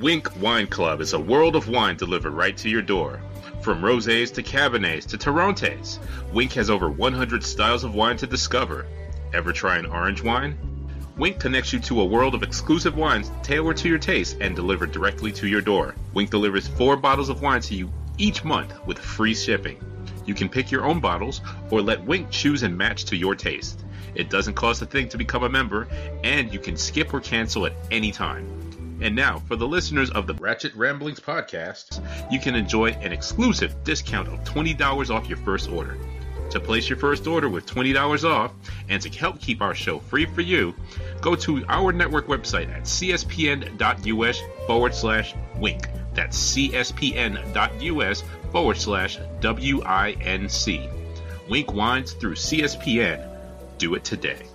Winc Wine Club is a world of wine delivered right to your door. From rosés to cabernets to Torrontés, Winc has over 100 styles of wine to discover. Ever try an orange wine? Winc connects you to a world of exclusive wines tailored to your taste and delivered directly to your door. Winc delivers four bottles of wine to you each month with free shipping. You can pick your own bottles or let Winc choose and match to your taste. It doesn't cost a thing to become a member, and you can skip or cancel at any time. And now, for the listeners of the Ratchet Ramblings podcast, you can enjoy an exclusive discount of $20 off your first order. To place your first order with $20 off and to help keep our show free for you, go to our network website at cspn.us forward slash winc. That's cspn.us forward slash W-I-N-C. Winc Wines through CSPN. Do it today.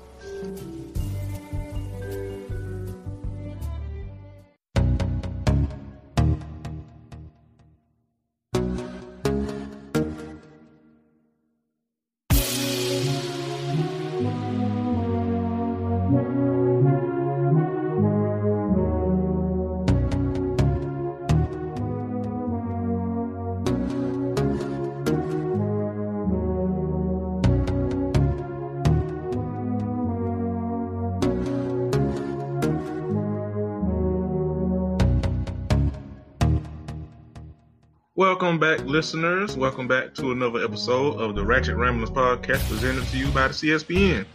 Welcome back, listeners. Welcome back to another episode of the Ratchet Ramblers podcast presented to you by the CSPN.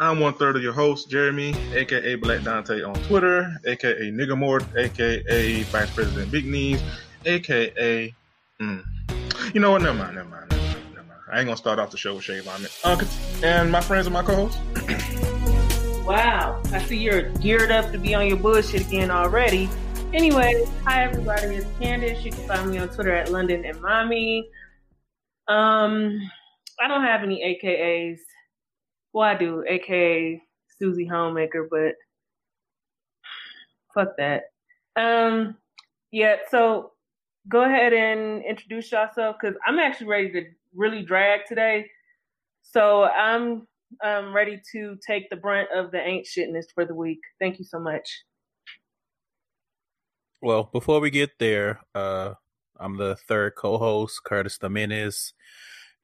I'm one third of your host, Jeremy, aka Black Dante on Twitter, aka Nigga Mort, aka Vice President Big Knees, aka. Mm, you know what? Never mind, never mind, never mind, never mind. I ain't gonna start off the show with shave on. Uh, and my friends and my co-hosts. wow, I see you're geared up to be on your bullshit again already. Anyway, hi everybody, it's Candace. You can find me on Twitter at London and Mommy. Um, I don't have any AKAs. Well, I do, AKA Susie Homemaker, but fuck that. Um, yeah, so go ahead and introduce yourself because I'm actually ready to really drag today. So I'm um, ready to take the brunt of the ain't shitness for the week. Thank you so much. Well, before we get there, uh, I'm the third co-host, Curtis Dominez,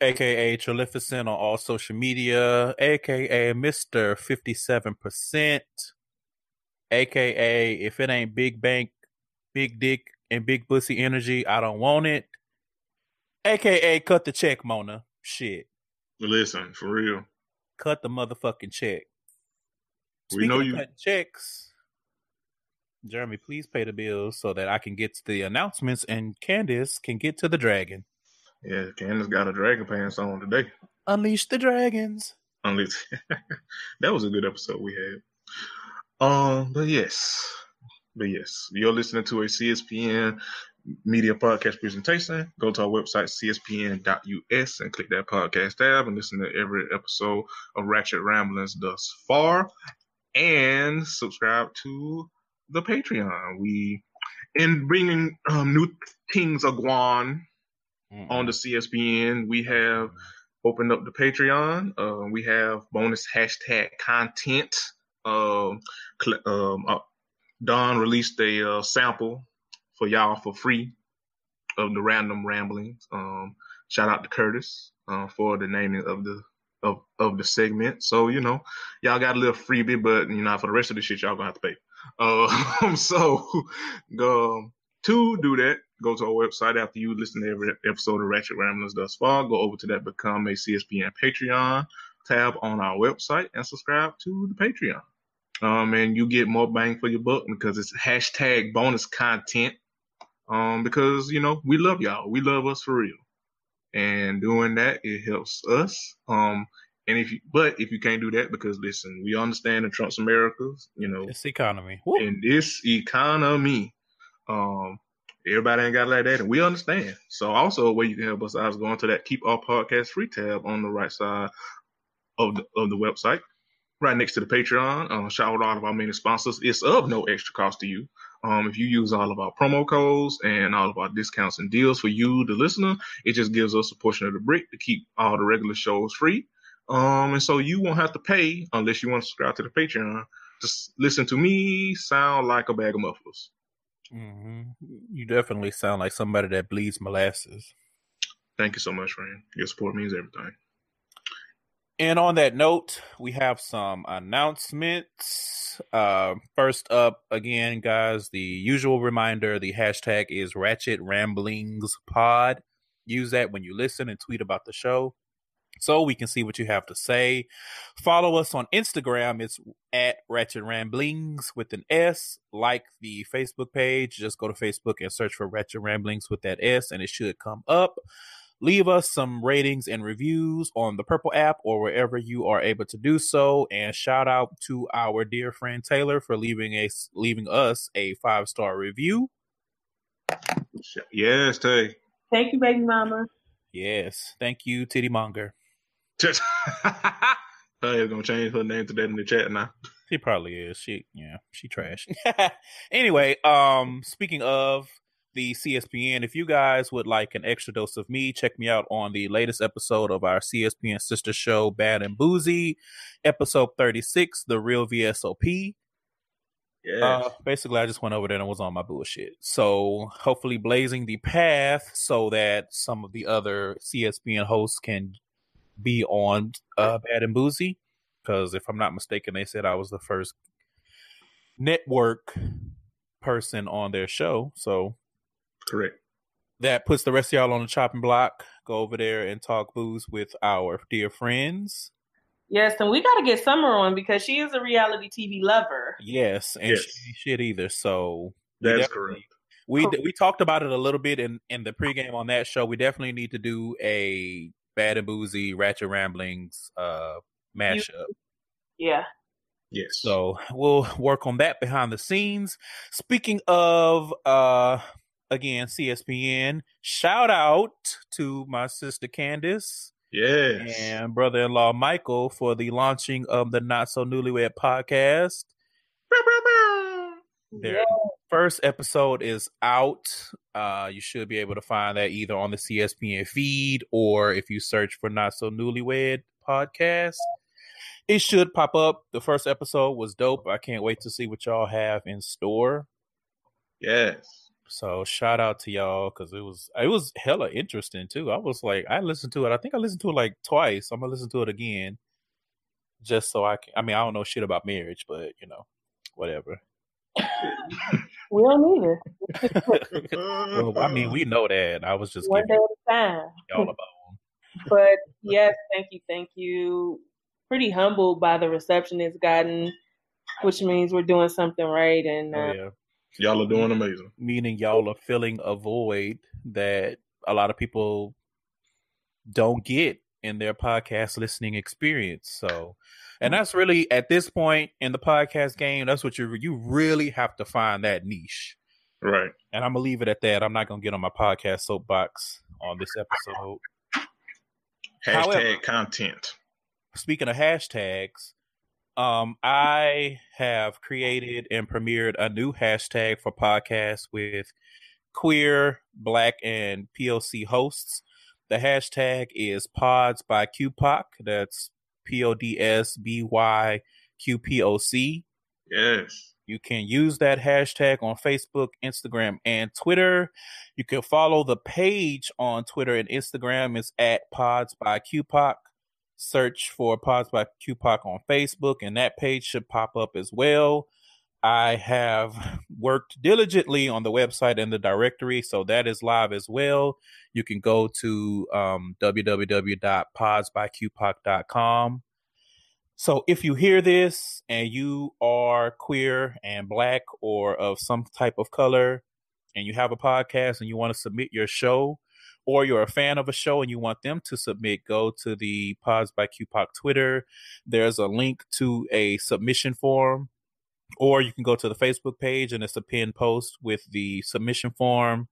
aka Trilificent on all social media, aka Mister Fifty Seven Percent, aka if it ain't Big Bank, Big Dick, and Big Pussy Energy, I don't want it. AKA cut the check, Mona. Shit. Listen, for real. Cut the motherfucking check. We know you checks. Jeremy, please pay the bills so that I can get to the announcements and Candace can get to the dragon. Yeah, Candace got a dragon pants on today. Unleash the dragons. Unleash. that was a good episode we had. Um, but yes, but yes, you're listening to a CSPN media podcast presentation. Go to our website, cspn.us, and click that podcast tab and listen to every episode of Ratchet Ramblings thus far. And subscribe to the Patreon. We, in bringing um, new things of Guan mm-hmm. on the CSPN. we have opened up the Patreon. Uh, we have bonus hashtag content. Uh, um, uh, Don released a uh, sample for y'all for free of the random ramblings. Um, shout out to Curtis uh, for the naming of the of of the segment. So you know, y'all got a little freebie, but you know, for the rest of the shit, y'all gonna have to pay. Uh, so go to do that. Go to our website after you listen to every episode of Ratchet Ramblers thus far. Go over to that Become a CSPN Patreon tab on our website and subscribe to the Patreon. Um, and you get more bang for your buck because it's hashtag bonus content. Um, because you know we love y'all, we love us for real, and doing that it helps us. Um, and if you, but if you can't do that, because listen, we understand the Trump's Americas, you know, this economy, Woo. in this economy, um, everybody ain't got like that, and we understand. So also a way you can help us out is going to that keep our podcast free tab on the right side of the of the website, right next to the Patreon. Uh, shout out to all of our main sponsors. It's of no extra cost to you. Um, if you use all of our promo codes and all of our discounts and deals for you, the listener, it just gives us a portion of the brick to keep all the regular shows free. Um, and so you won't have to pay unless you want to subscribe to the Patreon Just listen to me sound like a bag of mufflers. Mm-hmm. You definitely sound like somebody that bleeds molasses. Thank you so much, friend. Your support means everything. And on that note, we have some announcements. Uh, first up, again, guys, the usual reminder the hashtag is Ratchet Ramblings Pod. Use that when you listen and tweet about the show so we can see what you have to say. Follow us on Instagram. It's at Ratchet Ramblings with an S. Like the Facebook page. Just go to Facebook and search for Ratchet Ramblings with that S, and it should come up. Leave us some ratings and reviews on the Purple app or wherever you are able to do so. And shout out to our dear friend Taylor for leaving a leaving us a five star review. Yes, Tay. Thank you, baby mama. Yes, thank you, Titty Monger. Just Tay gonna change her name to that in the chat now. She probably is. She yeah, she trash. anyway, um, speaking of the CSPN. If you guys would like an extra dose of me, check me out on the latest episode of our CSPN sister show, Bad and Boozy, episode 36, The Real VSOP. Yeah. Uh, basically, I just went over there and was on my bullshit. So, hopefully, blazing the path so that some of the other CSPN hosts can be on uh, Bad and Boozy. Because if I'm not mistaken, they said I was the first network person on their show. So, Correct. that puts the rest of y'all on the chopping block. Go over there and talk booze with our dear friends. Yes, and we got to get Summer on because she is a reality TV lover. Yes, and Yes. she ain't shit either. So That is correct. We Cool. we talked about it a little bit in in the pregame on that show. We definitely need to do a bad and boozy ratchet ramblings uh mashup. Yeah. Yes. So we'll work on that behind the scenes. Speaking of uh again CSPN, shout out to my sister Candace yes. and brother-in-law Michael for the launching of the Not So Newlywed podcast. Their Yeah. first episode is out. Uh, you should be able to find that either on the CSPN feed or if you search for Not So Newlywed podcast. It should pop up. The first episode was dope. I can't wait to see what y'all have in store. Yes. So shout out to y'all because it was it was hella interesting too. I was like, I listened to it. I think I listened to it like twice. I'm gonna listen to it again, just so I can. I mean, I don't know shit about marriage, but you know, whatever. We don't need it. well, I mean, we know that. I was just One day at a time. y'all a bone. But yes, thank you, thank you. Pretty humbled by the reception it's gotten, which means we're doing something right. And uh, Oh, yeah. Y'all are doing amazing. Meaning y'all are filling a void that a lot of people don't get in their podcast listening experience. So, and that's really at this point in the podcast game, that's what you you really have to find that niche. Right. And I'm gonna leave it at that. I'm not gonna get on my podcast soapbox on this episode. Hashtag However- content. speaking of hashtags, um, I have created and premiered a new hashtag for podcasts with queer, black, and POC hosts. The hashtag is Pods by QPOC. That's P O D S B Y Q P O C. Yes. You can use that hashtag on Facebook, Instagram, and Twitter. You can follow the page on Twitter and Instagram. It's at Pods by QPOC. Search for Pods by QPOC on Facebook, and that page should pop up as well. I have worked diligently on the website and the directory, so that is live as well. You can go to um, www.podsbyqpoc.com. So if you hear this and you are queer and black or of some type of color and you have a podcast and you want to submit your show or you're a fan of a show and you want them to submit, go to the Pods by QPOC Twitter. There's a link to a submission form or you can go to the Facebook page and it's a pinned post with the submission form.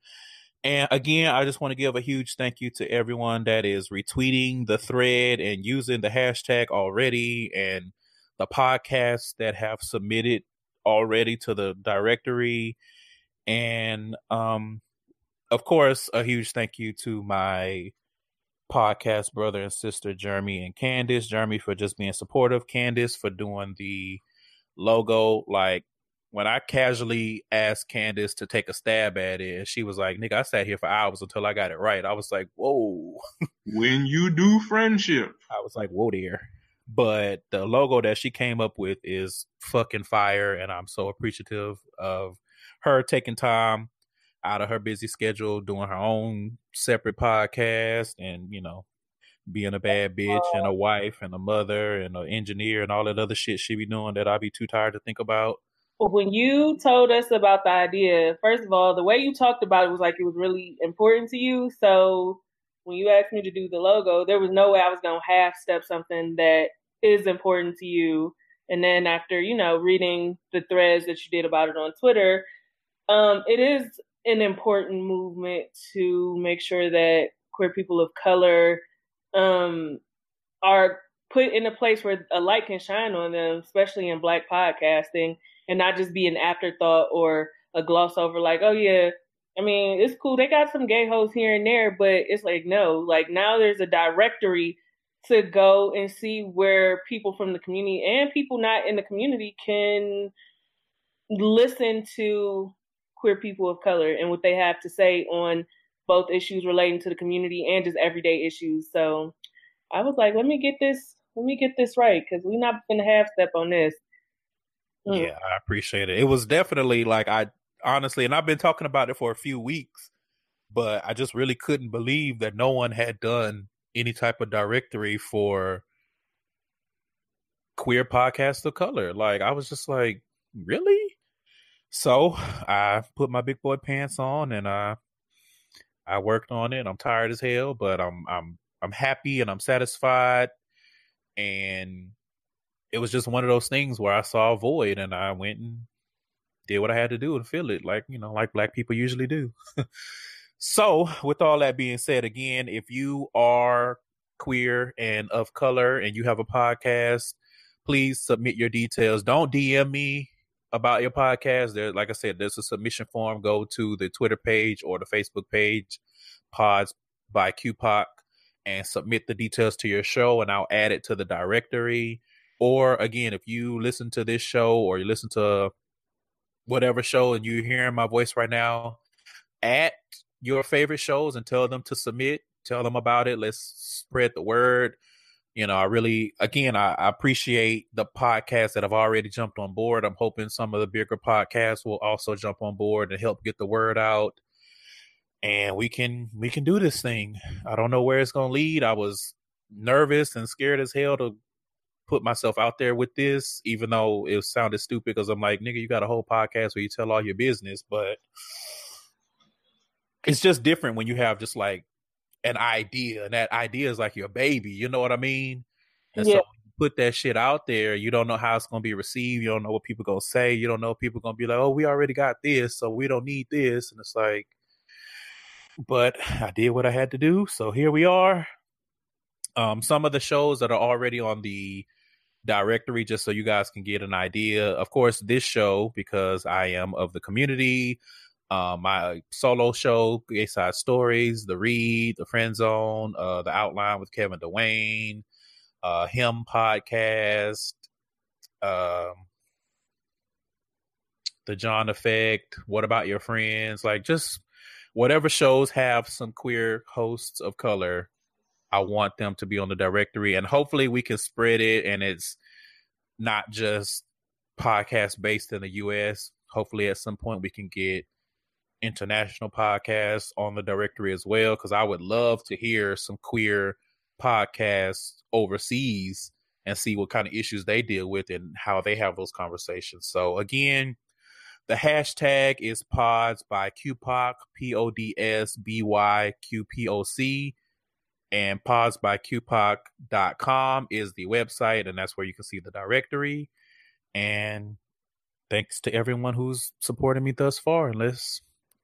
And again, I just want to give a huge thank you to everyone that is retweeting the thread and using the hashtag already, and the podcasts that have submitted already to the directory. And um, of course, a huge thank you to my podcast brother and sister, Jeremy and Candace. Jeremy for just being supportive, Candace for doing the logo. Like, when I casually asked Candace to take a stab at it, and she was like, "Nigga, I sat here for hours until I got it right." I was like, "Whoa!" when you do friendship, I was like, "Whoa, there." But the logo that she came up with is fucking fire, and I'm so appreciative of her taking time out of her busy schedule, doing her own separate podcast, and you know, being a bad bitch and a wife and a mother and an engineer and all that other shit she be doing that I'd be too tired to think about. Well, when you told us about the idea, first of all, the way you talked about it was like it was really important to you. So when you asked me to do the logo, there was no way I was going to half step something that is important to you. And then after, you know, reading the threads that you did about it on Twitter, um, it is an important movement to make sure that queer people of color um, are put in a place where a light can shine on them, especially in black podcasting, and not just be an afterthought or a gloss over like, oh yeah, I mean, it's cool. They got some gay hosts here and there, but it's like, no, like now there's a directory to go and see where people from the community and people not in the community can listen to queer people of color and what they have to say on both issues relating to the community and just everyday issues. So I was like, let me get this, let me get this right because we're not gonna half step on this. Mm. Yeah, I appreciate it. It was definitely like I honestly, and I've been talking about it for a few weeks, but I just really couldn't believe that no one had done any type of directory for queer podcasts of color. Like I was just like, really? So I put my big boy pants on and I I worked on it. I'm tired as hell, but I'm I'm I'm happy and I'm satisfied. And it was just one of those things where I saw a void and I went and did what I had to do and fill it, like you know, like black people usually do. so, with all that being said, again, if you are queer and of color and you have a podcast, please submit your details. Don't DM me about your podcast, there, like I said, there's a submission form. Go to the Twitter page or the Facebook page, Pods by QPOC, and submit the details to your show, and I'll add it to the directory. Or again, if you listen to this show or you listen to whatever show and you're hearing my voice right now, at your favorite shows and tell them to submit. Tell them about it. Let's spread the word you know, I really, again, I, I, appreciate the podcasts that have already jumped on board. I'm hoping some of the bigger podcasts will also jump on board and help get the word out. And we can we can do this thing. I don't know where it's gonna lead. I was nervous and scared as hell to put myself out there with this, even though it sounded stupid because I'm like, nigga, you got a whole podcast where you tell all your business, but it's just different when you have just like an idea, and that idea is like your baby. You know what I mean? And yeah. so put that shit out there, you don't know how it's gonna be received. You don't know what people gonna say. You don't know people gonna be like, "Oh, we already got this, so we don't need this." And it's like, but I did what I had to do, so here we are. Um, some of the shows that are already on the directory, just so you guys can get an idea. Of course, this show because I am of the community uh, my solo show, Gay Side Stories, The Read, The Friend Zone, uh, The Outline with Kevin Dwayne, uh, Him Podcast, um, The John Effect, What About Your Friends? Like, just whatever shows have some queer hosts of color, I want them to be on the directory. And hopefully we can spread it and it's not just podcast based in the US. Hopefully at some point we can get international podcasts on the directory as well because I would love to hear some queer podcasts overseas and see what kind of issues they deal with and how they have those conversations. So again, the hashtag is pods by QPOC, P O D S B Y Q P O C. And pods by QPOC.com is the website, and that's where you can see the directory. And thanks to everyone who's supported me thus far. And let's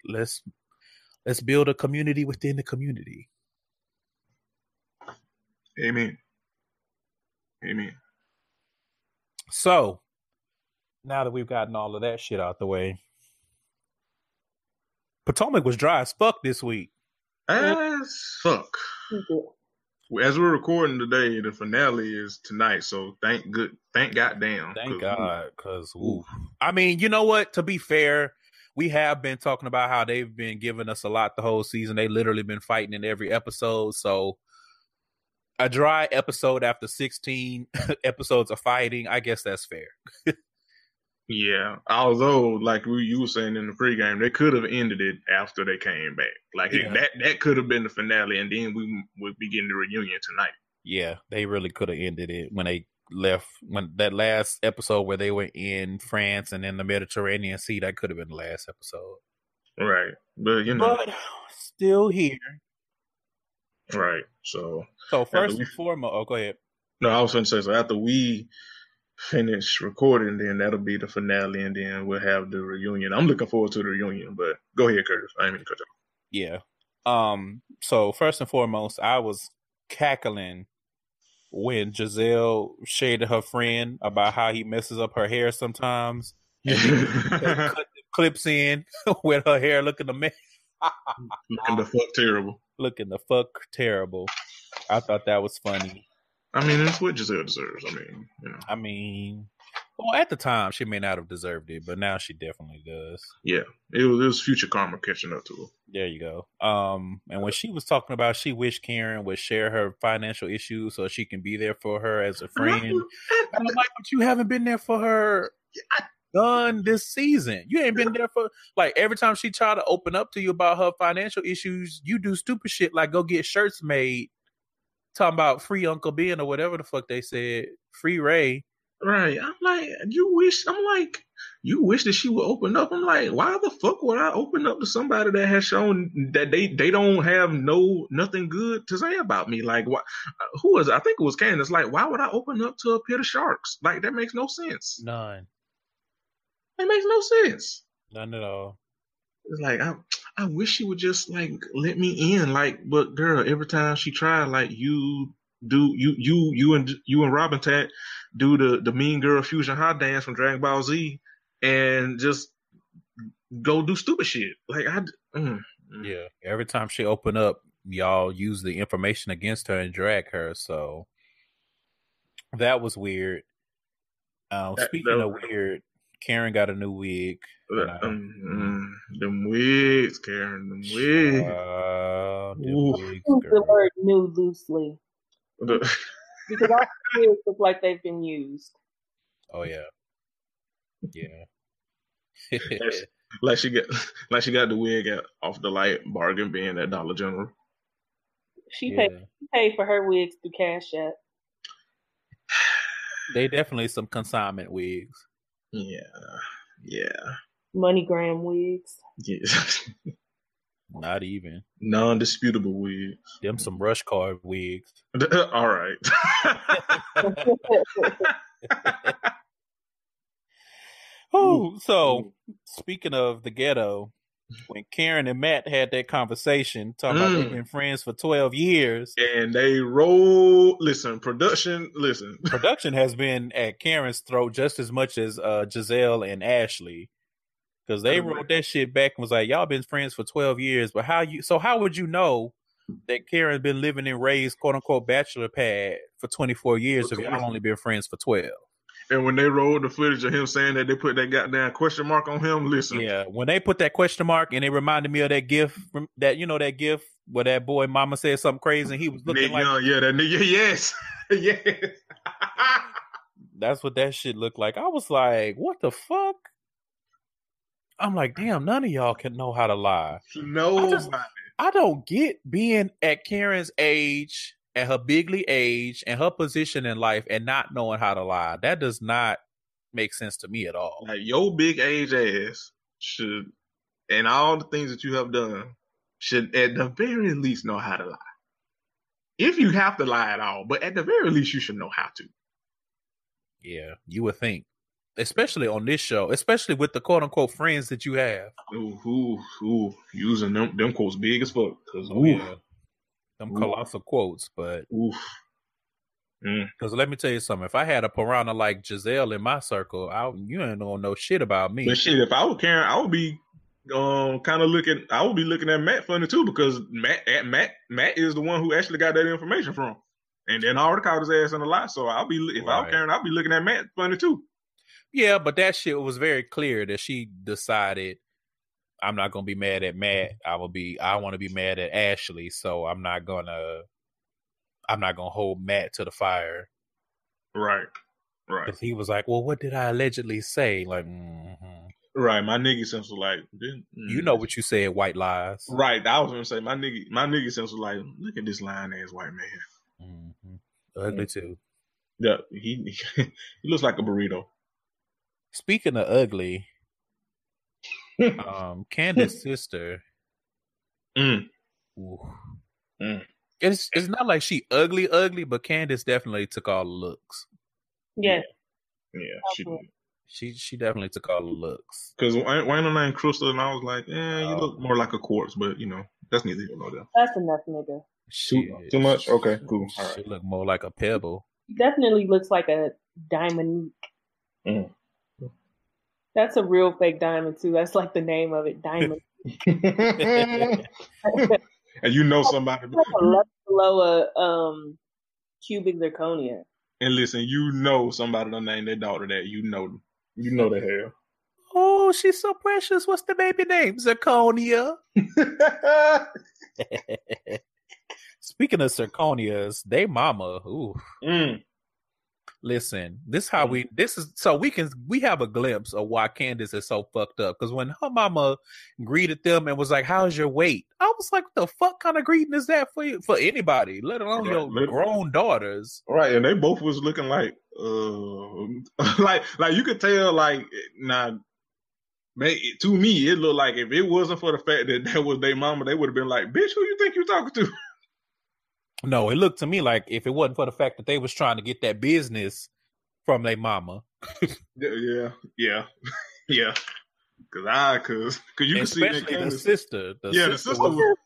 let's let's build a community within the community. Amen. Amen. So now that we've gotten all of that shit out the way, Potomac was dry as fuck this week. As fuck. as we're recording today, the finale is tonight. So thank good, thank goddamn. Thank God, because I mean, you know what? To be fair, we have been talking about how they've been giving us a lot the whole season. They literally been fighting in every episode. So a dry episode after 16 episodes of fighting, I guess that's fair. yeah. Although, like you were saying in the pregame, they could have ended it after they came back. Like yeah. that that could have been the finale, and then we would begin the reunion tonight. Yeah, they really could have ended it when they left when that last episode where they were in France and in the Mediterranean Sea. That could have been the last episode. Right, but you know, but still here. Right. So. So first and foremost, oh, go ahead. No, I was going to say so. After we finish recording, then that'll be the finale, and then we'll have the reunion. I'm looking forward to the reunion. But go ahead, Curtis. I mean cut. Yeah. Um. So first and foremost, I was cackling when Gizelle shaded her friend about how he messes up her hair sometimes. cut clips in with her hair looking a mess. looking the fuck terrible. Looking the fuck terrible. I thought that was funny. I mean, it's what Gizelle deserves. I mean, you know. I mean, well, at the time she may not have deserved it, but now she definitely does. Yeah, it was, it was future karma catching up to her. There you go. Um, and when she was talking about she wished Karen would share her financial issues so she can be there for her as a friend. I'm like, but you haven't been there for her. done this season. You ain't been there for like every time she try to open up to you about her financial issues, you do stupid shit like go get shirts made talking about free Uncle Ben or whatever the fuck they said, free Ray. Right. I'm like, you wish. I'm like, you wish that she would open up. I'm like, why the fuck would I open up to somebody that has shown that they they don't have no nothing good to say about me? Like, what? Uh, who was? I think it was Candace. Like, why would I open up to a pit of sharks? Like, that makes no sense. None. That makes no sense. None at all. It's like I, I wish she would just like let me in. Like, but girl, every time she tried, like you do, you you you and you and Robyn Tat do the the Mean Girl Fusion Hot Dance from Dragon Ball Z, and just go do stupid shit. Like I, mm, mm. yeah. Every time she open up, y'all use the information against her and drag her. So that was weird. Um, that, speaking that, of weird, Karen got a new wig. Um, them wigs, Karen, them wigs. Uh, them wigs Use the word new loosely. because our wigs look like they've been used. Oh yeah, yeah. like she got, like she got the wig at, off the light bargain bin at Dollar General. She yeah. paid, she paid for her wigs through Cash App. They definitely some consignment wigs. Yeah, yeah. MoneyGram wigs. Yes. Not even. Non-disputable wigs. Them some rush card wigs. All right. oh, so speaking of the ghetto, when Karen and Matt had that conversation, talking mm. about they've been friends for twelve years, and they roll. Listen, production. Listen, production has been at Karen's throat just as much as uh, Gizelle and Ashley, because they wrote that shit back and was like, "Y'all been friends for twelve years, but how you? So how would you know?" That Karen's been living in Ray's quote unquote bachelor pad for 24 years if y'all only been friends for 12. And when they rolled the footage of him saying that they put that goddamn question mark on him, listen. Yeah, when they put that question mark and it reminded me of that gift from that you know that gift where that boy mama said something crazy and he was looking Nick like Young, yeah, that nigga, yes, yes. That's what that shit looked like. I was like, what the fuck? I'm like, damn, none of y'all can know how to lie. No, I, I don't get being at Karen's age at her bigly age and her position in life and not knowing how to lie. That does not make sense to me at all. Like your big age ass should, and all the things that you have done, should at the very least know how to lie. If you have to lie at all, but at the very least you should know how to. Yeah, you would think. Especially on this show, especially with the quote unquote friends that you have. Ooh, ooh, ooh, using them them quotes big as fuck. Cause oh, yeah them Ooh. colossal quotes, but because mm. let me tell you something. If I had a piranha like Gizelle in my circle, I you ain't gonna know shit about me. But shit, if I was Karen, I would be um, kind of looking. I would be looking at Matt funny too because Matt, at Matt, Matt is the one who actually got that information from, and then I already caught his ass in a lie. So I'll be if I was Right. Karen, I'll be looking at Matt funny too. Yeah, but that shit was very clear that she decided I'm not gonna be mad at Matt. I will be I want to be mad at Ashley, so I'm not gonna I'm not gonna hold Matt to the fire. Right, right, Because he was like, Well, what did I allegedly say? Like, mhm. right. My nigga sense was like, "Didn't- you know what you said, white lies. Right, I was gonna say my nigga, my nigga sense was like, look at this lying ass white man. hmm Ugly too. Yeah, he he looks like a burrito. Speaking of ugly, um, Candace's sister. Mm. Mm. It's it's not like she ugly, ugly, but Candace definitely took all the looks. Yes. Yeah, she Okay. She she definitely took all the looks. because Wayne Wayne name Crystal, and I was like, eh, you Oh. look more like a corpse, but you know, that's neither here nor there. That's enough, nigga. She, too much? Okay, cool. All She right. looked more like a pebble. Definitely looks like a diamond. Mm. That's a real fake diamond too. That's like the name of it, diamond. and you know somebody, like a level below a um cubic zirconia. and listen, you know somebody to name their daughter that. You know, you know the hell. Oh, she's so precious. What's the baby name? Zirconia. Speaking of zirconias, they mama. Ooh, Mm. Listen. This how we. This is so we can we have a glimpse of why Candace is so fucked up. Because when her mama greeted them and was like, "How's your weight?" I was like, "What the fuck kind of greeting is that for you, for anybody, let alone your lit- grown daughters?" Right, and they both was looking like, uh, like, like you could tell, like, now, may to me, it looked like if it wasn't for the fact that that was their mama, they would have been like, "Bitch, who you think you talking to?" No, it looked to me like if it wasn't for the fact that they was trying to get that business from their mama, Yeah, yeah, yeah, yeah. Cause I, cause, cause you can see that the Candace. sister. The Yeah, the sister sister was, was-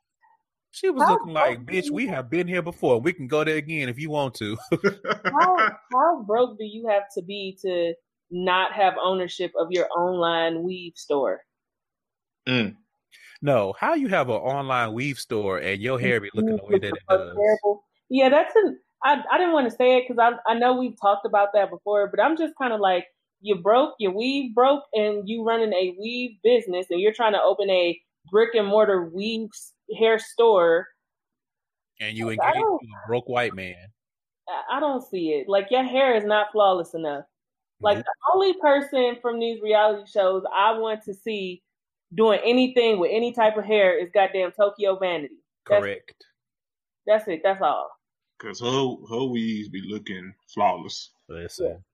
she was How looking like, bitch, do we have been here before. We can go there again if you want to. How how broke do you have to be to not have ownership of your online weave store? Mm. No, how you have an online weave store and your mm-hmm. hair be looking the way that it does? terrible. Yeah, that's an. I I didn't want to say it because I I know we've talked about that before, but I'm just kind of like you broke, your weave broke, and you running a weave business, and you're trying to open a brick and mortar weave hair store. And you engage a broke white man. I, don't see it. Like your hair is not flawless enough. Like Nope. the only person from these reality shows I want to see doing anything with any type of hair is goddamn Tokyo Vanity. That's, Correct. that's it. That's all. Cause her her weaves be looking flawless. Listen,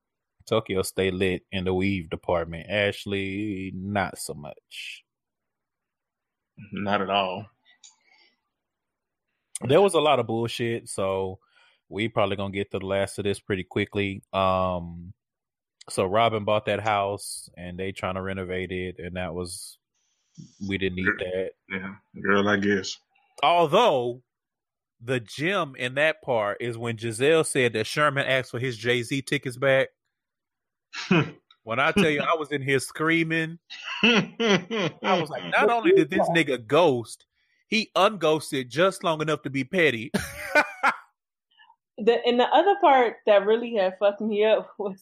Tokyo stay lit in the weave department. Ashley, not so much. Not at all. there was a lot of bullshit so we probably gonna get to the last of this pretty quickly um so robyn bought that house and they trying to renovate it and that was we didn't need that. Yeah, girl, I guess. although the gem in that part is when gizelle said that sherman asked for his jay-z tickets back. When i tell you i was in here screaming. I was like not only did this nigga ghost he unghosted just long enough to be petty. The and the other part that really had fucked me up was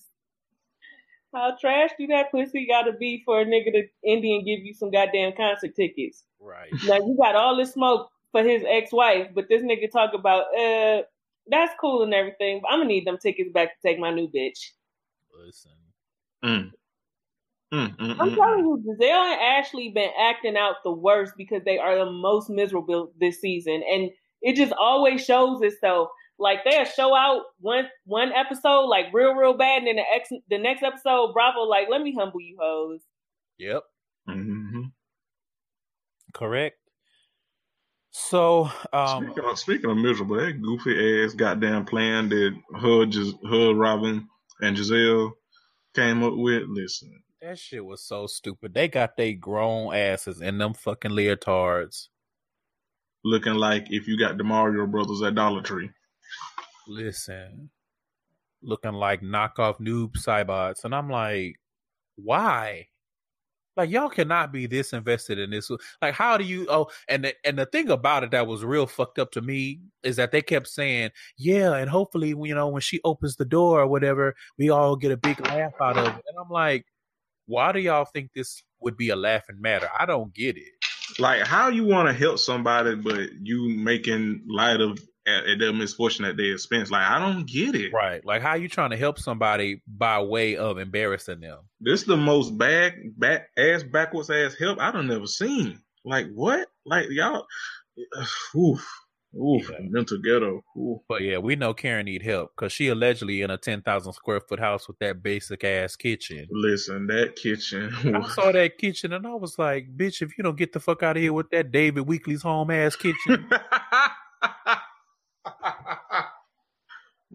how trash do that pussy gotta be for a nigga to Indian give you some goddamn concert tickets. right Now you got all this smoke for his ex wife, but this nigga talk about uh that's cool and everything, but I'm gonna need them tickets back to take my new bitch. listen Mm. Mm, mm, I'm mm, telling you, Gizelle and Ashley been acting out the worst because they are the most miserable this season, and it just always shows itself. Like they'll show out one one episode like real real bad, and then the ex the next episode, Bravo like let me humble you hoes. yep mhm. correct. So, um, speaking, of, speaking of miserable, that goofy ass goddamn plan that her, just her, Robyn, and Gizelle came up with. Listen, that shit was so stupid. They got they grown asses in them fucking leotards. looking like if you got the Mario Brothers at Dollar Tree. Listen, looking like knockoff Noob Saibots, and I'm like, why? Like y'all cannot be this invested in this. Like how do you? Oh, and the, and the thing about it that was real fucked up to me is that they kept saying, yeah, and hopefully you know when she opens the door or whatever, we all get a big laugh out of it. And I'm like, why do y'all think this would be a laughing matter? I don't get it. Like how you want to help somebody, but you making light of at, at their misfortune at their expense. Like I don't get it. Right. Like how you trying to help somebody by way of embarrassing them? This is the most bad, back ass backwards ass help I don't never seen. Like what? Like y'all. Oof. Oof, yeah. mental ghetto. Oof. But yeah, we know Karen need help because she allegedly in a ten thousand square foot house with that basic ass kitchen. Listen, that kitchen. I saw that kitchen and I was like, bitch, if you don't get the fuck out of here with that David Weekley's home ass kitchen.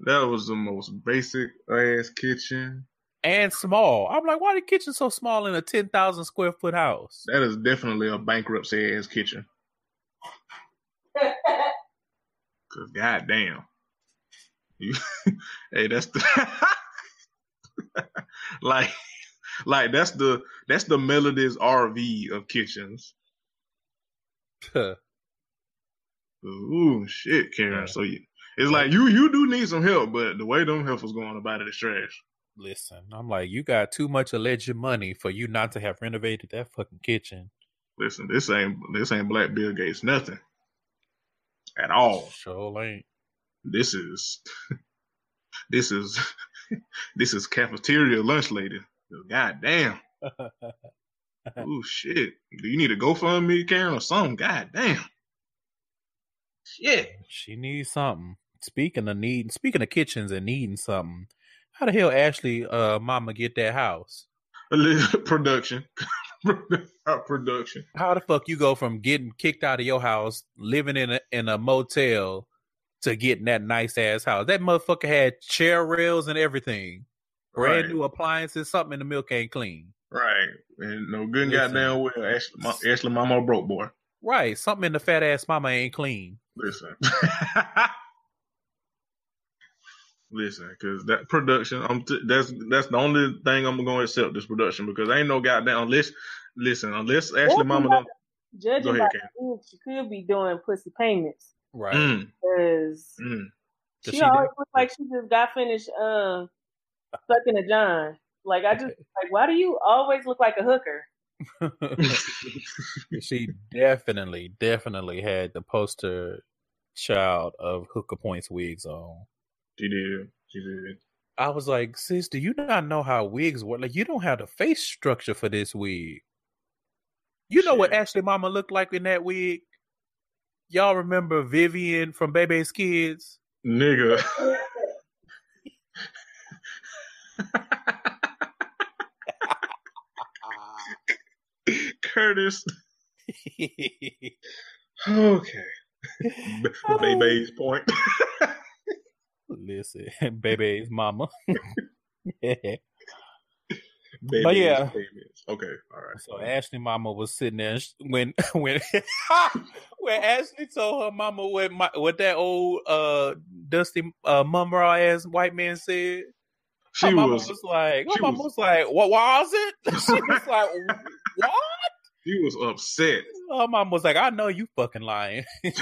that was the most basic ass kitchen. And small. I'm like, why the kitchen so small in a ten thousand square foot house? That is definitely a bankruptcy ass kitchen. Cause goddamn, you, hey, that's the like, like that's the that's the Melody's RV of kitchens. Ooh, shit, Karen. Yeah. So you, it's like you you do need some help, but the way them heifers going about it is trash. Listen, I'm like, you got too much alleged money for you not to have renovated that fucking kitchen. Listen, this ain't this ain't Black Bill Gates nothing at all. Sure ain't. This is this is this is cafeteria lunch lady. God damn. oh shit. Do you need a GoFundMe, Karen, or something? God damn. Shit. She needs something. Speaking of needing, speaking of kitchens and needing something, how the hell Ashley, uh, mama get that house? production, production. How the fuck you go from getting kicked out of your house, living in a in a motel, to getting that nice ass house? That motherfucker had chair rails and everything, brand right. new appliances. Something in the milk ain't clean. Right, and no good Listen. goddamn well. Ashley, Ashley mama broke boy. Right, something in the fat ass mama ain't clean. Listen. Listen, because that production, I'm t- that's that's the only thing I'm gonna accept this production because ain't no goddamn unless listen unless Ashley Mama don't. Judging by the she could be doing pussy payments, right? Because mm. mm. she, she always looks like she just got finished uh, sucking a John. Like I just like, why do you always look like a hooker? she definitely, definitely had the poster child of hooker points wigs on. She did. She did. I was like, sis, do you not know how wigs work? Like, you don't have the face structure for this wig. You know Shit. what Ashley Mama looked like in that wig? Y'all remember Vivian from Bebe's Kids? Nigga. Curtis. okay. Baby's point. Listen, baby's mama. yeah. but yeah, okay, all right. So Ashley mama was sitting there when when when Ashley told her mama what my, what that old uh dusty uh Mumm-Ra ass white man said. She her mama was, was like, her mama was, was like, what was it? She was like, what? She was upset. Oh, mom was like, I know you fucking lying. That's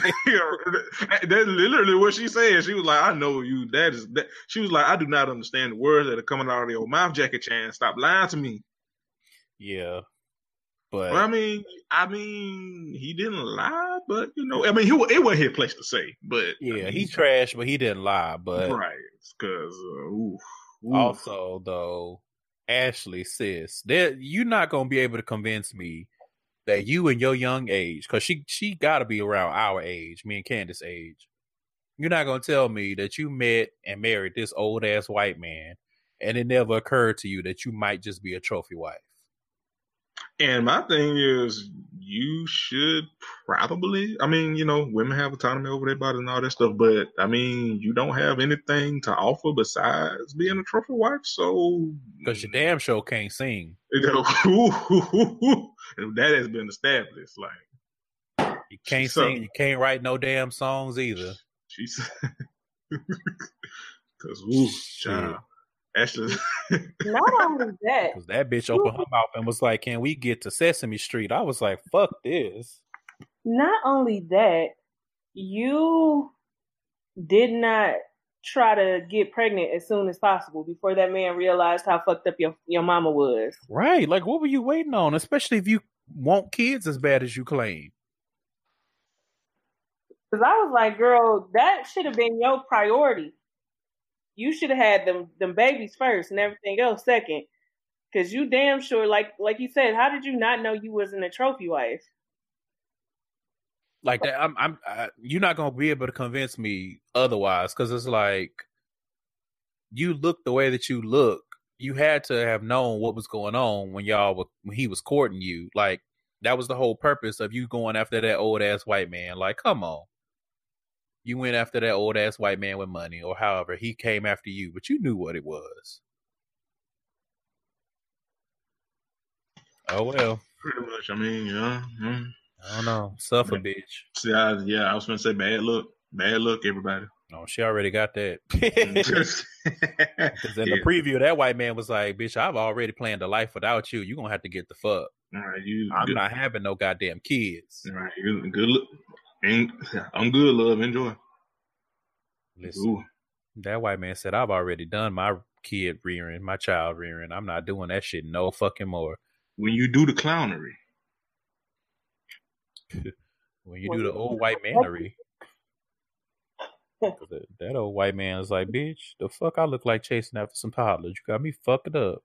literally what she said. She was like, I know you. That is that. She was like, I do not understand the words that are coming out of your mouth, Jackie Chan. Stop lying to me. Yeah. But well, I mean, I mean, he didn't lie, but you know, I mean, he it wasn't his place to say. But yeah, I mean, he trashed, but he didn't lie. But right, because uh, also though, Ashley sis, that you're not gonna be able to convince me that you in your young age, because she she got to be around our age, me and Candace age. You're not gonna tell me that you met and married this old ass white man, and it never occurred to you that you might just be a trophy wife. And my thing is, you should probably. I mean, you know, women have autonomy over their body and all that stuff, but I mean, you don't have anything to offer besides being a trophy wife. So, because your damn show can't sing. that has been established. Like you can't so, sing, you can't write no damn songs either. She's because ooh, child. Ashley. Not only that, Because that bitch opened her mouth and was like, "Can we get to Sesame Street?" I was like, "Fuck this." not only that, you did not try to get pregnant as soon as possible before that man realized how fucked up your your mama was. Right? Like, what were you waiting on? Especially if you want kids as bad as you claim. Cause I was like, girl, that should have been your priority. You should have had them them babies first and everything else second. Cause you damn sure, like like you said, how did you not know you wasn't a trophy wife? Like that, I'm. I'm. I, you're not gonna be able to convince me otherwise. Because it's like you look the way that you look. You had to have known what was going on when y'all were when he was courting you. Like that was the whole purpose of you going after that old ass white man. Like, come on. You went after that old ass white man with money, or however he came after you, but you knew what it was. Oh well, Pretty much. I mean, yeah. Hmm. yeah. I don't know. Suffer, Yeah. bitch. See, I, yeah, I was gonna say bad luck. Bad luck, everybody. No, she already got that. Because in the preview, that white man was like, "Bitch, I've already planned a life without you. You gonna have to get the fuck. All right, you. I'm good, not having no goddamn kids." All right, you good. Look, ain't, I'm good, love. Enjoy. Listen, Ooh. that white man said, "I've already done my kid rearing, my child rearing. I'm not doing that shit no fucking more." When you do the clownery, When you do the old white manery, 'Cause that, that old white man is like, "Bitch, the fuck I look like chasing after some toddlers. You got me fucking up."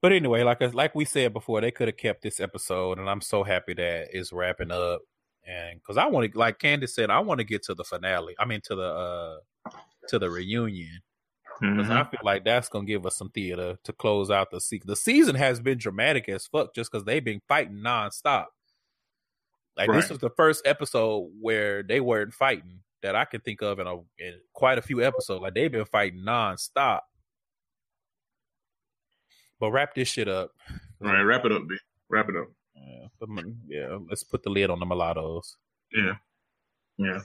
But anyway, like like we said before, they could have kept this episode, and I'm so happy that it's wrapping up. And because I want to, like Candace said, I want to get to the finale. I mean, to the uh to the reunion because Mhm. I feel like that's gonna give us some theater to close out the season. The season has been dramatic as fuck just because they've been fighting nonstop. Like this Right. was the first episode where they weren't fighting that I can think of in a in quite a few episodes. Like they've been fighting nonstop. But wrap this shit up. All right, wrap it up, B. Wrap it up. Yeah, but, yeah, let's put the lid on the mulattoes. Yeah, yeah.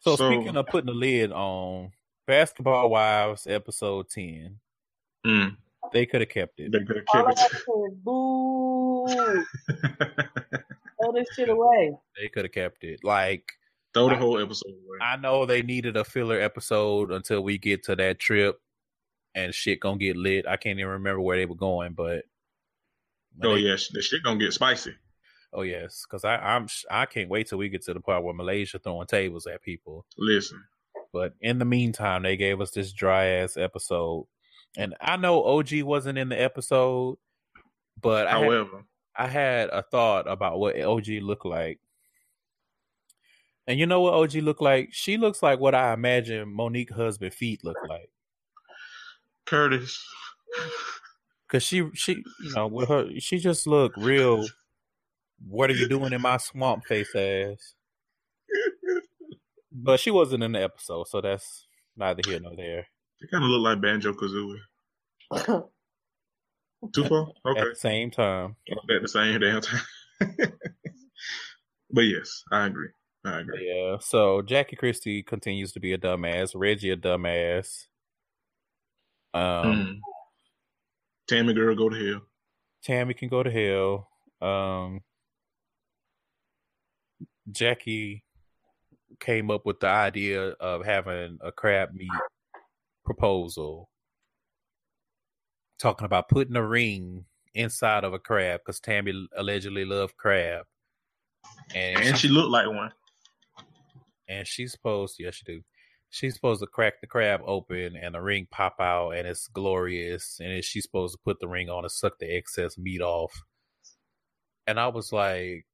So, So- speaking of putting the lid on Basketball Wives episode ten, Mm. they could have kept it. They could have kept gotta boo. it. Throw this shit away. They could have kept it. Like Throw the whole episode away. I know they needed a filler episode until we get to that trip, and shit gonna get lit. I can't even remember where they were going, but oh they- yeah, the shit gonna get spicy. oh yes, because I I'm I can't wait till we get to the part where Malaysia throwing tables at people. Listen, But in the meantime, they gave us this dry ass episode, and I know OG wasn't in the episode, but I had, however, I had a thought about what OG looked like. And you know what OG looked like? She looks like what I imagine Monique husband feet look like. Curtis. Cause she she you know with her she just look real. What are you doing in my swamp face ass? But she wasn't in the episode, so that's neither here nor there. They kind of look like Banjo Kazooie. Too far? At Okay. the same time, At the same damn time. but yes, I agree. I agree. yeah. So Jackie Christie continues to be a dumbass. Reggie a dumbass. Um, Mm. Tammy girl, go to hell. Tammy can go to hell. Um, Jackie came up with the idea of having a crab meat proposal, talking about putting a ring inside of a crab because Tammy allegedly loved crab, and And she looked like one. and she's supposed, yes, she do. She's supposed to crack the crab open and the ring pop out, and it's glorious. And she's supposed to put the ring on and suck the excess meat off. And I was like,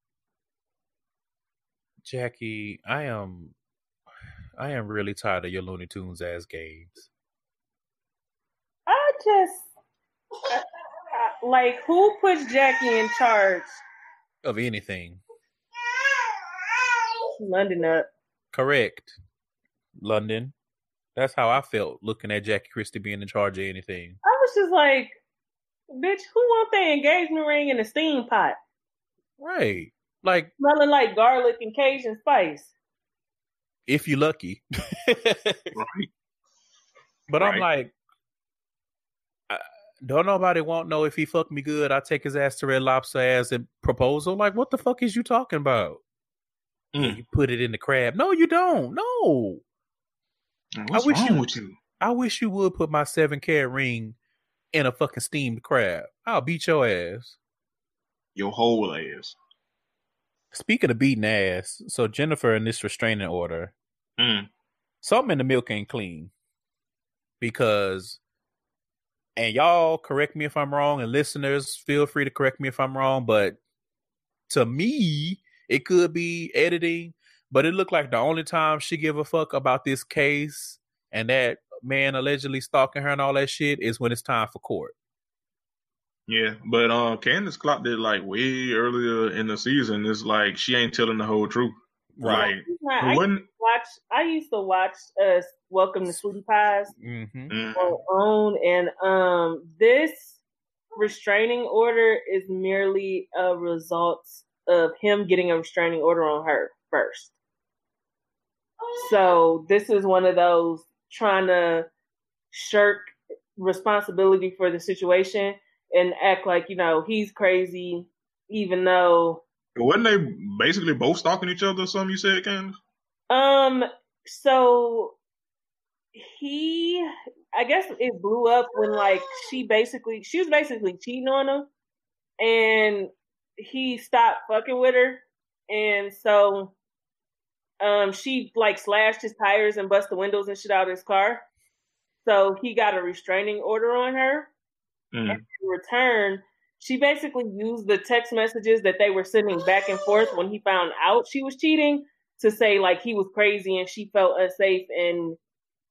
Jackie, I am, I am really tired of your Looney Tunes ass games. I just like who puts Jackie in charge? Of anything, London up. correct? London. That's how I felt looking at Jackie Christie being in charge of anything. I was just like, bitch, who want their engagement ring in a steam pot? Right. Like, Smelling like garlic and Cajun spice. if you're lucky. Right. But I'm like, don't nobody want know if he fucked me good. I take his ass to Red Lobster as a proposal. Like, what the fuck is you talking about? Mm. You put it in the crab. No, you don't. No. What's wish wrong you- with you? I wish you would put my seven carat ring in a fucking steamed crab. I'll beat your ass. Your whole ass. Speaking of beating ass, so Jennifer in this restraining order, Mm. something in the milk ain't clean. Because, and y'all correct me if I'm wrong, and listeners feel free to correct me if I'm wrong, but to me, it could be editing, but it looked like the only time she give a fuck about this case and that man allegedly stalking her and all that shit is when it's time for court. Yeah, but uh, Candace clocked it like way earlier in the season. It's like she ain't telling the whole truth. Like, It's not- it I used to watch. I used to watch uh, Welcome to Sweetie Pies Mm-hmm. Mm, on and um, this restraining order is merely a result of him getting a restraining order on her first. So this is one of those trying to shirk responsibility for the situation and act like you know he's crazy, even though wasn't they basically both stalking each other or something? You said, Candace. Um, so he, I guess it blew up when like she basically, she was basically cheating on him, and he stopped fucking with her, and so, um, she like slashed his tires and bust the windows and shit out of his car. So he got a restraining order on her. Mm. in return, she basically used the text messages that they were sending back and forth when he found out she was cheating to say like he was crazy and she felt unsafe and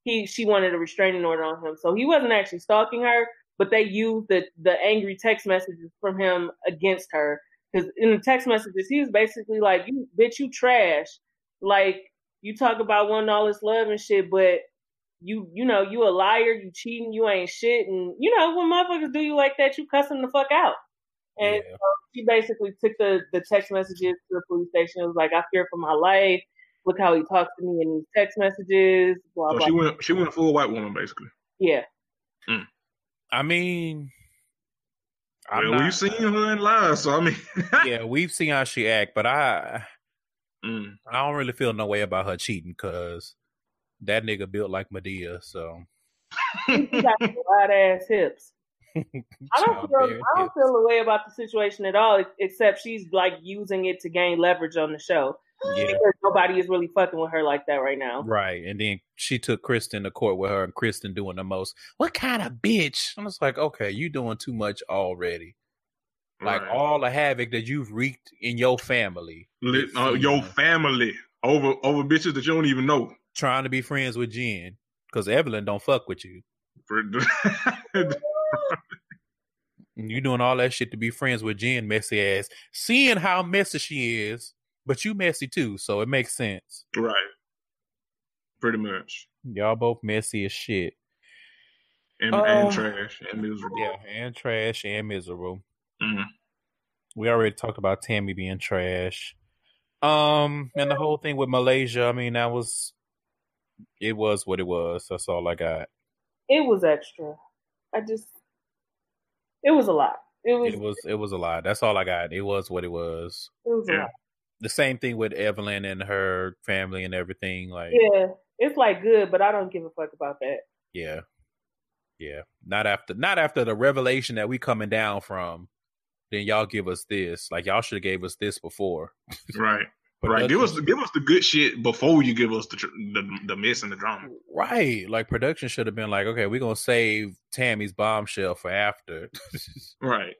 he she wanted a restraining order on him. So he wasn't actually stalking her, but they used the the angry text messages from him against her because in the text messages he was basically like, "You bitch, you trash. Like you talk about wanting all this love and shit, but." You you know you a liar, you cheating, you ain't shit, and you know when motherfuckers do you like that, you cuss them the fuck out. And Yeah. she basically took the, the text messages to the police station. It was like, I fear for my life. Look how he talks to me in these text messages. Blah So blah. she went. She went full white woman basically. yeah, mm. I mean, I'm well, not- we've seen her in live, so I mean, yeah, we've seen how she act, but I Mm. I don't really feel no way about her cheating because that nigga built like Madea. So he got wide ass hips. I don't feel I don't hips. feel the way about the situation at all, except she's like using it to gain leverage on the show Yeah, because nobody is really fucking with her like that right now. right. And then she took Kristen to court with her, and Kristen doing the most. What kind of bitch? I'm just like, okay, you doing too much already. Like Right. all the havoc that you've wreaked in your family, uh, your family over over bitches that you don't even know. trying to be friends with Jen because Evelyn don't fuck with you. You doing all that shit to be friends with Jen, messy ass. Seeing how messy she is, but you messy too, so it makes sense. right. Pretty much. Y'all both messy as shit. And, Oh. and trash and miserable. Yeah, and trash and miserable. Mm. We already talked about Tammy being trash. Um, and the whole thing with Malaysia, I mean, that was it was what it was. That's all I got. It was extra. I just, it was a lot. It was, It was it was a lot. That's all I got. It was what it was. it was a Yeah. lot. The same thing with Evelyn and her family and everything. Like Yeah, it's like good, but I don't give a fuck about that. Yeah. Yeah. Not after not after the revelation that we coming down from. Then y'all give us this. Like y'all should have gave us this before. Right. Right. Give us give us the good shit before you give us the tr- the, the mess and the drama. Right. Like production should have been like, okay, we're gonna save Tammy's bombshell for after. Right.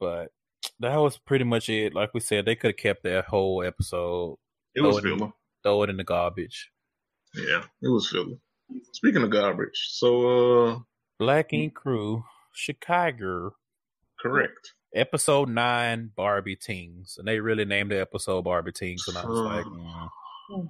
but that was pretty much it. Like we said, they could have kept that whole episode, It was filler. throw it in the garbage. Yeah, it was filler. Speaking of garbage, so uh Black Ink Crew, Chicago. correct. Episode nine, Barbie Tings. And they really named the episode Barbie Tings. And I was like, mm. Oof,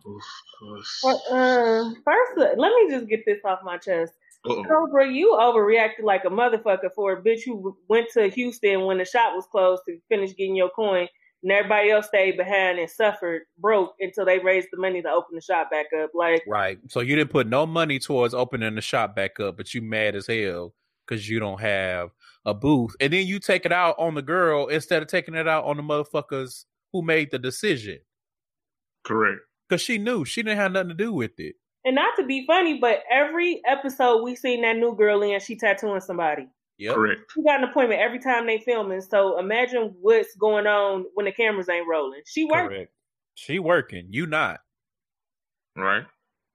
oof. Well, uh, first, let me just get this off my chest. Uh-oh. Cobra, you overreacted like a motherfucker for a bitch who went to Houston when the shop was closed to finish getting your coin and everybody else stayed behind and suffered broke until they raised the money to open the shop back up. Like right. So you didn't put no money towards opening the shop back up, but you mad as hell because you don't have a booth, and then you take it out on the girl instead of taking it out on the motherfuckers who made the decision. Correct. Because she knew she didn't have nothing to do with it. And not to be funny, but every episode we seen that new girl in, she tattooing somebody. Yep. Correct. She got an appointment every time they filming. So imagine what's going on when the cameras ain't rolling. She working. Correct. She working. You not. Right.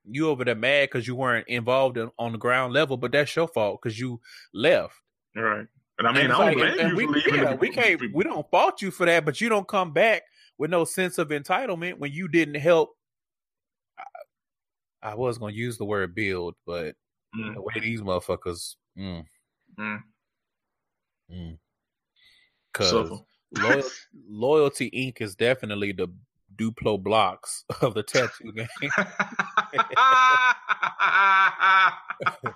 You over there mad because you weren't involved in, on the ground level, but that's your fault because you left. Right. And I mean, And I don't like- blame you we, for leaving. yeah, we can't. We don't fault you for that, but you don't come back with no sense of entitlement when you didn't help. I, I was gonna use the word build, but Mm. the way these motherfuckers, mm, Mm. mm. cause Suffer. loyal, loyalty Ink is definitely the Duplo blocks of the tattoo game.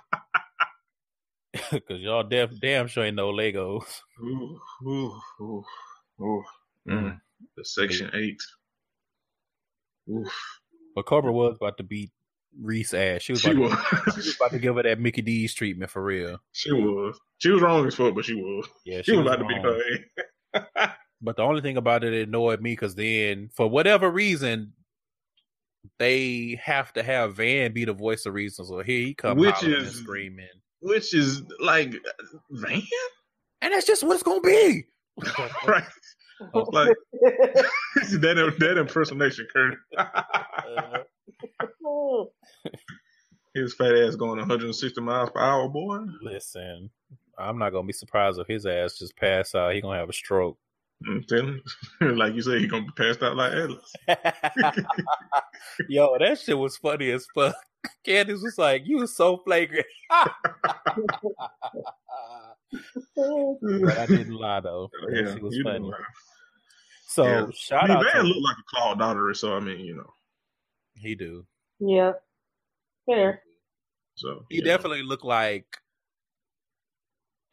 Cause y'all damn damn sure ain't no Legos. ooh, ooh, ooh, ooh. Mm. The section eight. Oof. But Cobra was about to beat Reese ass. She was, She about, to, was. she was about to give her that Mickey D's treatment for real. She was. She was wrong as fuck, but she was. Yeah, She, was about to beat her. But the only thing about it, it annoyed me because then, for whatever reason, they have to have Van be the voice of reason. So here he comes, Which is- screaming, Which is like Van? and that's just what it's gonna be. right. Like that that impersonation, Kurt. His fat ass going 160 miles per hour, boy. Listen, I'm not gonna be surprised if his ass just pass out. He gonna have a stroke. I'm telling you. like you said, he gonna be passed out like Atlas. Yo, that shit was funny as fuck. Candace was like, "You was so flagrant." but I didn't lie though. Yeah, she was you funny. know. So Yeah. shout I mean, out Van to looked like a Claude daughter, so I mean, you know. he do. yeah. Fair. So He yeah. definitely looked like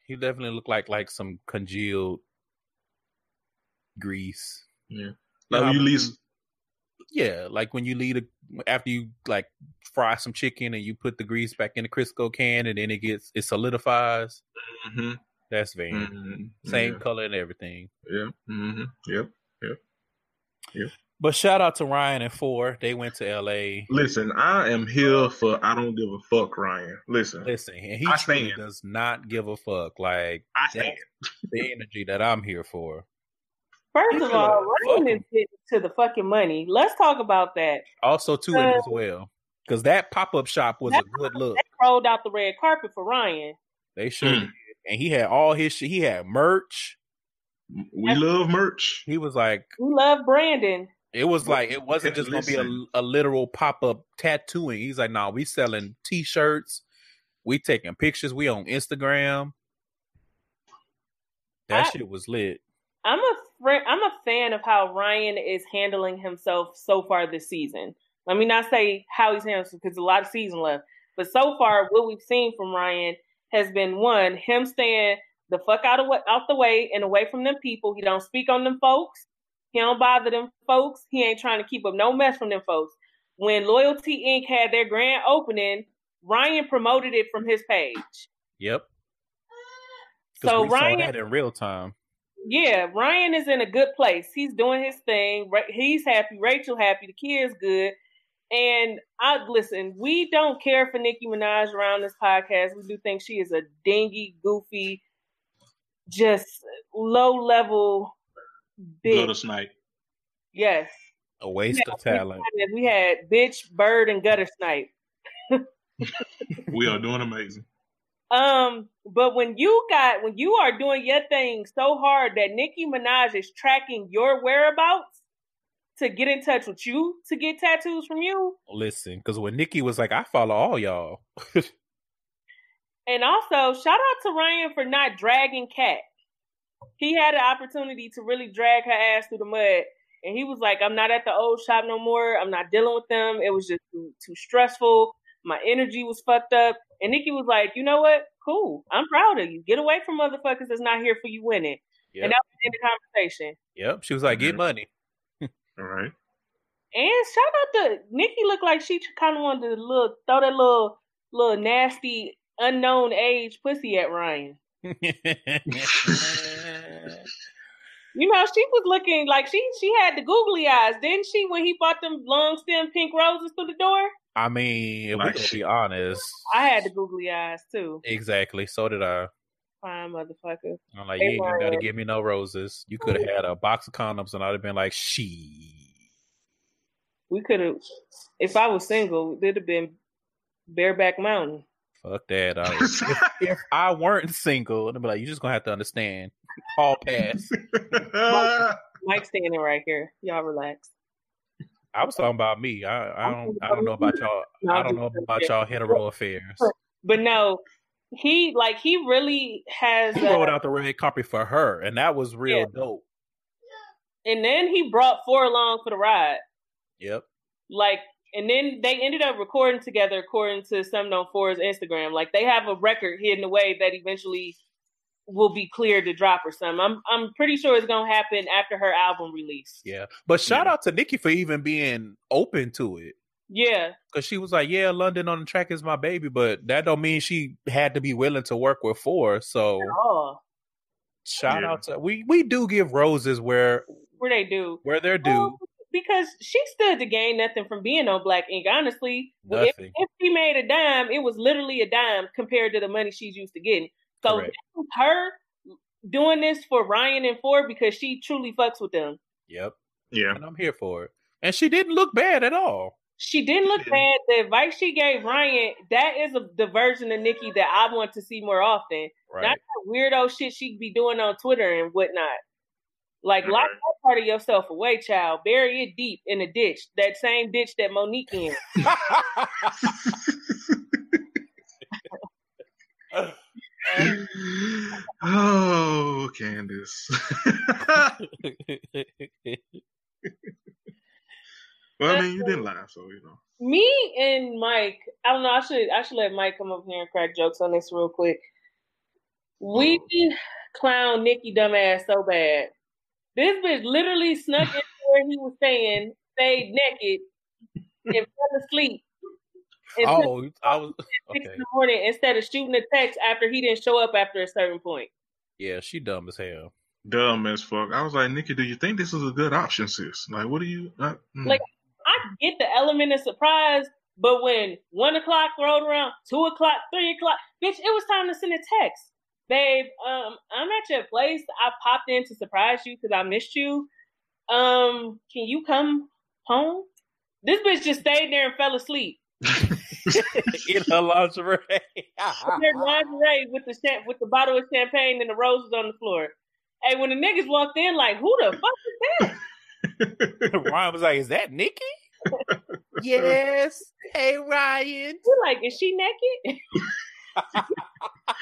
he definitely looked like like some congealed grease. Yeah. You know Like how you when least Yeah, like when you lead a after you like fry some chicken and you put the grease back in the Crisco can and then it gets it solidifies. hmm That's Van. hmm Same Yeah. color and everything. Yeah. hmm Yep. But shout out to Ryan and Phor. They went to LA. Listen, I am here for I don't give a fuck, Ryan. Listen, Listen, and he I truly stand. does not give a fuck. Like I stand. the energy that I'm here for. First of all, Fuck Ryan 'em. is getting to the fucking money. Let's talk about that. Also, to it as well, because that pop up shop was a good look. They rolled out the red carpet for Ryan. They sure Mm. did. And he had all his shit. He had merch. We love merch. He was like, We love Brandon. it was like, it wasn't just going to be a, a literal pop up tattooing. He's like, nah, we selling t shirts. We taking pictures. We on Instagram. That I- shit was lit. I'm a fr- I'm a fan of how Ryan is handling himself so far this season. Let me not say how he's handling because a lot of season left, but so far what we've seen from Ryan has been one him staying the fuck out of out the way and away from them people. He don't speak on them folks. He don't bother them folks. He ain't trying to keep up no mess from them folks. When Loyalty Ink. had their grand opening, Ryan promoted it from his page. Yep. So Ryan, that in real time. Yeah, Ryan is in a good place. He's doing his thing. He's happy. Rachel happy. The kids good. And I listen. We don't care for Nicki Minaj around this podcast. We do think she is a dingy, goofy, just low level Gutter bitch. snipe. Yes, A waste of talent. we had bitch, bird, and gutter snipe. We are doing amazing. Um, but when you got when you are doing your thing so hard that Nicki Minaj is tracking your whereabouts to get in touch with you to get tattoos from you, Listen, because when Nikki was like, I follow all y'all. and also shout out to Ryan for not dragging Kat. He had an opportunity to really drag her ass through the mud, and he was like, "I'm not at the old shop no more. I'm not dealing with them. It was just too, too stressful. My energy was fucked up." And Nikki was like, "You know what? Cool. I'm proud of you. Get away from motherfuckers that's not here for you winning." Yep. And that was the end of the conversation. Yep. She was like, "Get Mhm. money." All right. And shout out to Nikki. Looked like she kind of wanted to little throw that little little nasty unknown age pussy at Ryan. You know, she was looking like she she had the googly eyes, didn't she? When he bought them long stem pink roses through the door, I mean, if we Like gonna she- be honest, I had the googly eyes too. exactly. So did I. Fine, motherfucker. I'm like, They you ain't even got to give me no roses. You could have had a box of condoms, and I'd have been like, she. We could have, if I was single, it'd have been bareback mountain. Fuck that. I, if, if I weren't single, I'd be like, you just gonna have to understand. Hall pass. Mike standing right here. Y'all relax. I was talking about me. I, I don't. I don't know about y'all. I don't know about y'all hetero affairs. But no, he like he really has. He uh, out the red carpet for her, and that was real Yeah. dope. and then he brought Phor along for the ride. Yep. Like, and then they ended up recording together, according to some known Phor's Instagram. Like, they have a record hidden away that eventually will be cleared to drop or something. I'm I'm pretty sure it's gonna happen after her album release. Yeah. But shout Yeah. out to Nikki for even being open to it. Yeah, Cause she was like, "Yeah, London on the track is my baby," but that don't mean she had to be willing to work with Phor. So oh, shout Yeah. out to we we do give roses where where they do. where they're due. Well, because she stood to gain nothing from being on Black Ink. Honestly, if, if she made a dime, it was literally a dime compared to the money she's used to getting. So Correct. this was her doing this for Ryan and Ford because she truly fucks with them. Yep. yeah. And I'm here for it. And she didn't look bad at all. She didn't look Yeah. bad. The advice she gave Ryan, that is a, the version of Nikki that I want to see more often. Right. Not that weirdo shit she'd be doing on Twitter and whatnot. Like lock that part of yourself away, child. Bury it deep in a ditch. That same ditch that Monique in. oh, Candace. well, I mean, you didn't lie, so you know. Me and Mike, I don't know. I should I should let Mike come up here and crack jokes on this real quick. We clown Nikki dumbass so bad. This bitch literally snuck into where he was staying, stayed naked, and fell asleep. Until oh, I was six okay. in the morning instead of shooting a text after he didn't show up after a certain point. Yeah, she dumb as hell. Dumb as fuck. I was like, Nikki, do you think this is a good option, sis? Like, what do you? Uh, mm. Like- I get the element of surprise, but when one o'clock rolled around, two o'clock, three o'clock, bitch, it was time to send a text. Babe, um, I'm at your place. I popped in to surprise you because I missed you. Um, can you come home? This bitch just stayed there and fell asleep. In her lingerie. In her lingerie with the cha- with the bottle of champagne and the roses on the floor. Hey, when the niggas walked in, like, who the fuck is that? Ryan was like, "Is that Nikki?" yes. Hey, Ryan. We're like, is she naked?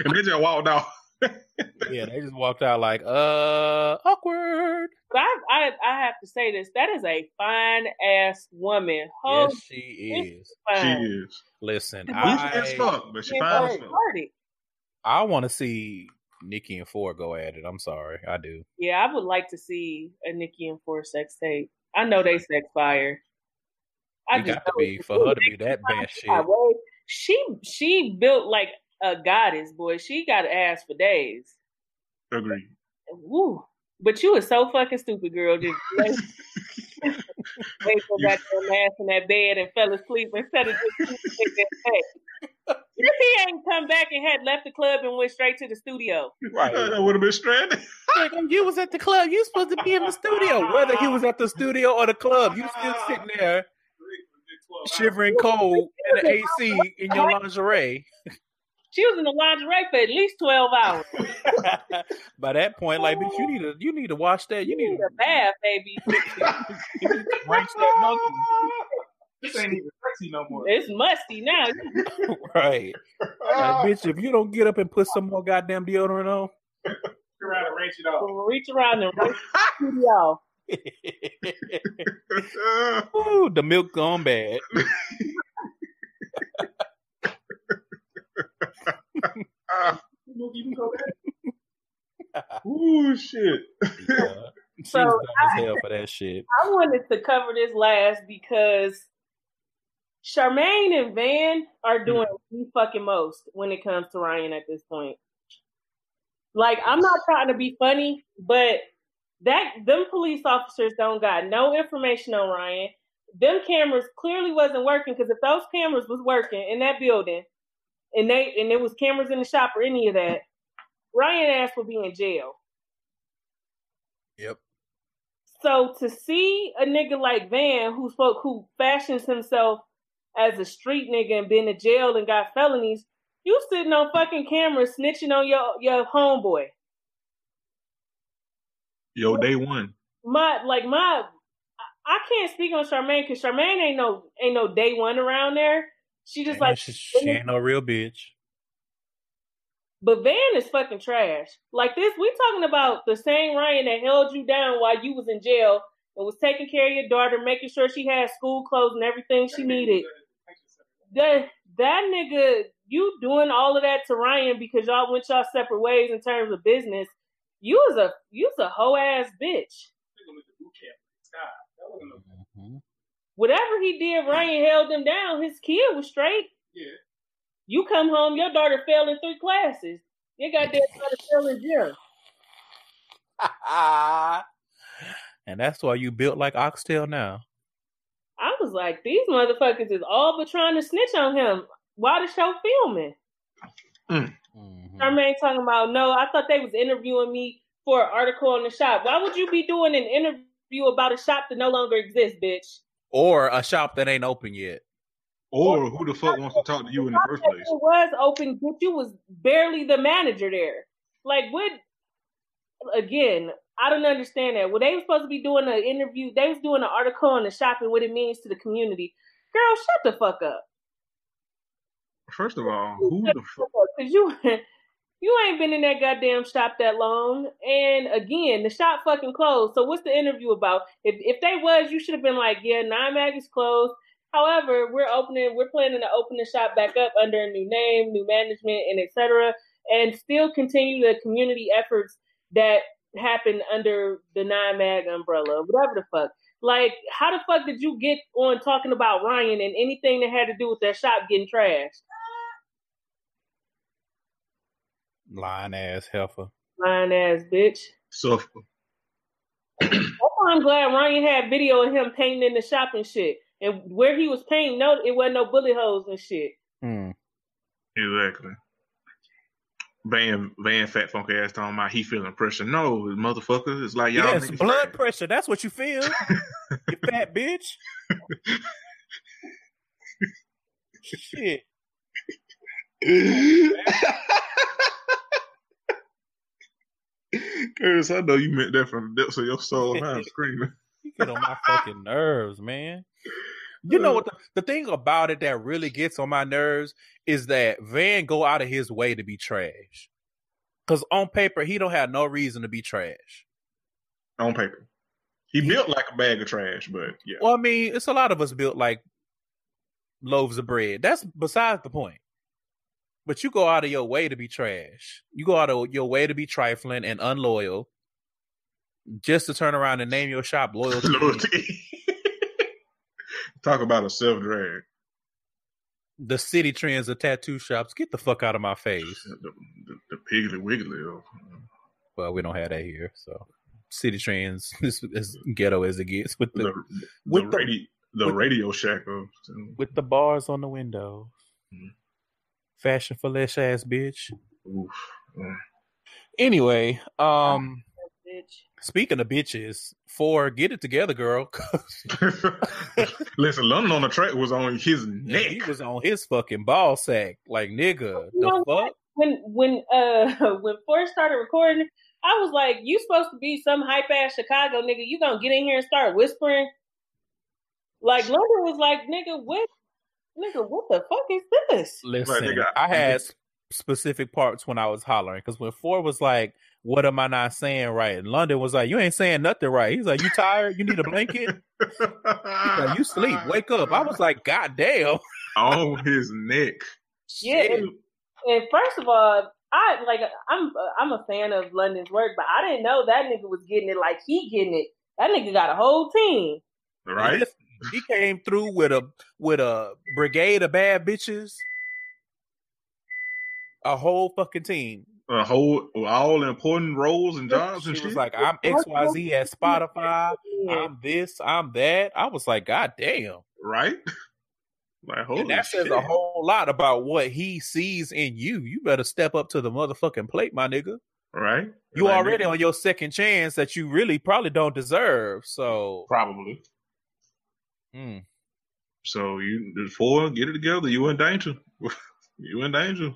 and they just walked out. Yeah, they just walked out like, "Uh, awkward." But I, I, I have to say this. That is a fine ass woman. Oh, Yes, she is. She is. Listen, Bougie as I fuck, but she fine as fuck. I want to see Nikki and Phor go at it. I'm sorry, I do. Yeah, I would like to see a Nikki and Phor sex tape. I know they sex fire. I It just got to be for her to be that bad shit. Yeah, She she built like a goddess, boy. She got ass for days. Agreed. Woo. But you was so fucking stupid, girl. Just lay, wait for You- that ass in that bed and fell asleep instead of just taking that text. If he ain't come back and had left the club and went straight to the studio. Right. that would have been stranded. Nigga, you was at the club. You supposed to be in the studio. Whether he was at the studio or the club, you still sitting there shivering cold in the AC in your lingerie. She was in the lingerie for at least twelve hours. By that point, like, bitch, you need to you need to watch that. You You need need to a bath, baby. you need to ranch that monkey. This ain't even sexy no more. It's musty now. Right. Like, oh. bitch, if you don't get up and put some more goddamn deodorant on. Reach around and range it off. Reach around and rinse the studio. Ooh, the milk gone bad. Ah. Ooh, shit. Yeah. She's So, dumb as hell for that shit. I wanted to cover this last because Charmaine and Van are doing the fucking most when it comes to Ryan at this point. Like, I'm not trying to be funny, but that them police officers don't got no information on Ryan. Them cameras clearly wasn't working because if those cameras was working in that building, and they and there was cameras in the shop or any of that, Ryan ass would be in jail. Yep. So to see a nigga like Van who spoke who fashions himself as a street nigga and been to jail and got felonies, you sitting on fucking camera snitching on your your homeboy. Yo, day one. My like my I can't speak on Charmaine because Charmaine ain't no ain't no day one around there. She just like she, she ain't no real bitch. But Van is fucking trash. Like this, we talking about the same Ryan that held you down while you was in jail and was taking care of your daughter, making sure she had school clothes and everything she needed. That that nigga, you doing all of that to Ryan because y'all went y'all separate ways in terms of business. You was a you was a hoe ass bitch. Whatever he did, Ryan held him down. His kid was straight. Yeah. You come home, your daughter failed in three classes. Your goddamn daughter failed in gym. and that's why you built like oxtail now. I was like, these motherfuckers is all but trying to snitch on him. Why the show filming? Mhm. Charmaine talking about, no, I thought they was interviewing me for an article on the shop. Why would you be doing an interview about a shop that no longer exists, bitch? Or a shop that ain't open yet. Or who the fuck wants to talk to you in the first place? It was open, but you was barely the manager there. Like, what? Again, I don't understand that. Well, they were supposed to be doing an interview. They was doing an article on the shop and what it means to the community. Girl, shut the fuck up. First of all, who the fuck? Cause you you ain't been in that goddamn shop that long. And again, the shop fucking closed. So what's the interview about? If if they was, you should have been like, yeah, Nine Mag is closed. However, we're opening, we're planning to open the shop back up under a new name, new management, and etc. And still continue the community efforts that happened under the Nine Mag umbrella, whatever the fuck. Like, how the fuck did you get on talking about Ryan and anything that had to do with that shop getting trashed? Lying ass heifer. Lying ass bitch. So That's why I'm glad Ryan had video of him painting in the shop and shit. And where he was painting, no, it wasn't no bullet holes and shit. Hmm. exactly. Van Van fat funky ass talking about he feeling pressure. No, motherfucker. It's like y'all Yes, niggas blood trash. pressure. That's what you feel. you fat bitch. Shit. Curtis, I know you meant that from the depths of your soul. I'm screaming. You get on my fucking nerves, man. You know uh, what? The, the thing about it that really gets on my nerves is that Van go out of his way to be trash. Cause on paper he don't have no reason to be trash. On paper. He built like a bag of trash, but yeah. Well, I mean, it's a lot of us built like loaves of bread. That's besides the point. But you go out of your way to be trash. You go out of your way to be trifling and unloyal, just to turn around and name your shop loyalty. Loyalty. Talk about a self drag. the Citi Trends of tattoo shops. Get the fuck out of my face. The, the, the Piggly Wiggly. Well, we don't have that here, so Citi Trends is as ghetto as it gets with the The, with the- radio, the with- radio shack of. with the bars on the windows. Mhm. Fashion for less ass bitch. Oof. Anyway, um, speaking of bitches, for get it together, girl. Listen, London on the track was on his Yeah, neck. he was on his fucking ball sack, like nigga. You know The what? When when uh when Forrest started recording, I was like, "You supposed to be some hype ass Chicago nigga? You gonna get in here and start whispering?" Like London was like, "Nigga, what? Nigga, what the fuck is this?" Listen, nigga, I had s- specific parts when I was hollering because when Ford was like, "What am I not saying right?" and London was like, "You ain't saying nothing right." He's like, "You tired? You need a blanket? Like, you sleep? Wake up!" I was like, "God damn!" on his neck. Yeah. And first of all, I like I'm I'm a fan of London's work, but I didn't know that nigga was getting it like he getting it. That nigga got a whole team. Right? He came through with a with a brigade of bad bitches, a whole fucking team. A whole all important roles and jobs and She shit. was like, "I'm X Y Z at Spotify. I'm this. I'm that." I was like, "God damn!" right? Like holy and that says a whole lot about what he sees in you. You better step up to the motherfucking plate, my nigga. right? You Like, already on your second chance that you really probably don't deserve. So, probably. Mm, So you Phor, get it together. You in danger. you in danger.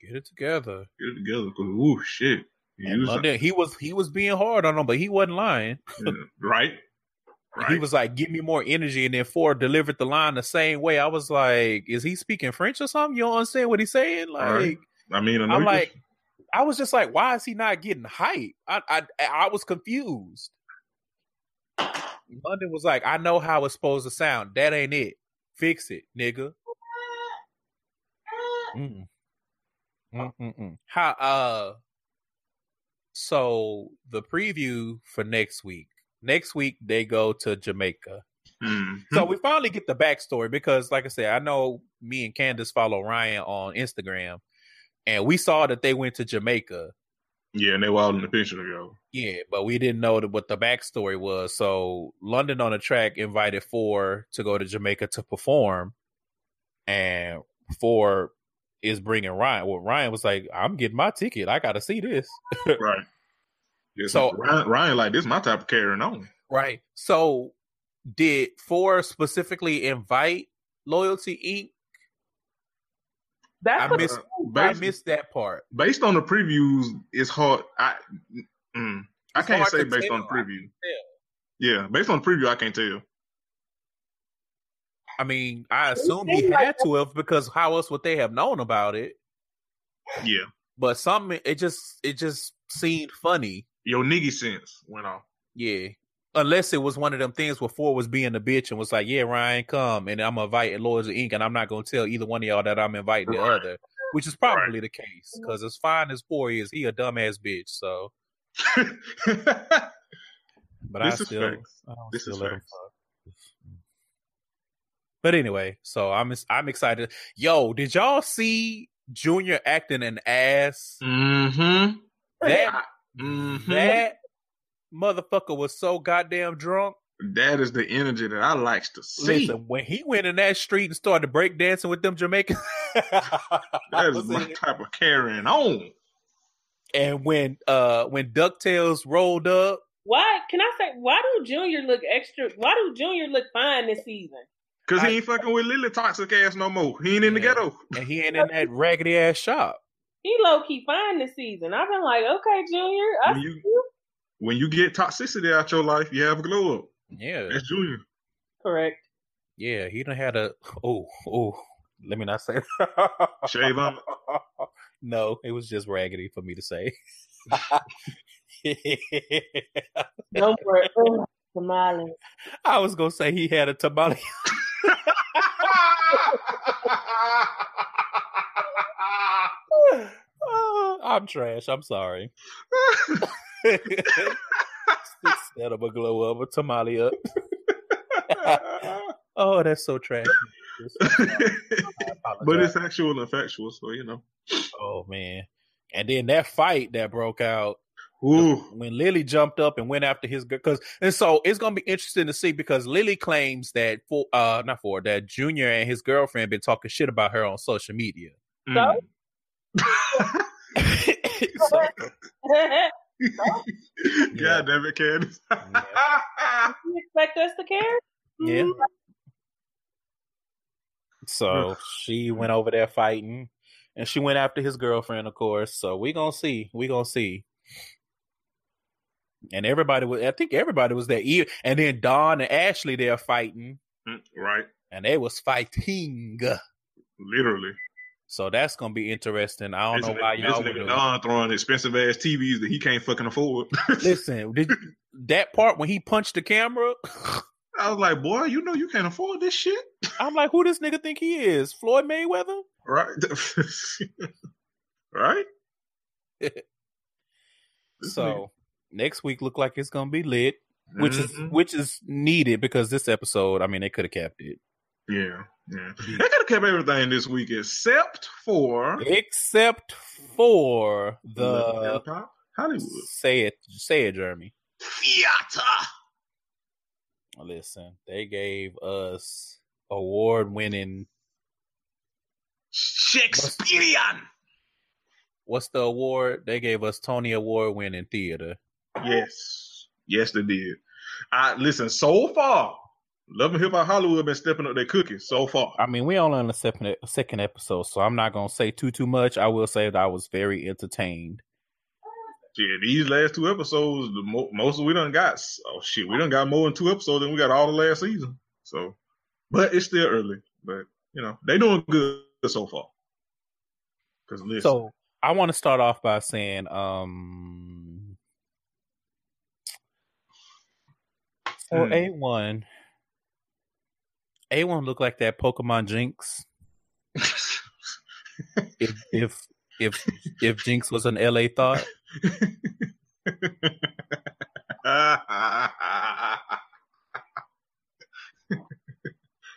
get it together. Get it together. Cause ooh shit. And was- London, he was he was being hard on him, but he wasn't lying. yeah, right? Right. He was like, "Give me more energy," and then Ford delivered the line the same way. I was like, "Is he speaking French or something? You don't understand what he's saying?" Like, Right. I mean, I you- like, I was just like, "Why is he not getting hype?" I I I was confused. London was like, "I know how it's supposed to sound. That ain't it. Fix it, nigga." Mm. Mm-mm-mm. How uh so the preview for next week. Next week they go to Jamaica. Mhm. So we finally get the backstory because, like I said, I know me and Candace follow Ryan on Instagram, and we saw that they went to Jamaica. Yeah, and they were all in the picture together. Yeah, but we didn't know what the backstory was. So London on the track invited Phor to go to Jamaica to perform, and Phor is bringing Ryan. Well, Ryan was like, "I'm getting my ticket. I got to see this." right. Yeah, So- Ryan, Ryan, like this, is my type of carrying on. Right. So, did Phor specifically invite Loyalty Ink? That's I miss. I based, missed that part. based on the previews, it's hard. I mm, I can't say based tell. on the preview. Yeah, based on the preview, I can't tell. I mean, I assume he had to have because how else would they have known about it? Yeah, But some it just it just seemed funny. your niggy sense went off. Yeah. Unless it was one of them things where Ford was being a bitch and was like, "Yeah, Ryan, come," and I'm inviting Loyalty Ink, and I'm not going to tell either one of y'all that I'm inviting the other, which is probably the case because as fine as Phor is, he a dumbass bitch. So, but I still. I This still is let him fuck. But anyway, so I'm I'm excited. Yo, did y'all see Junior acting an ass? mm-hmm. That Mm-hmm. that motherfucker was so goddamn drunk. That is the energy that I likes to see. Listen, when he went in that street and started break dancing with them Jamaicans, that is my it. type of carrying on. and when uh when Ducktales rolled up, Why can I say? Why do Junior look extra? Why do Junior look fine this season? Cause I- he ain't fucking with Lily toxic ass no more. He ain't in the Yeah. ghetto. and he ain't in that raggedy ass shop. He low key fine this season. I've been like, okay, Junior, I When see you- you. When you get toxicity out your life, you have a glow up. Yeah, That's Junior. Correct. yeah, he done had a oh oh. Let me not say. Shave on. No, it was just raggedy for me to say. No more ugh, smiling. I was gonna say he had a tamale. Oh, I'm trash. I'm sorry. Instead of a glow up, a tamale up. oh, that's so trash. but it's actual and factual, so you know. oh man. And then that fight that broke out Ooh. when Lily jumped up and went after his because and so it's gonna be interesting to see because Lily claims that for uh not for that Junior and his girlfriend been talking shit about her on social media. Mm. So- God damn it, Candace. you expect us to care? Yeah. Mm, So she went over there fighting, and she went after his girlfriend, of course. So we gonna see. We gonna see. And everybody was. I think everybody was there. And then Don and Ashley they're fighting, Mm, right. and they was fighting. Literally. So that's gonna be interesting. I don't This know why nigga- y'all this nigga do. Don throwing expensive ass TVs that he can't fucking afford. Listen, did that part when he punched the camera? I was like, boy, you know you can't afford this shit, I'm like, who this nigga think he is? Floyd Mayweather? right? Right? so next week look like it's gonna be lit, which is Mhm. which is needed because this episode, I mean, they could have kept it. yeah, yeah. They could have kept everything this week except for Except for the Hollywood. say it say it, Jeremy. Theater. Listen, they gave us award winning Shakespearean. what's the award? They gave us Tony Award winning theater. Yes. Yes, they did. I listen, so far, Love and Hip Hop Hollywood been stepping up their cooking so far. I mean, we only on the second second episode, so I'm not gonna say too too much. I will say that I was very entertained. Yeah, these last two episodes, the mo- most of we done got. Oh shit, we done got more than two episodes than we got all the last season. So, but it's still early. But you know, they doing good so far. Cause listen, So I want to start off by saying, um, so Hmm. A one, A one look like that Pokemon Jinx. If if if if Jinx was an LA thought,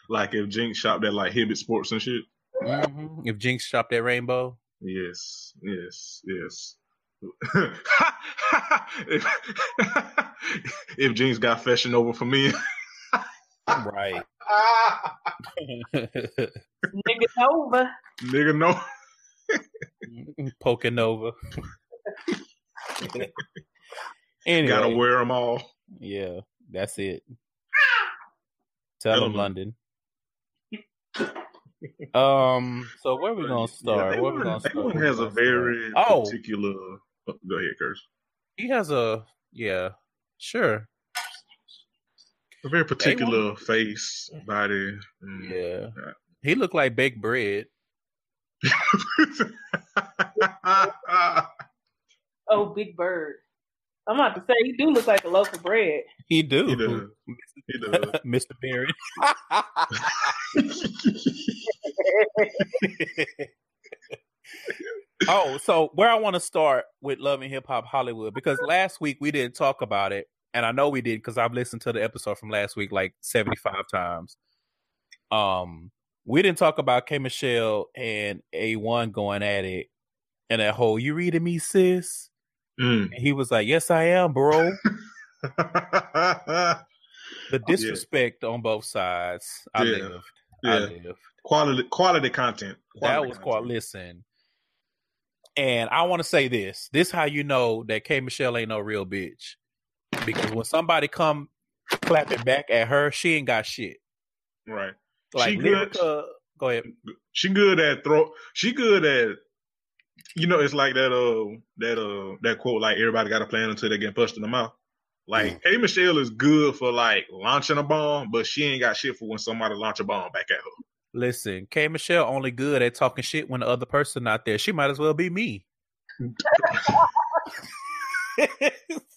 like if Jinx shopped at like Hibbett Sports and shit. Mhm. if Jinx shopped at Rainbow, Yes, yes, yes. if, if Jinx got fashion over for me, right? Nigga over. nigga, no. Poking Nova. anyway, Gotta wear them all. Yeah, that's it. Tell Tell them 'em. London. Um. So where we gonna start? that where we one- gonna start? one Where has a gonna start? very Oh. particular. oh, Go ahead, Curse. He has a yeah. Sure. A very particular face, body. mm. Yeah. Yeah. He looked like baked bread. Oh, Big Bird. I'm about to say he do look like a loaf of bread. He do. he does. He does. Mr. Berry. oh, so where I want to start with Love and Hip Hop Hollywood because last week we didn't talk about it, and I know we did because I've listened to the episode from last week like seventy five times. Um, we didn't talk about K Michelle and A One going at it, and that whole "you reading me, sis?" Mm. He was like, "Yes, I am, bro." The disrespect on both sides. I Yeah. lived. I lived. quality quality content. that was quite listen. And I want to say this. This how you know that K Michelle ain't no real bitch. Because when somebody come clapping back at her, she ain't got shit. Right. Like She good. Lyrica, go ahead. She good at throw. She good at. You know, it's like that. Uh, that uh, that quote. Like everybody got a plan until they get punched in the mouth. Like K Michelle is good for like launching a bomb, but she ain't got shit for when somebody launch a bomb back at her. Listen, K Michelle only good at talking shit when the other person not there. She might as well be me.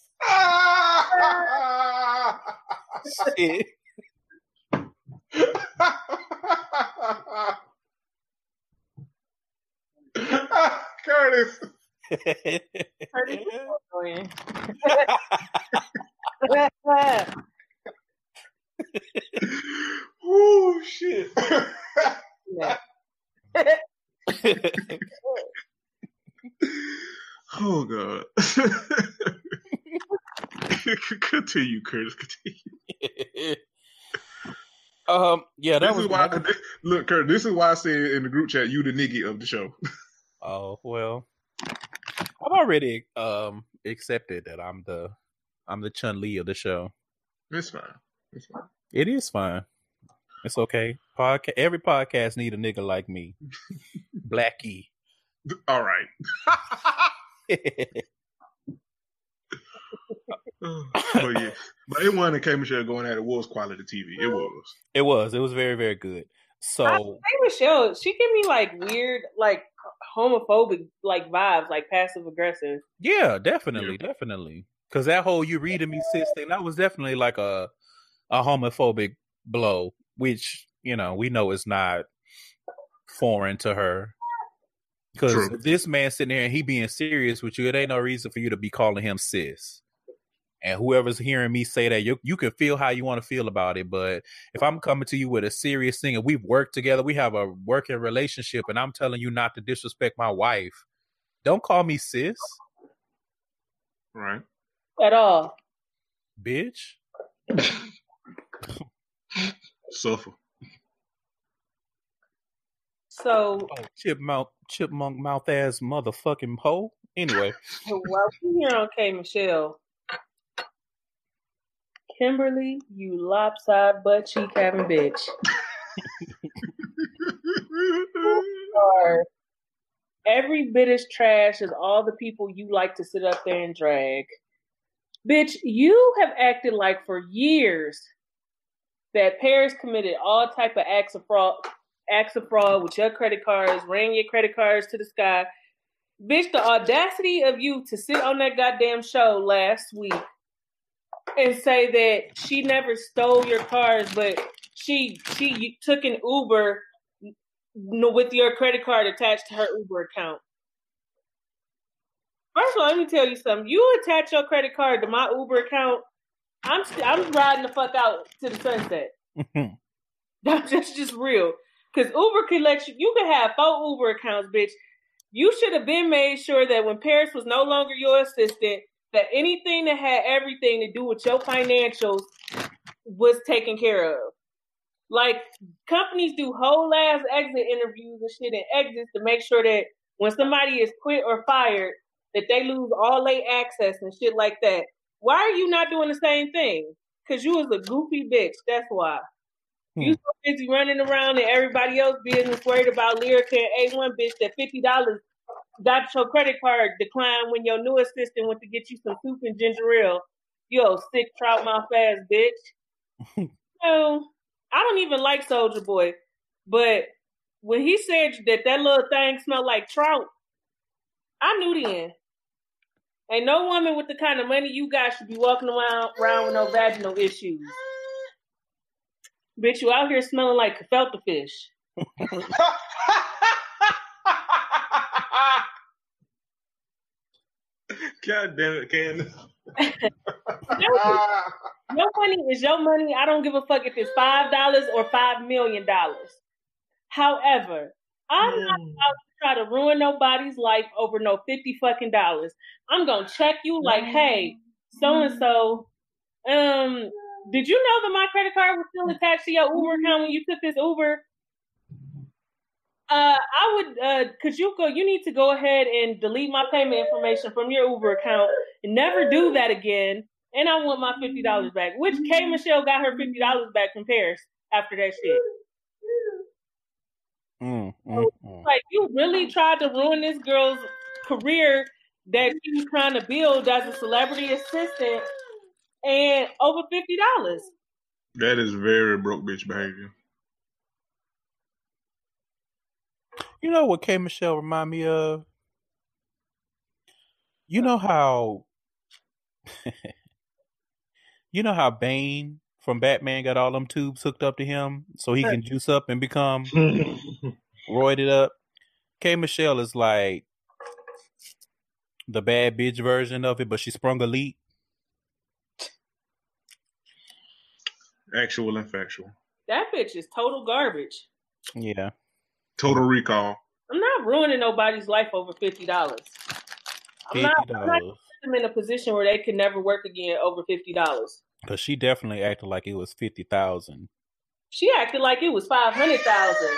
Shit. Curtis. Annoying. Oh shit. Oh god. continue, Curtis. Continue. um, yeah, that This was why. This, look, Curtis. This is why I said in the group chat, you the nigga of the show. Oh well, I've already um accepted that I'm the I'm the Chun Li of the show. It's fine. It's fine. It is fine. It's okay. Podca- every podcast need a nigga like me, Blackie. All right. It but yeah, but it wasn't K Michelle going at it was quality TV. It mm. was. It was. It was very very good. So K Michelle, she give me like weird, like homophobic, like vibes, like passive aggressive. yeah, definitely, definitely. Because that whole "you reading me, sis" thing that was definitely like a a homophobic blow, which you know we know is not foreign to her. Because True. this man sitting there and he being serious with you, it ain't no reason for you to be calling him sis. And whoever's hearing me say that, you you can feel how you want to feel about it. But if I'm coming to you with a serious thing and we've worked together, we have a working relationship, and I'm telling you not to disrespect my wife, don't call me sis, Right. At all. bitch. Suffer. So Oh, chipmunk, chipmunk mouth ass motherfucking hoe. Anyway, while we here on K Michelle, Kimberly, you lopsided butt cheek having bitch. Are every bit as trash as all the people you like to sit up there and drag. Bitch, you have acted like for years that Paris committed all type of acts of fraud, acts of fraud with your credit cards, ran your credit cards to the sky. Bitch, the audacity of you to sit on that goddamn show last week and say that she never stole your cars, but she she took an Uber with your credit card attached to her Uber account. First of all, let me tell you something. You attach your credit card to my Uber account, I'm st- I'm riding the fuck out to the sunset. That's just, just real. Because Uber can let you, you can have four Uber accounts, bitch. You should have been made sure that when Paris was no longer your assistant, that anything that had everything to do with your financials was taken care of. Like companies do whole ass exit interviews and shit and exits to make sure that when somebody is quit or fired, that they lose all their access and shit like that. Why are you not doing the same thing? Because you was a goofy bitch. That's why. Hmm. You so busy running around and everybody else business worried about Lyrica and A1 bitch that fifty dollars got your credit card declined when your new assistant went to get you some soup and ginger ale. Yo, sick trout mouth ass bitch. so I don't even like Soldier Boy, but when he said that that little thing smelled like trout, I knew then. Ain't no woman with the kind of money you got should be walking around around with no vaginal issues. Bitch, you out here smelling like gefilte fish. God damn it, Candace. Your money is your money. I don't give a fuck if it's five dollars or five million dollars. However, I'm not about to try to ruin nobody's life over no fifty fucking dollars. I'm gonna check you like, hey, so and so, um, did you know that my credit card was still attached to your Uber account when you took this Uber? Uh, I would, uh, could you go? You need to go ahead and delete my payment information from your Uber account and never do that again. And I want my fifty dollars back. Which K Michelle got her fifty dollars back from Paris after that shit. Mm, mm, mm. Like you really tried to ruin this girl's career that she was trying to build as a celebrity assistant, and over fifty dollars. That is very broke bitch behavior. You know what K Michelle remind me of? You know how you know how Bane from Batman got all them tubes hooked up to him so he can juice up and become roided up. K Michelle is like the bad bitch version of it, but she sprung a leak. Actual and factual. That bitch is total garbage. Yeah. Total recall. I'm not ruining nobody's life over fifty dollars. I'm not, I'm not putting them in a position where they can never work again over fifty dollars. Cause she definitely acted like it was fifty thousand. She acted like it was five hundred thousand.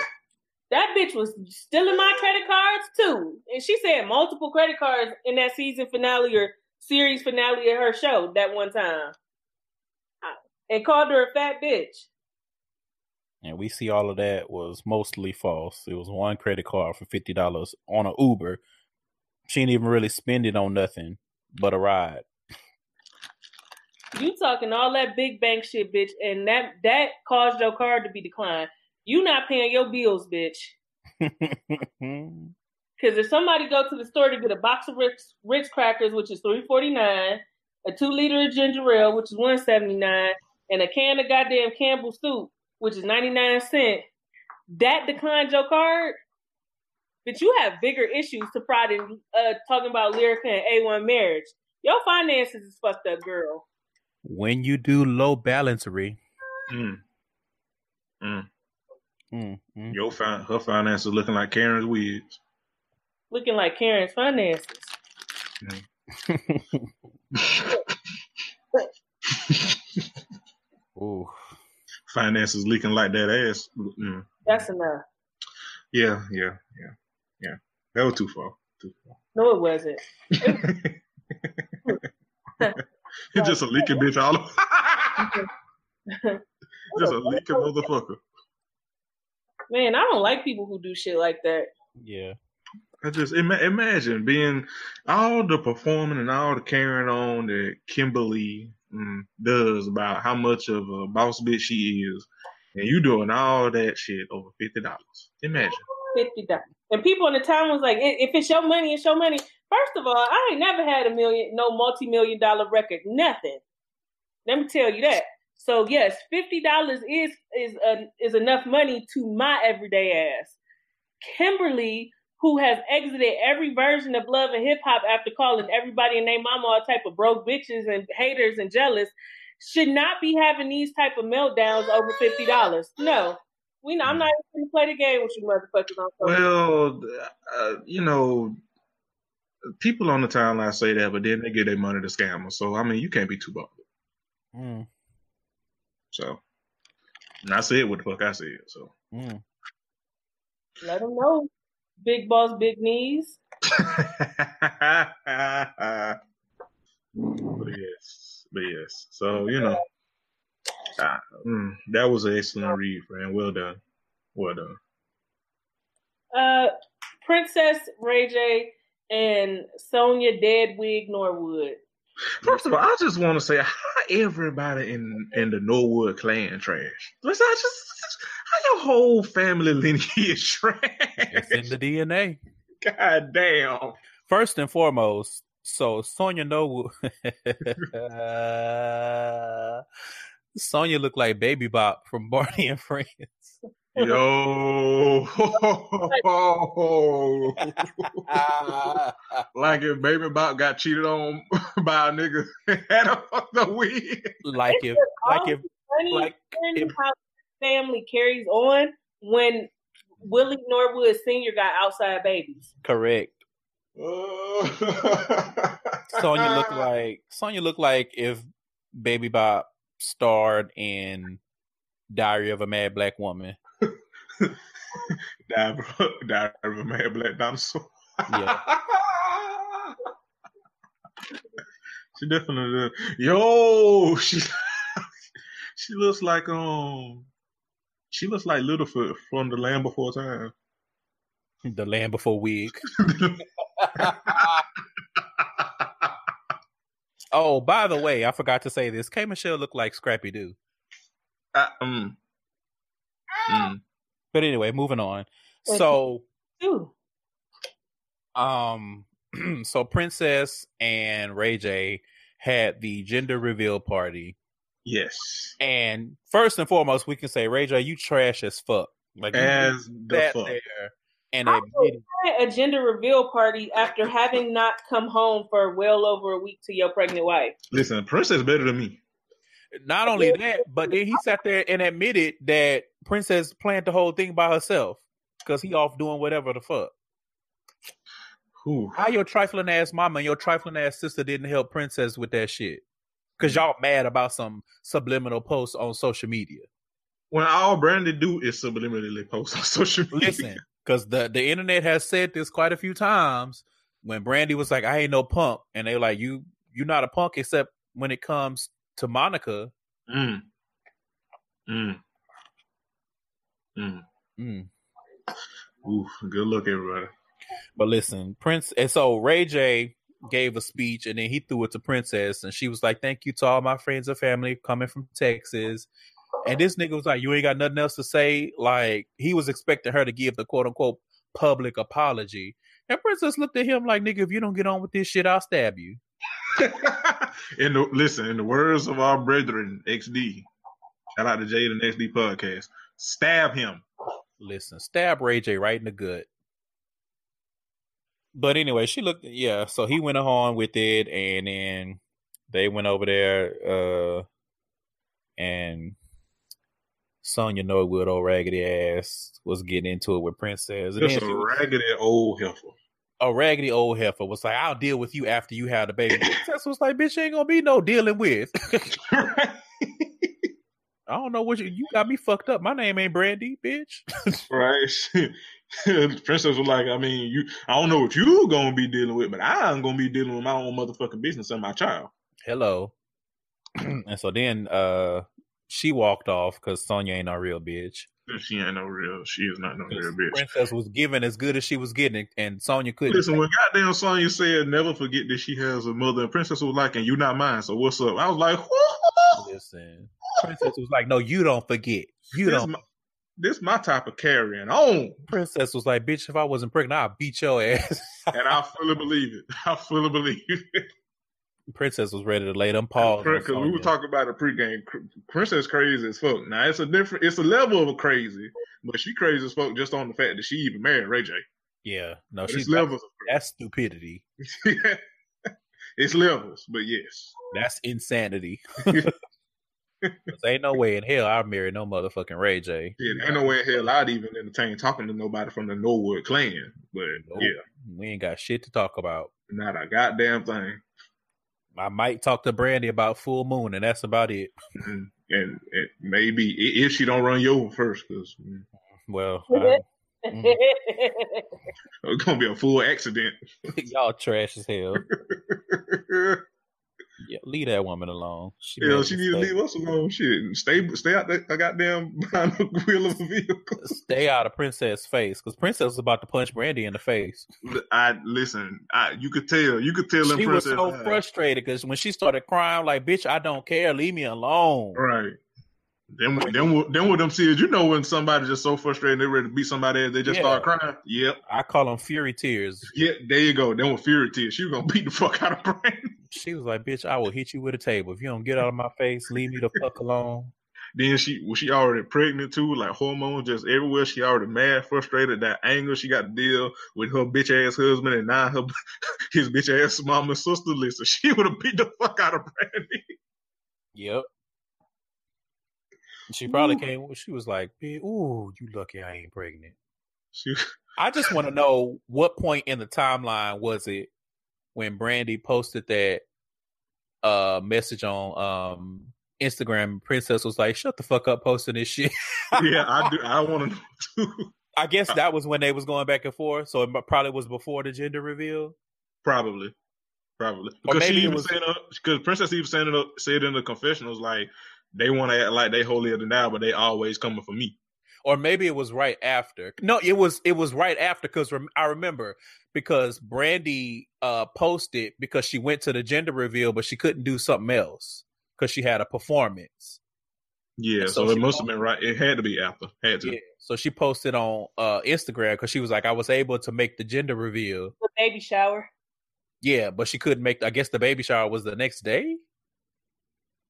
That bitch was stealing my credit cards too, and she said multiple credit cards in that season finale or series finale of her show that one time, and called her a fat bitch. And we see all of that was mostly false. It was one credit card for fifty dollars on an Uber. She didn't even really spend it on nothing but a ride. You talking all that big bank shit, bitch, and that that caused your card to be declined. You not paying your bills, bitch. Because if somebody go to the store to get a box of Ritz, Ritz crackers, which is three forty nine, a two liter of ginger ale, which is one seventy nine, and a can of goddamn Campbell soup, which is ninety nine cent, that declined your card, but you have bigger issues to pride in uh, talking about Lyrica and A1 marriage. Your finances is fucked up, girl. When you do low balancery, Mm. Mm. mm, mm. Your fin- her finances looking like Karen's wigs. Looking like Karen's finances. Ooh. Finances leaking like that ass. Mm. That's enough. Yeah, yeah, yeah, yeah. That was too far. Too far. No, it wasn't. It's just a leaking bitch all over. just a leaking motherfucker. Man, I don't like people who do shit like that. Yeah. I just ima- imagine being all the performing and all the carrying on that Kimberly does about how much of a boss bitch she is, and you doing all that shit over fifty dollars. Imagine. Fifty dollars. And people in the town was like, if it's your money, it's your money. First of all, I ain't never had a million, no multi-million dollar record, nothing. Let me tell you that. So yes, fifty dollars is is uh, is enough money to my everyday ass. Kimberly, who has exited every version of love and hip hop after calling everybody and their mama all type of broke bitches and haters and jealous, should not be having these type of meltdowns over fifty dollars. No, we not, I'm not even gonna play the game with you motherfuckers on social Well, uh, you know, people on the timeline say that, but then they give their money to scammers. So I mean, you can't be too bothered. Mm, So, and I said what the fuck I said. So. mm. Let them know. Big boss, big knees. but yes, but yes. So you know, ah, mm, that was an excellent read, friend. Well done, well done. Uh, Princess Ray J and Sonia Dead Wig Norwood. First of all, I just want to say how everybody in in the Norwood clan trash. Let's not just how your whole family lineage is trash. It's in the DNA. God damn. First and foremost, so Sonya Norwood. Sonya looked like Baby Bop from Barney and Friends. Yo, like if Baby Bop got cheated on by a nigga had a the wig. like if, like if, Funny like funny if- how family carries on when Willie Norwood Sr. got outside babies. correct. Sonya looked like Sonya looked like if Baby Bop starred in Diary of a Mad Black Woman. Dive, dive of a mad black dinosaur. Yeah. she definitely. Yo, she she looks like um. She looks like Littlefoot from the Land Before Time. The Land Before Wig. Oh, by the way, I forgot to say this. K Michelle looked like Scrappy Doo. Uh, mm. Mm. But anyway, moving on. So Ooh. um so Princess and Ray J had the gender reveal party. Yes. And first and foremost, we can say, Ray J, you trash as fuck. Like you As the fuck. there and How admitted a gender reveal party after having not come home for well over a week to your pregnant wife. Listen, Princess better than me. Not only that, but then he sat there and admitted that Princess planned the whole thing by herself because he off doing whatever the fuck. Whew. How your trifling ass mama and your trifling ass sister didn't help Princess with that shit? Cause y'all mad about some subliminal posts on social media. When all Brandy do is subliminally post on social media. Listen, because the the internet has said this quite a few times. When Brandy was like, "I ain't no punk," and they like, "You you not a punk except when it comes to Monica." Mm. Mm. Mm. Mm. Ooh, good luck, everybody. But listen, Prince, and so Ray J gave a speech, and then he threw it to Princess, and she was like, "Thank you to all my friends and family coming from Texas." And this nigga was like, "You ain't got nothing else to say." Like he was expecting her to give the quote unquote public apology, and Princess looked at him like, "Nigga, if you don't get on with this shit, I'll stab you." in the listen, in the words of our brethren, XD, shout out to Jade and XD podcast. Stab him. Listen, stab Ray J right in the gut. but anyway, she looked. Yeah, so he went on with it, and then they went over there, uh, and Sonya Norwood, old raggedy ass, was getting into it with Princess. And Just a raggedy old heifer. A raggedy old heifer was like, "I'll deal with you after you have the baby." Princess was like, "Bitch, ain't gonna be no dealing with." I don't know what you you got me fucked up. My name ain't Brandy, bitch. right. Princess was like, I mean, you I don't know what you gonna be dealing with, but I'm gonna be dealing with my own motherfucking business and my child. Hello. and so then uh she walked off because Sonya ain't no real bitch. She ain't no real. She is not no real bitch. Princess was given as good as she was getting, and Sonya couldn't. Listen, when goddamn Sonya said, "Never forget that she has a mother," and Princess was like, "And you not mine, so what's up?" I was like, Whoa! "Listen." Princess was like, "No, you don't forget. You this don't." My, this my type of carrying on. Princess was like, "Bitch, if I wasn't pregnant, I'd beat your ass." and I fully believe it. I fully believe it. Princess was ready to lay them paws. Because we were talking about a pregame. Princess crazy as fuck. Now it's a different, it's a level of crazy, but she crazy as fuck just on the fact that she even married Ray J. Yeah, no, but she's levels. That's stupidity. it's levels, but yes, that's insanity. ain't no way in hell I'd marry no motherfucking Ray J. Yeah, ain't no way in hell I'd even entertain talking to nobody from the Norwood clan. But nope. yeah, we ain't got shit to talk about. Not a goddamn thing. I might talk to Brandy about full moon, and that's about it. Mm-hmm. And, and, maybe if she don't run you over first, because mm. well, I, mm. it's gonna be a full accident. Y'all trash as hell. Yeah, leave that woman alone. She yeah, she need to leave us alone. Shit, stay, stay out. I goddamn behind the wheel of a vehicle. Stay out of Princess' face, because Princess was about to punch Brandy in the face. I listen. I you could tell. You could tell. She was so frustrated because when she started crying, like, "Bitch, I don't care. Leave me alone." Right. Then, then, then what them see is, you know, when somebody just so frustrated, they're ready to beat somebody, they just yeah. start crying. Yep. I call them fury tears. Yeah, there you go. Then with fury tears, she was gonna beat the fuck out of Brandy. She was like, "Bitch, I will hit you with a table if you don't get out of my face. Leave me the fuck alone." Then she was she already pregnant too, like hormones just everywhere. She already mad, frustrated, that anger she got to deal with her bitch ass husband and now her his bitch ass mama and sister. Listen, she would have beat the fuck out of Brandy. Yep. She probably ooh. came. She was like, "Ooh, you lucky I ain't pregnant." She, I just want to know what point in the timeline was it when Brandy posted that uh message on um Instagram. Princess was like, "Shut the fuck up, posting this shit." yeah, I do. I want to know too. I guess that was when they was going back and forth. So it probably was before the gender reveal. Probably, probably because she even was, said because Princess even said it said in the confessionals like they want to act like they holier than thou, but they always coming for me. Or maybe it was right after. No, it was it was right after because rem- I remember because Brandy uh posted because she went to the gender reveal, but she couldn't do something else because she had a performance. Yeah, so, so it must posted, have been right. It had to be after. Had to. Yeah. So she posted on uh Instagram because she was like, I was able to make the gender reveal. The baby shower. Yeah, but she couldn't make. I guess the baby shower was the next day.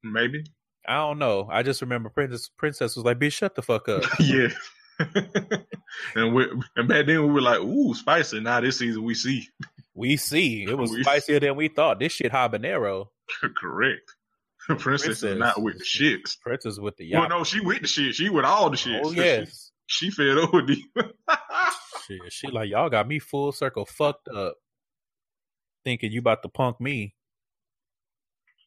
Maybe. I don't know. I just remember Princess Princess was like, "Bitch, shut the fuck up." yeah. and we and back then we were like, "Ooh, spicy." Now this season we see, we see it was we spicier see. than we thought. This shit habanero. Correct. Princess, Princess, is not with the shits. Princess with the yap. Well, no, she with the shit. She with all the shit. Oh yes. She, she fed over the. shit, she like y'all got me full circle fucked up, thinking you about to punk me.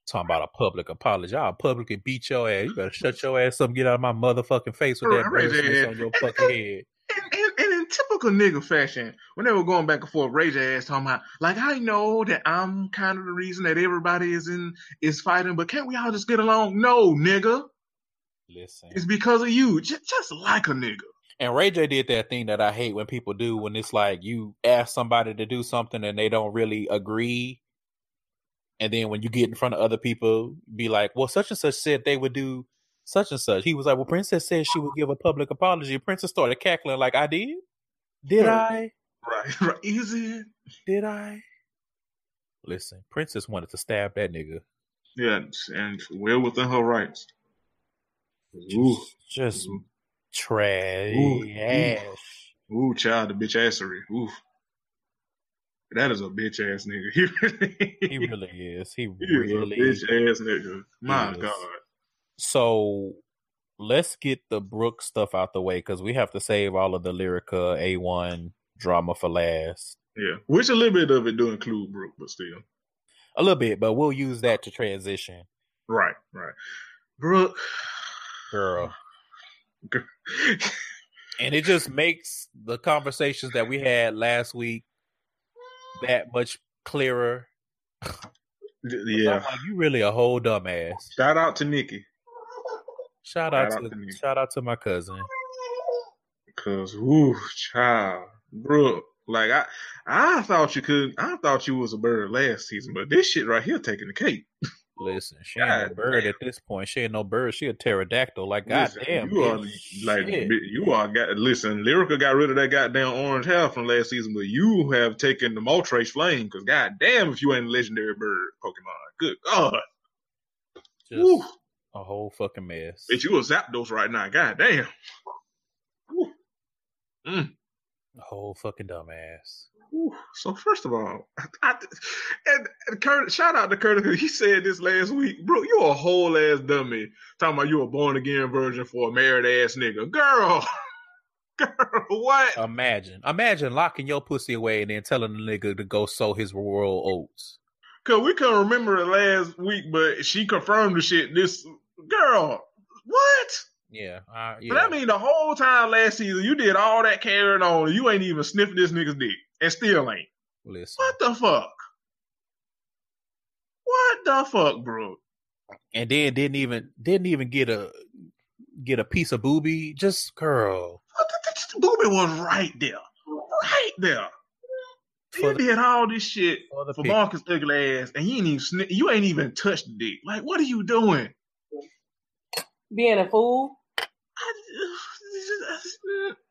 Talking about a public apology. I'll publicly beat your ass. You better shut your ass up and get out of my motherfucking face with that bracelet on your fucking head. And, and, and, in typical nigga fashion, when they were going back and forth, Ray J ass talking about, like, I know that I'm kind of the reason that everybody is in is fighting, but can't we all just get along? No, nigga. Listen. It's because of you. Just, just like a nigga. And Ray J did that thing that I hate when people do when it's like you ask somebody to do something and they don't really agree and then when you get in front of other people, be like, well, such and such said they would do such and such. He was like, well, Princess said she would give a public apology. Princess started cackling like, I did? Did I? Right, right. Easy. Did I? Listen, Princess wanted to stab that nigga. Yeah, and well within her rights. Ooh. Just Ooh. trash. Ooh. Ooh. Ooh, child, the bitch assery. Ooh. That is a bitch ass nigga. He really, He really is. He, he is really a bitch ass nigga. My is. God. So let's get the Brooke stuff out the way because we have to save all of the Lyrica A1 drama for last. Yeah. Which a little bit of it do include Brooke, but still. A little bit, but we'll use that to transition. Right, right. Brooke. Girl. Girl. And it just makes the conversations that we had last week that much clearer. yeah. Like, you really a whole dumbass. Shout out to Nikki. Shout out Shout to out to me. shout out to my cousin. Cause ooh, child. Brooke. Like I I thought you could I thought you was a bird last season, but this shit right here taking the cake. Listen, she ain't no bird damn. at this point. She ain't no bird. She a pterodactyl. Like Listen, goddamn, you are bitch. like Shit. you are got listen. Lyrica got rid of that goddamn orange hair from last season, but you have taken the Moltres flame. Because goddamn, if you ain't a legendary bird Pokemon, good god, just Woo. a whole fucking mess. bitch, you a Zapdos right now. Goddamn. Mm. A whole fucking dumbass. Whew. So first of all, I, and, and Kurt, shout out to Curtis. He said this last week, bro. You a whole ass dummy. Talking about you a born again virgin for a married ass nigga, girl. Girl, what? Imagine, imagine locking your pussy away and then telling the nigga to go sow his royal oats. Cause we couldn't remember it last week, but she confirmed the shit. This girl, what? Yeah, uh, yeah. that mean the whole time last season you did all that carrying on, and you ain't even sniffed this nigga's dick, and still ain't. Listen, What the fuck? What the fuck, bro? and then didn't even didn't even get a get a piece of booby. Just girl. What the, the, the booby was right there, right there. For You the- did all this shit For for Marcus ugly ass, and you ain't even sni- you ain't even touched the dick. Like, what are you doing? Being a fool.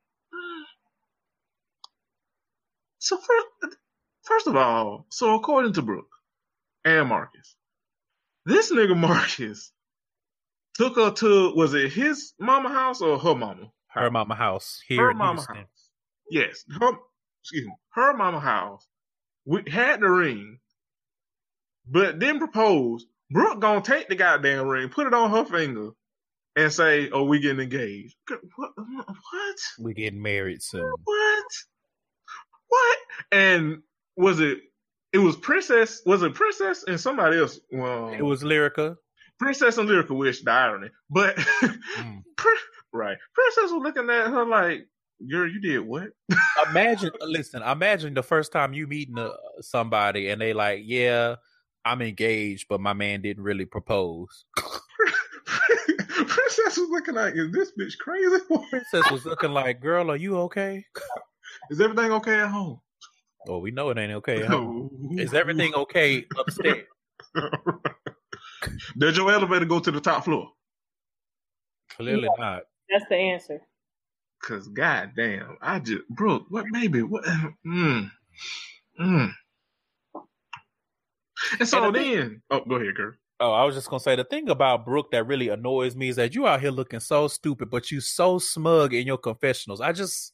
So first, first of all, so according to Brooke and Marcus, this nigga Marcus took her to was it his mama house or her mama? her mama house here Her in mama Houston. house. Yes, her excuse me, her mama house. We had the ring, but then proposed. Brooke gonna take the goddamn ring, put it on her finger, and say, "Oh, we getting engaged." What? What? We getting married soon. What? What? And was it? It was Princess. Was it Princess and somebody else? Well, It was Lyrica. Princess and Lyrica. Wish the irony, but Mm. Pri- right. Princess was looking at her like, "Girl, you did what?" Imagine, listen. Imagine the first time you meeting uh, somebody and they like, yeah, I'm engaged, but my man didn't really propose. Princess was looking like, "Is this bitch crazy? Princess was looking like, girl, are you okay? Is everything okay at home?" Oh, we know it ain't okay. huh? Is everything okay upstairs? Did your elevator go to the top floor? Clearly not. That's the answer. Cause goddamn, I just Brooke, what maybe what mm, mm. And so And I think- then oh go ahead, Kurt. Oh, I was just gonna say the thing about Brooke that really annoys me is that you out here looking so stupid, but you so smug in your confessionals. I just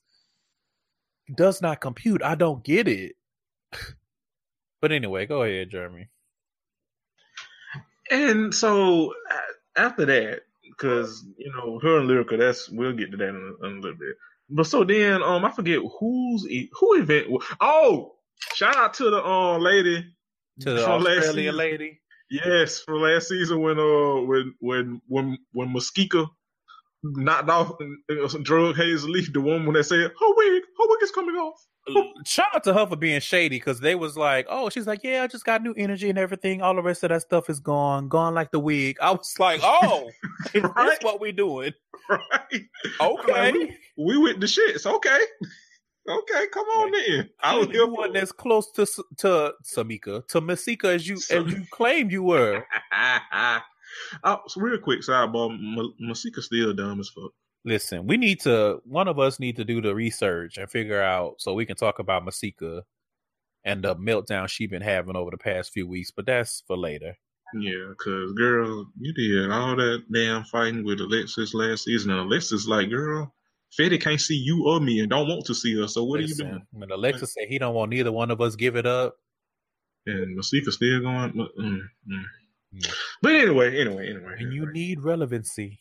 does not compute. I don't get it. but anyway, go ahead, Jeremy. And so after that, because you know her and Lyrica, that's we'll get to that in a, in a little bit. But so then, um, I forget who's e- who event. Oh, shout out to the um lady To the from Australian lady. Yes, from last season when uh when when when when Masika knocked off uh, some drug Hazel Leaf, the woman that said her wig, her wig is coming off. Shout out to her for being shady because they was like, oh, she's like, yeah, I just got new energy and everything. All the rest of that stuff is gone, gone like the wig. I was like, oh, is this what we doing? Right? Okay. we, we with the shits. Okay, okay, come on then. I was here you for close to to Samika to Masika as you as you claimed you were. oh, so real quick sidebar, Masika still dumb as fuck. Listen, we need to. One of us need to do the research and figure out so we can talk about Masika and the meltdown she been having over the past few weeks. But that's for later. Yeah, cause girl, you did all that damn fighting with Alexis last season, and Alexis like, girl, Fetty can't see you or me and don't want to see us. So what Listen, are you doing? When Alexis said he don't want neither one of us give it up, And Masika still going. Mm, mm. Mm. But anyway, anyway, anyway. and you anyway. need relevancy.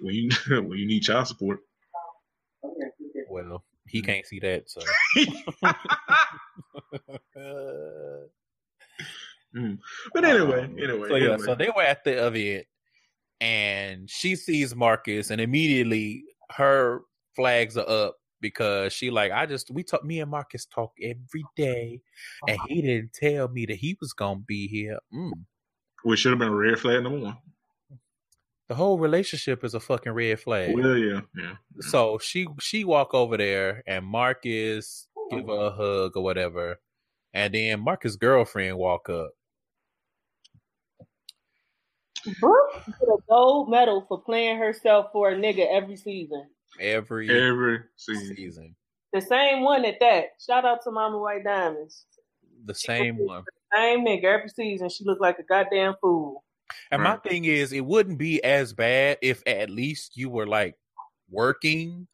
When you when you need child support. Well, he Mm. can't see that, so. Mm. But anyway, Um, anyway, So yeah, anyway. so they were at the event, and she sees Marcus, and immediately her flags are up because she like, I just we talk, me and Marcus talk every day, and he didn't tell me that he was gonna be here. Mm. which should have been a red flag number one. The whole relationship is a fucking red flag. Well, yeah, yeah. So she she walk over there, and Marcus give her a hug or whatever, and then Marcus' girlfriend walk up. Brooke get a gold medal for playing herself for a nigga every season. Every Every season. season, The same one at that. Shout out to Mama White Diamonds. the same one. Same nigga every season. She looked like a goddamn fool. And my thing is, it wouldn't be as bad if at least you were like working.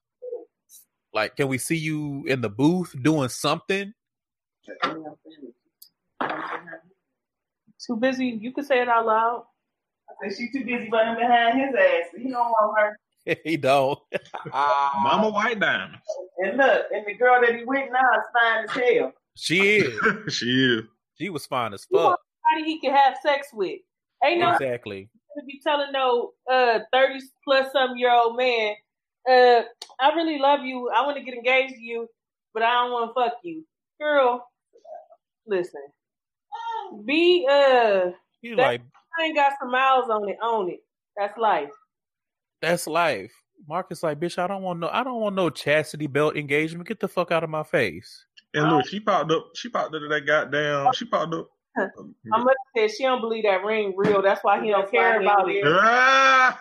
Like, can we see you in the booth doing something? Too busy. You can say it out loud. I said she too busy running behind his ass. He don't want her. he don't. Mama White Diamond. And look, and the girl that he with now is fine as hell. she is. she is. She was fine as fuck. Somebody he can have sex with. Ain't no Exactly. to be telling no uh thirty plus some year old man, uh, I really love you. I want to get engaged to you, but I don't want to fuck you, girl. Listen, be uh, You like I ain't got some miles on it. On it. That's life. That's life. Marcus like, bitch, I don't want no I don't want no chastity belt engagement. Get the fuck out of my face. And look, she popped up. She popped up to that goddamn. She popped up. My mother say she don't believe that ring real. That's why he don't care about it. Ah!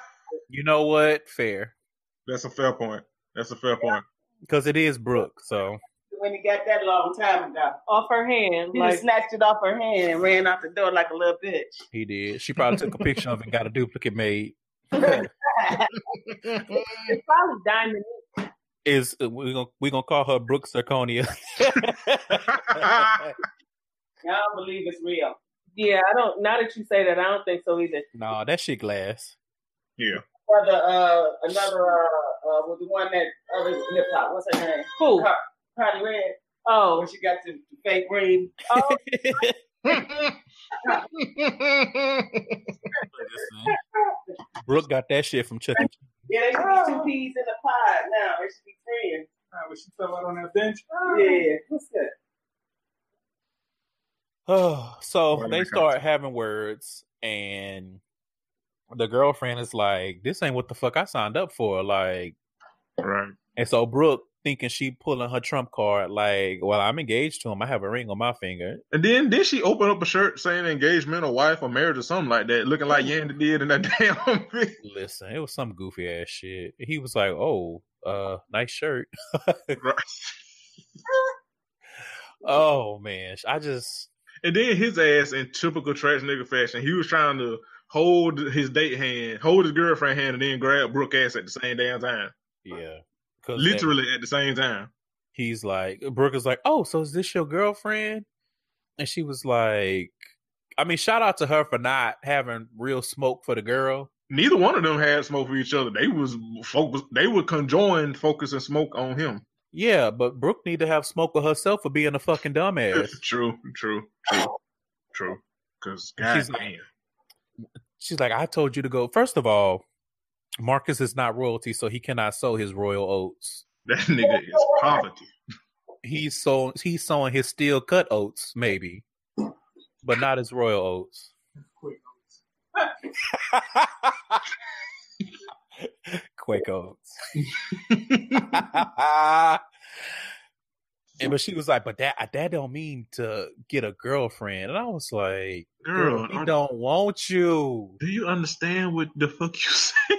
You know what? Fair. That's a fair point. That's a fair point. Because it is Brooke, so When he got that long time ago. Off her hand, He like snatched it off her hand and ran out the door like a little bitch. he did. She probably took a picture of it and got a duplicate made. It's probably diamond. is uh, we gonna we gonna call her Brooke Zirconia. Y'all don't believe it's real. Yeah, I don't. Now that you say that, I don't think so either. nah, that shit glass. yeah. Another, uh, another, uh, uh, with the one that other hip hop. What's her name? Who? Car- Cardi Red. Oh, When she got the, the fake ring. oh, Brooke got that shit from Chuck. Yeah, they should be two peas in a pod now. They should be friends. when she fell out on that bench. Yeah. What's that? Oh, so Why they not? start having words, and the girlfriend is like, "This ain't what the fuck I signed up for." Like, right. and so Brooke thinking she pulling her trump card, like, "Well, I'm engaged to him. I have a ring on my finger." And then did she open up a shirt saying engagement or wife or marriage or something like that, looking like Yandy did in that damn. Listen, it was some goofy ass shit. He was like, "Oh, uh, nice shirt." Oh man, I just And then his ass in typical trash nigga fashion, he was trying to hold his date hand, hold his girlfriend hand, and then grab Brooke ass at the same damn time. yeah, Literally at the same time. he's like Brooke is like, "Oh, so is this your girlfriend?" And she was like, "I mean, shout out to her for not having real smoke for the girl." Neither one of them had smoke for each other. They was focus. They would conjoin focus and smoke on him. Yeah, but Brooke need to have smoke with herself for being a fucking dumbass. true, true, true, true. Because She's God like- damn. She's like, "I told you to go." First of all, Marcus is not royalty, so he cannot sow his royal oats. that nigga is poverty. He's he's sowing his steel cut oats, maybe, but not his royal oats. Quake oats. And but she was like, but that that don't mean to get a girlfriend. And I was like, Girl, girl, he don't want you. do you understand what the fuck you say?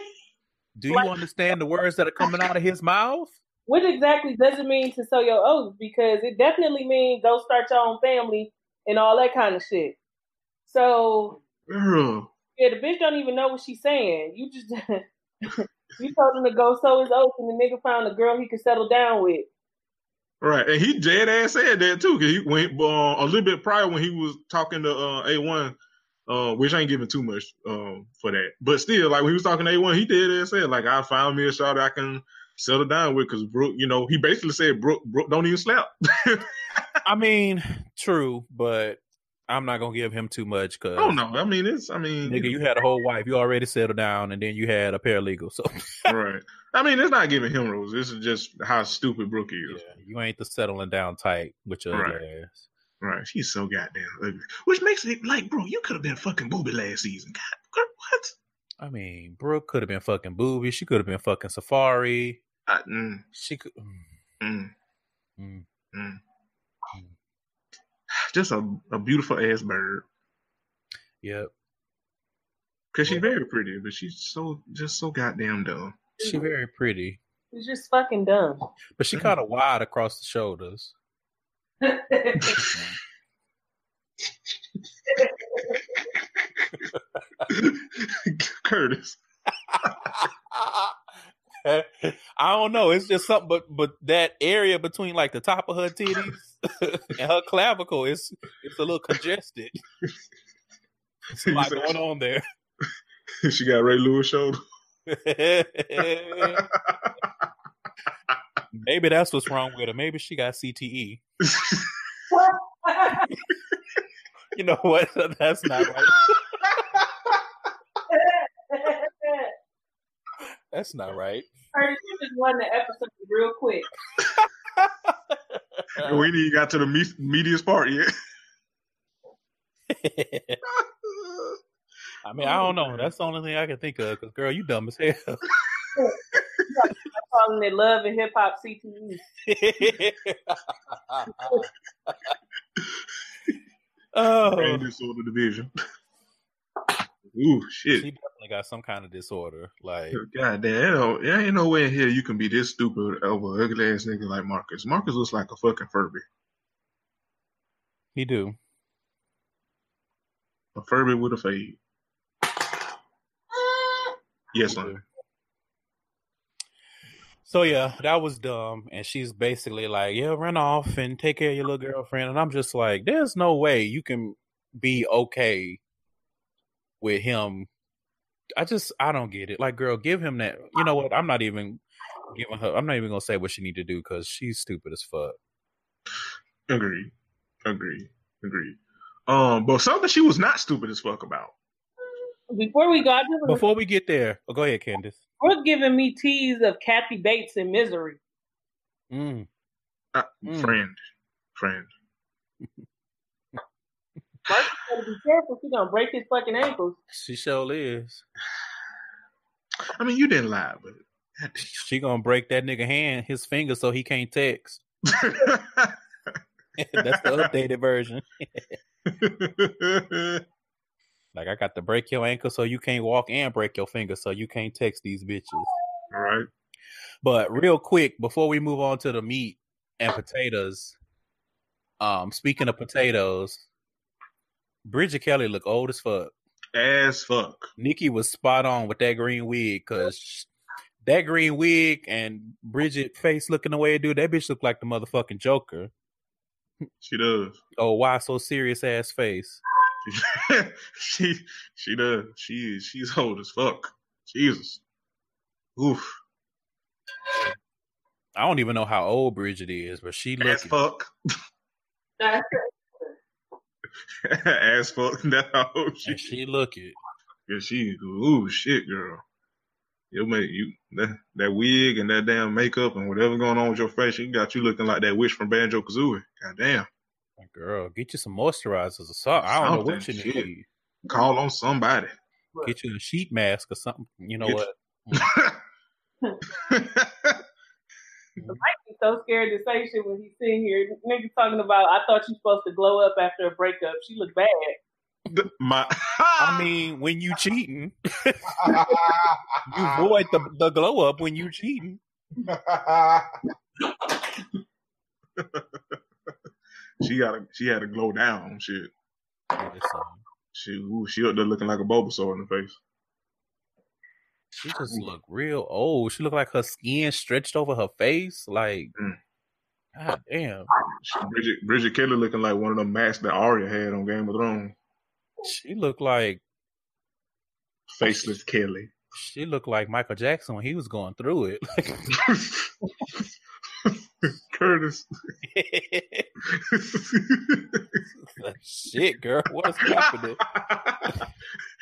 Do you understand the words that are coming out of his mouth? what exactly does it mean to sow your oats? Because it definitely means go start your own family and all that kind of shit. So Girl, yeah, the bitch don't even know what she's saying. You just You told him to go sow his oats, and the nigga found a girl he could settle down with. Right, and he dead ass said that too. Cause he went uh, a little bit prior when he was talking to uh, A one, uh, which I ain't giving too much um, for that, but still, like when he was talking to A one, he did ass said like I found me a shot I can settle down with because Brooke, you know, he basically said Brooke, Brooke don't even slap. I mean, true, but I'm not gonna give him too much because oh no, I mean it's I mean nigga, you had a whole wife, you already settled down, and then you had a paralegal. So right. I mean it's not giving him rules. This is just how stupid Brooke is. yeah, you ain't the settling down type with your Right. ass. Right. She's so goddamn ugly. Which makes it like, bro, you could have been fucking booby last season. God, girl, what? I mean, Brooke could have been fucking booby. She could have been fucking Safaree. I, mm, She could. mm, Mm. mm. Just a, a beautiful ass bird. Yep. Cause she's very pretty, but she's so just so goddamn dumb. She very pretty, She's just fucking dumb. but she kind of wide across the shoulders. Curtis. I don't know. It's just something, but but that area between like the top of her titties and her clavicle is it's a little congested. It's a lot going on there. she got Ray Lewis shoulder. Maybe that's what's wrong with her. Maybe she got CTE. You know what? That's not right. That's not right. Curtis, you just won the episode real quick. And we ain't even got to the me- meatiest part yet. I mean, I don't know. That's the only thing I can think of. Because, girl, you dumb as hell. Calling it love and hip hop. CTE. oh, Brain disorder division. Ooh, she shit. definitely got some kind of disorder. Like, God damn, ain't there ain't no way in here you can be this stupid over ugly ass nigga like Marcus. Marcus looks like a fucking Furby. he do. A Furby with a fade. Yes, He son. do. So yeah, that was dumb. And she's basically like, "Yeah, run off and take care of your little girlfriend." And I'm just like, "There's no way you can be okay with him." I just, I don't get it. Like, girl, give him that. You know what? I'm not even giving her. I'm not even gonna say what she need to do because she's stupid as fuck. Agree, agree, agree. Um, but something she was not stupid as fuck about. Before we got I just want Before we get there, oh, go ahead, Candace. Brooke giving me teas of Kathy Bates in Misery. Mm. Uh, Mm. Friend. Friend. Marcus better be careful. She gonna break his fucking ankles. She sure is. I mean, you didn't lie, but. She gonna break that nigga hand, his finger, so he can't text. That's the updated version. Like I got to break your ankle so you can't walk and break your finger so you can't text these bitches. All right. But real quick, before we move on to the meat and potatoes, um, speaking of potatoes, Bridget Kelly look old as fuck. As fuck. Nikki was spot on with that green wig because that green wig and Bridget face looking the way it do, that bitch look like the motherfucking Joker. She does. Oh, why so serious ass face? she she does. She is she's old as fuck. Jesus. Oof. I don't even know how old Bridget is, but she looks As look fuck. That's As fuck. That's how old she and she look it. Yeah, she ooh shit, girl. You make you that, that wig and that damn makeup and whatever going on with your face, she got you looking like that witch from Banjo Kazooie. God damn. Like, Girl, get you some moisturizers or something. I don't know what you Something, need. Call on somebody. Get you a sheet mask or something. You know Get what? Mm. He's so scared to say shit when he's sitting here. Nigga talking about, I thought you supposed to glow up after a breakup. She look bad. My I mean, when you cheating, you void the, the glow up when you cheating. She got a she had to glow down shit. She ooh, she up there looking like a Bulbasaur in the face. She just look real old. She looked like her skin stretched over her face. Like, Mm. god damn. Bridget Bridget Kelly looking like one of them masks that Arya had on Game of Thrones. She looked like Faceless Kelly. she looked like Michael Jackson when he was going through it. Curtis. Shit, girl, what is happening?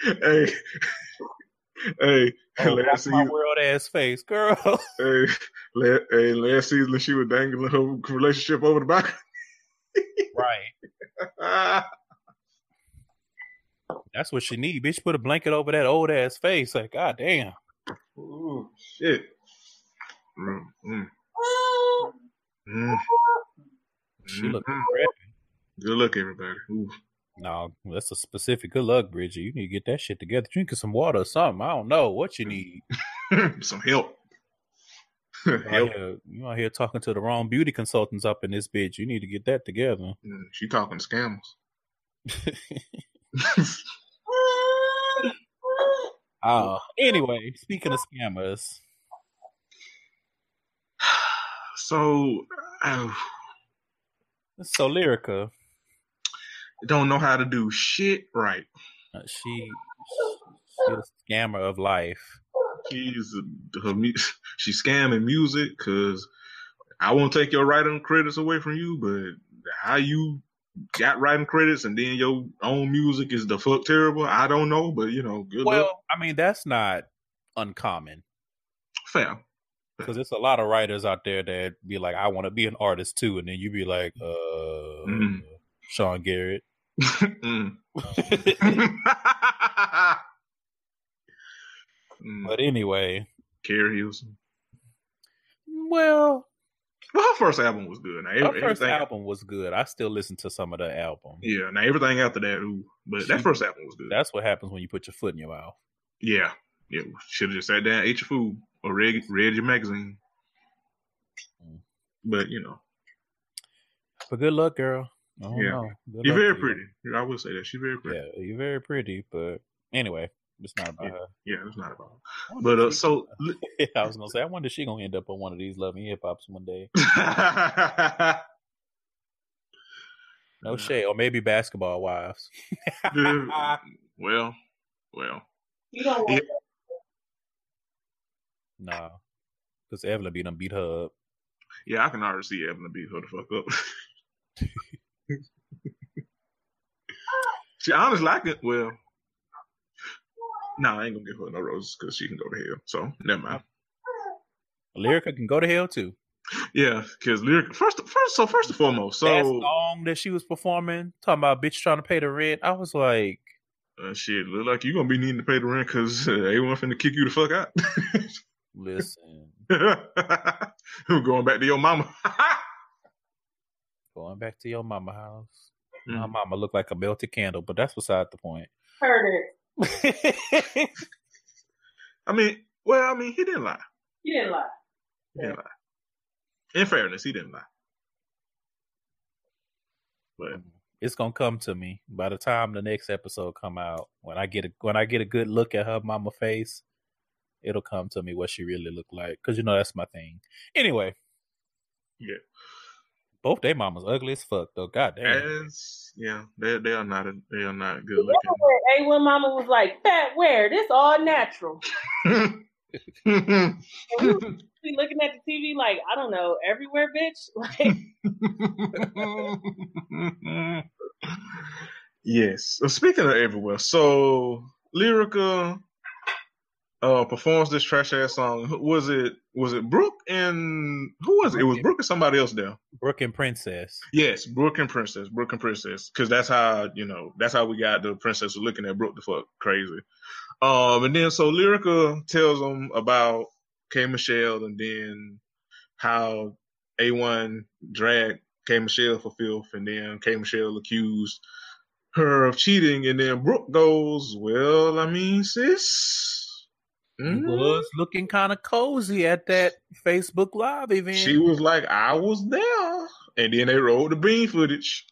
hey, hey, Oh, last watch my world ass face, girl. hey, la- hey, last season she was dangling her relationship over the back. right. That's what she need. Bitch, put a blanket over that old ass face. Like, god damn. Ooh, shit. Mm, mm. She Mhm. crappy. Good luck, everybody. Ooh. No, that's a specific good luck, Bridget. You need to get that shit together. Drinking some water or something. I don't know what you need. Some help. You out, here, you out here talking to the wrong beauty consultants up in this bitch. You need to get that together. Mm, She talking scammers. Uh, anyway, speaking of scammers, so, I so Lyrica, don't know how to do shit right. uh, she she's a scammer of life. She's her, she's scamming music because I won't take your writing credits away from you, but how you got writing credits and then your own music is the fuck terrible. I don't know, but you know, good luck. Well, I mean that's not uncommon Fair. Because there's a lot of writers out there that be like, I want to be an artist too, and then you be like, uh, Mm. Sean Garrett. Mm. Mm. but anyway, Keri Hilson. well, Well, her first album was good. Now, her first everything- album was good. I still listen to some of the album. Yeah, now everything after that, ooh. But that first album was good. That's what happens when you put your foot in your mouth. Yeah, yeah. Should have just sat down, ate your food, or read read your magazine. Mm. But you know, But good luck, girl. I don't Yeah. know. You're very to you. pretty. I will say that she's very pretty. Yeah, you're very pretty. But anyway, it's not about her. Yeah, it's not about. I wonder But uh, if she- so I was gonna say, I wonder if she gonna end up on one of these Love Me Hip Hops one day. No Yeah. shade, or maybe Basketball Wives. well, well, You don't want Yeah. Nah, because Evelyn be done beat her up. yeah, I can already see Evelyn beat her the fuck up. she honestly like it. Well, no, I ain't gonna give her no roses because she can go to hell. So never mind. Lyrica can go to hell too. Yeah, because lyric first, first, so first and foremost, that so song that she was performing, talking about bitch trying to pay the rent. I was like, uh, shit, look like you gonna be needing to pay the rent because uh, everyone finna kick you the fuck out. listen, I'm going back to your mama. going back to your mama house. My Mm. mama looked like a melted candle, but that's beside the point. heard it. I mean, well, I mean, he didn't lie. You didn't lie. He didn't lie. In fairness, he didn't lie. But it's gonna come to me by the time the next episode come out. When I get a when I get a good look at her mama face, it'll come to me what she really looked like. Cause you know that's my thing. Anyway, yeah, both their mamas ugly as fuck though. God damn. as yeah, they they are not a, they are not good Remember looking. when A1 Mama was like, fat wear, this all natural. And we be looking at the TV like, I don't know, everywhere, bitch. Like, yes. So speaking of everywhere, so Lyrica uh performs this trash ass song. Was it was it Brooke and who was it? It was Brooke and somebody else there. Brooke and Princess. Yes, Brooke and Princess, Brooke and Princess, because that's how you know that's how we got the princess looking at Brooke the fuck crazy. Um, and then so Lyrica tells them about K Michelle, and then how A1 dragged K Michelle for filth, and then K Michelle accused her of cheating, and then Brooke goes, "Well, I mean, sis." He mm, was looking kind of cozy at that Facebook Live event. She was like, I was there. And then they rolled the bean footage.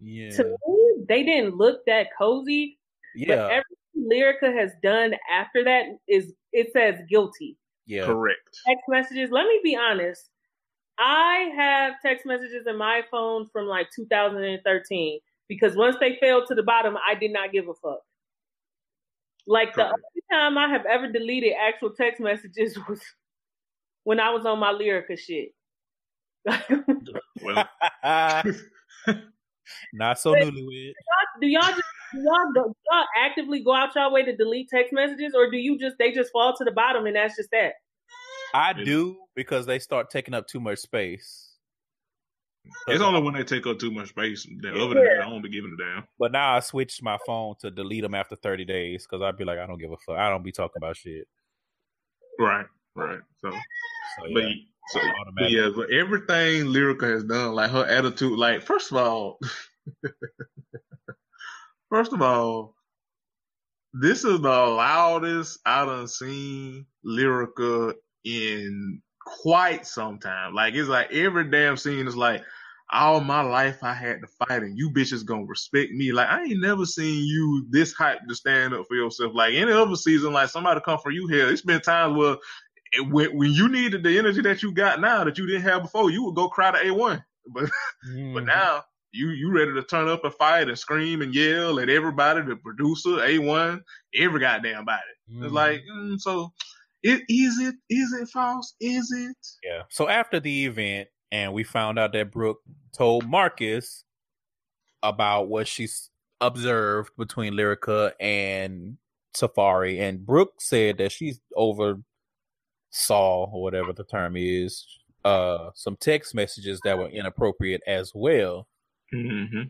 yeah, to me, they didn't look that cozy. But yeah. everything Lyrica has done after that is it says guilty. Yeah. Correct. Text messages. Let me be honest. I have text messages in my phone from like 2013 because once they fell to the bottom, I did not give a fuck. Like the only time I have ever deleted actual text messages was when I was on my lyrica shit. Well, Not so newlywed. do y'all just do y'all, do y'all actively go out y'all way to delete text messages, or do you just they just fall to the bottom and that's just that? I do because they start taking up too much space. It's only when they take up too much space. That other than that, I won't be giving a damn. But now I switched my phone to delete them after 30 days because I'd be like, I don't give a fuck. I don't be talking about shit. Right, right. So, So, but, yeah, so, but yeah, but everything Lyrica has done, like her attitude, like first of all, first of all, this is the loudest I done seen Lyrica in quite some time. Like it's like every damn scene is like all my life I had to fight and you bitches gonna respect me. Like I ain't never seen you this hype to stand up for yourself. Like any other season, like somebody come for you here. It's been times where it- when, when you needed the energy that you got now that you didn't have before, you would go cry to A1. But Mm-hmm. but now you you ready to turn up and fight and scream and yell at everybody, the producer, A1, every goddamn body. Mhm. It's like mm, so. It, is it is it false? Is it? Yeah. So after the event, and we found out that Brooke told Marcus about what she's observed between Lyrica and Safaree, and Brooke said that she's over saw or whatever the term is, uh, some text messages that were inappropriate as well. Mm-hmm.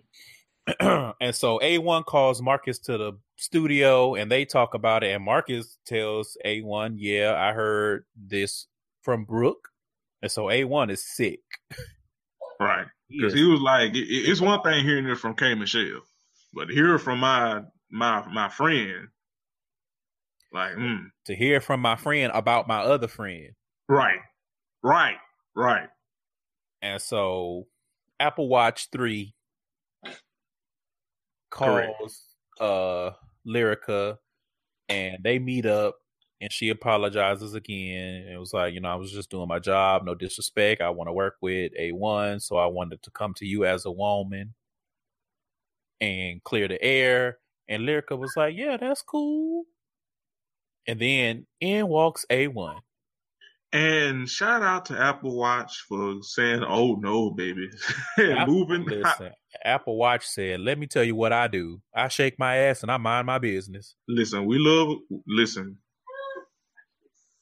and so A1 calls Marcus to the studio and they talk about it. And Marcus tells A1, Yeah, I heard this from Brooke. And so A1 is sick. Right. Because is- he was like, it, it- it's one thing hearing it from K Michelle, but to hear it from my my my friend, like, mm, to hear from my friend about my other friend. right, right, right. And so Apple Watch 3 Correct. Calls uh Lyrica and they meet up and she apologizes again. It was like, you know, I was just doing my job, no disrespect. I want to work with A1, so I wanted to come to you as a woman and clear the air. And Lyrica was like, Yeah, that's cool. And then in walks A1. And shout out to Apple Watch for saying, "Oh no, baby," and Apple- moving. Listen, Apple Watch said, "Let me tell you what I do. I shake my ass and I mind my business." Listen, we love. Listen,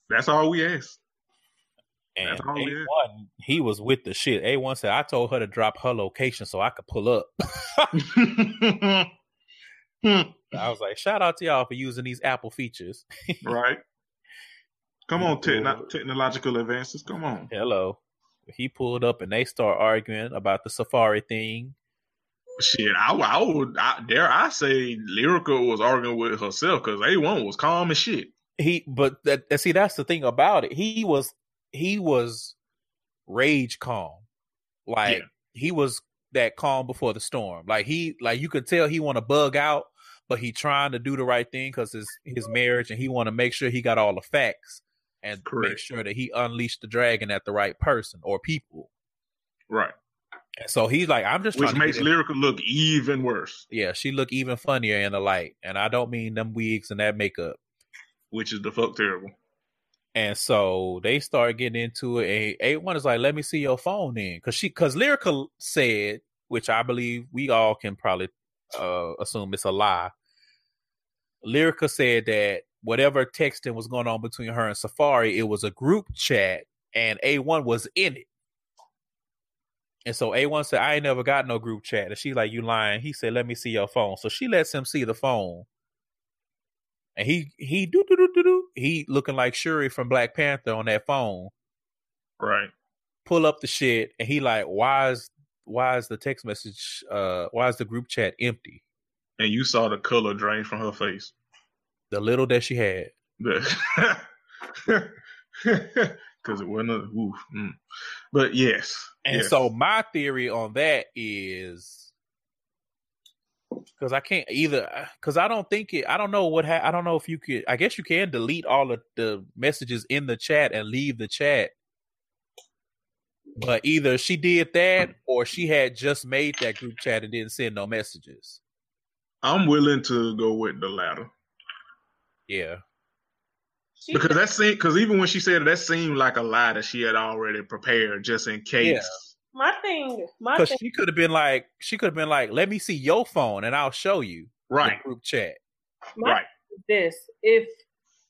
that's all we ask. And That's all we A1, he was with the shit. A1 said, "I told her to drop her location so I could pull up." I was like, "Shout out to y'all for using these Apple features." right. Come on, techno- technological advances. Come on. Hello. He pulled up and they start arguing about the Safaree thing. Shit, I, I would I, dare I say Lyrica was arguing with herself because A1 was calm as shit. He, but that that- see, that's the thing about it. He was he was rage calm, like Yeah. he was that calm before the storm. Like he, like you could tell he want to bug out, but he trying to do the right thing because his his marriage, and he want to make sure he got all the facts and make sure that he unleashed the dragon at the right person or people. Right. And so he's like, I'm just Which trying makes Lyrica look even worse, yeah, she look even funnier in the light, and I don't mean them wigs and that makeup. which is the fuck terrible. And so they start getting into it. And A1 is like, let me see your phone then. Cause she, cause Lyrica said, which I believe we all can probably uh, assume it's a lie. Lyrica said that whatever texting was going on between her and Safaree, it was a group chat and A1 was in it. And so A1 said, I ain't never got no group chat. And she like, you lying. He said, let me see your phone. So she lets him see the phone. And he he do do do do do. He looking like Shuri from Black Panther on that phone. Right. Pull up the shit, and he like, why is why is the text message? Uh, why is the group chat empty? And you saw the color drain from her face. The little that she had. Because it wasn't a woof. Mm. But yes. And yes. so my theory on that is Because I can't either. Because I don't think it. I don't know what. Ha- I don't know if you could. I guess you can delete all of the messages in the chat and leave the chat. But either she did that or she had just made that group chat and didn't send no messages. I'm willing to go with the latter Yeah. She because that seemed because even when she said it, that seemed like a lie that she had already prepared just in case. my thing, my Because thing, she could have been like, she could have been like, let me see your phone and I'll show you Right, the group chat. my right. this: if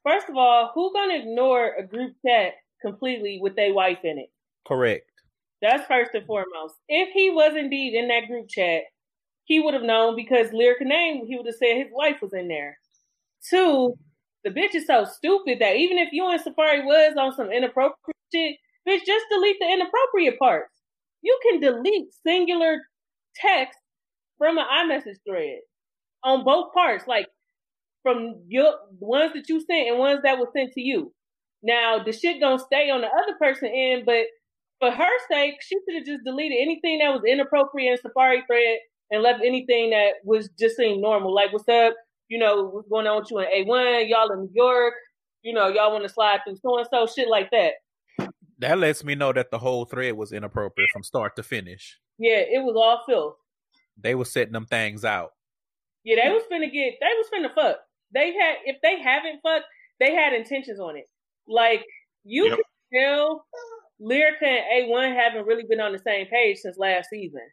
first of all, who gonna ignore a group chat completely with their wife in it? Correct. That's first and foremost. If he was indeed in that group chat, he would have known because lyrical name, he would have said his wife was in there. Two, the bitch is so stupid that even if you and Safaree was on some inappropriate shit, bitch, just delete the inappropriate parts. You can delete singular text from an iMessage thread on both parts, like from your ones that you sent and ones that were sent to you. Now the shit gonna stay on the other person end, but for her sake, she should have just deleted anything that was inappropriate in Safaree thread and left anything that was just seemed normal. Like, what's up? You know, what's going on with you in A1? Y'all in New York? You know, y'all want to slide through so and so, shit like that. That lets me know that the whole thread was inappropriate from start to finish. Yeah, it was all filth. They were setting them things out. Yeah, they was finna get, they was finna fuck. They had, if they haven't fucked, they had intentions on it. Like, you Yep. can tell Lyrica and A1 haven't really been on the same page since last season.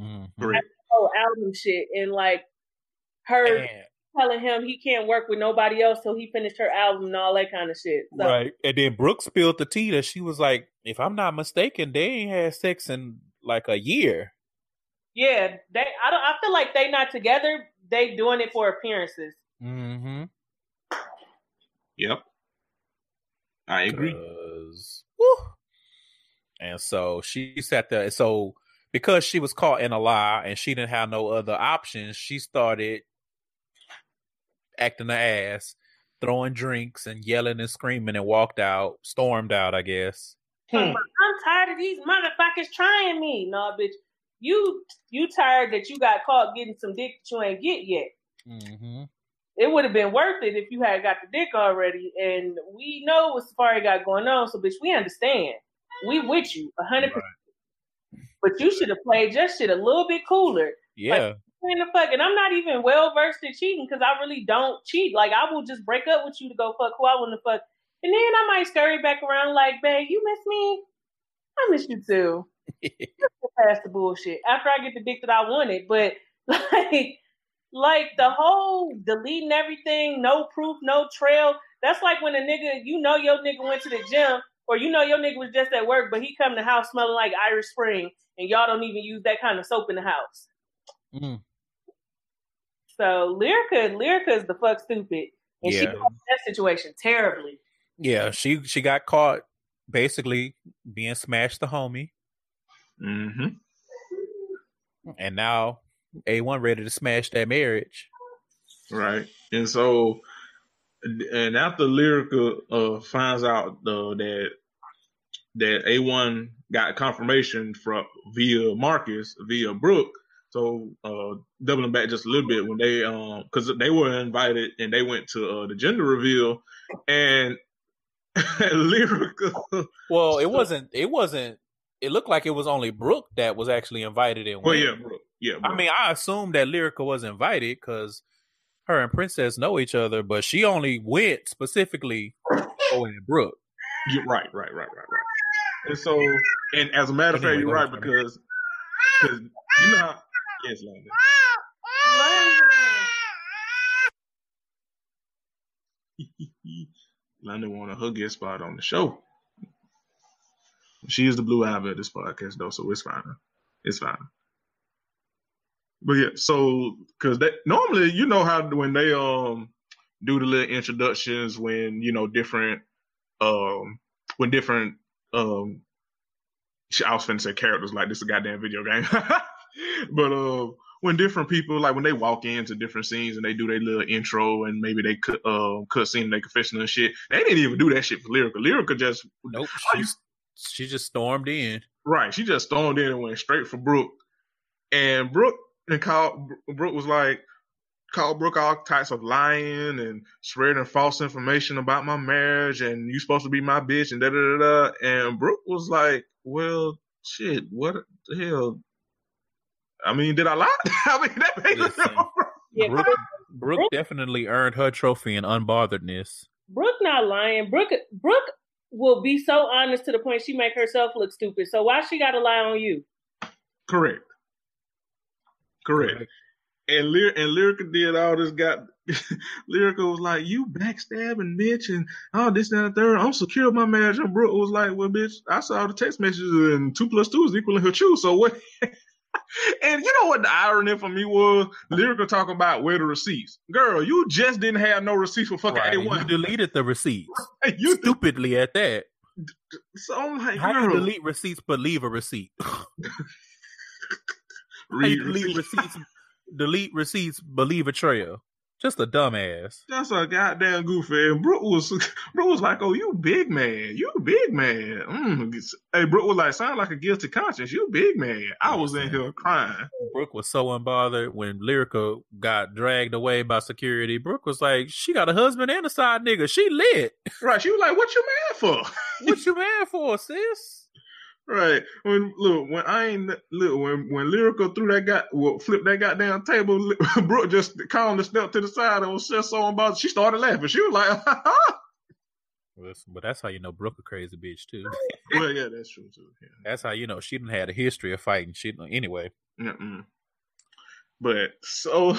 Mhm. Correct. Whole album shit and like her And- telling him he can't work with nobody else till he finished her album and all that kind of shit. So, Right. And then Brooke spilled the tea that she was like, if I'm not mistaken, they ain't had sex in like a year. Yeah, they. I don't. I feel like they not together. They doing it for appearances. Mm-hmm. Yep. I agree. whew. And so she sat there. So because she was caught in a lie and she didn't have no other options, she started acting the ass, throwing drinks and yelling and screaming and walked out, stormed out, I guess. I'm tired of these motherfuckers trying me. No, bitch. You you tired that you got caught getting some dick that you ain't get yet. Mm-hmm. It would have been worth it if you had got the dick already. And we know what Safaree got going on, so bitch, we understand. We with you, a hundred percent. But you should have played your shit a little bit cooler. Yeah. In the fuck, and I'm not even well versed in cheating because I really don't cheat. Like I will just break up with you to go fuck who I want to fuck, and then I might scurry back around like, babe, you miss me? I miss you too. Past the bullshit after I get the dick that I wanted, but like, like the whole deleting everything, no proof, no trail. That's like when a nigga, you know, your nigga went to the gym, or you know, your nigga was just at work, but he come to the house smelling like Irish Spring, and y'all don't even use that kind of soap in the house. Mm. So Lyrica, Lyrica is the fuck stupid, and she Yeah. caught that situation terribly. Yeah, she she got caught basically being smashed the homie, Mm-hmm. and now A1 ready to smash that marriage. Right. And so, and after Lyrica uh, finds out uh, that that A1 got confirmation from via Marcus via Brooke. So uh, doubling back just a little bit when they um because they were invited and they went to uh, the gender reveal and Lyrica Well, it wasn't. It wasn't. It looked like it was only Brooke that was actually invited in. well yeah Brooke yeah I mean, I assumed that Lyrica was invited because her and Princess know each other, but she only went specifically for Owen and Brooke. You're right, right, right, right, right. And so, and as a matter of fact, you're right because because you know how, yes, Landon. London wanted her guest spot on the show. She is the blue ivy of this podcast, though, so it's fine. It's fine. But yeah, so because that normally you know how when they um do the little introductions when you know different um when different um I was finna say characters like this is a goddamn video game, but uh when different people like when they walk into different scenes and they do their little intro and maybe they cut uh, cut scene their confession and shit, they didn't even do that shit for Lyrica. Lyrica just Nope. She she just stormed in. right. She just stormed in and went straight for Brooke, and Brooke and called Brooke was like called Brooke all types of lying and spreading false information about my marriage and you supposed to be my bitch and da da da da. And Brooke was like, "Well, shit, what the hell? I mean, did I lie? I mean, that made Listen. Yeah, Brooke, Brooke definitely earned her trophy in unbotheredness. Brooke not lying. Brooke Brooke will be so honest to the point she make herself look stupid. So why she gotta lie on you? correct, correct." And Lyr- and Lyrica did all this. Got Lyrica was like, "You backstabbing bitch," and oh this and that, third. I'm secure in my marriage. And Brooke was like, "Well, bitch, I saw the text messages, and two plus two is equaling her two. So what?" and you know what the irony for me was? Lyrica talking about where the receipts. Girl, you just didn't have no receipts for fucking Right, A You one. deleted the receipts You, stupidly at that. so I'm like, How you delete receipts but leave a receipt? Delete receipts. receipts, delete receipts, but leave a trail? Just a dumbass. That's a goddamn goofy. And Brooke was, Brooke was like, "Oh, you big man, you big man." Mm. Hey, Brooke was like, "Sound like a guilty conscience. You big man." I was in here crying. Brooke was so unbothered when Lyrica got dragged away by security. Brooke was like, "She got a husband and a side nigga. She lit. Right? She was like, "What you mad for?" What you mad for, sis?" Right? When look, when I ain't look, when when Lyrica threw that guy, well, flipped that goddamn table, Brooke just calmly stepped to the side and was just so unbothered. She started laughing. She was like, Listen, But that's how you know Brooke a crazy bitch too. "Well, yeah, that's true too." Yeah. That's how you know she didn't had a history of fighting. She anyway. Mm-mm. But so,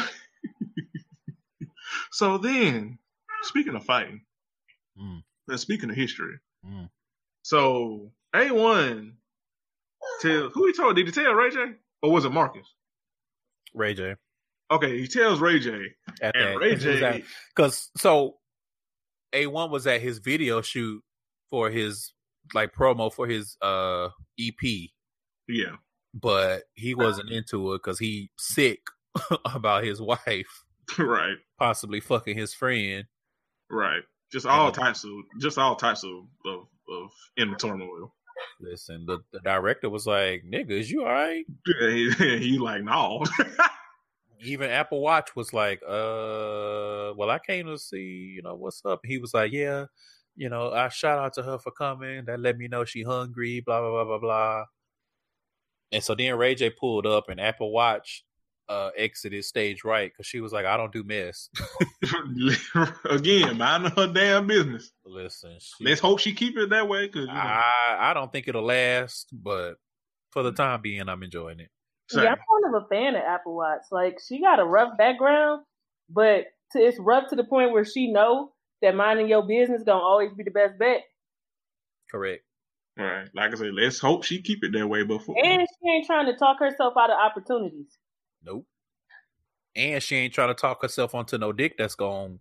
so then, speaking of fighting, Mm. and speaking of history, Mm. so A one tell who he told? Did he tell Ray J or was it Marcus? Ray J. Okay, he tells Ray J, At and that, Ray J, because so A one was at his video shoot for his like promo for his uh EP, yeah, but he wasn't into it because he sick about his wife right, possibly fucking his friend. right, just all types of, just all types of of, of inner turmoil. Listen, the, the director was like, "Nigga, is you all right?" he, he like, no, Even Apple Watch was like, "Uh, well, I came to see, you know, what's up." He was like, "Yeah, you know, I shout out to her for coming. That let me know she hungry. Blah blah blah blah blah." And so then Ray J pulled up, and Apple Watch uh exited stage right because she was like, "I don't do mess." again, minding her damn business. Listen, she, Let's hope she keep it that way, cause you know, I I don't think it'll last, but for the time being, I'm enjoying it. same. Yeah, I'm kind of a fan of Apple Watch. Like she got a rough background, but to, it's rough to the point where she know that minding your business gonna always be the best bet. Correct. Right. Like I said, let's hope she keep it that way before. And she ain't trying to talk herself out of opportunities. Nope. And she ain't trying to talk herself onto no dick that's going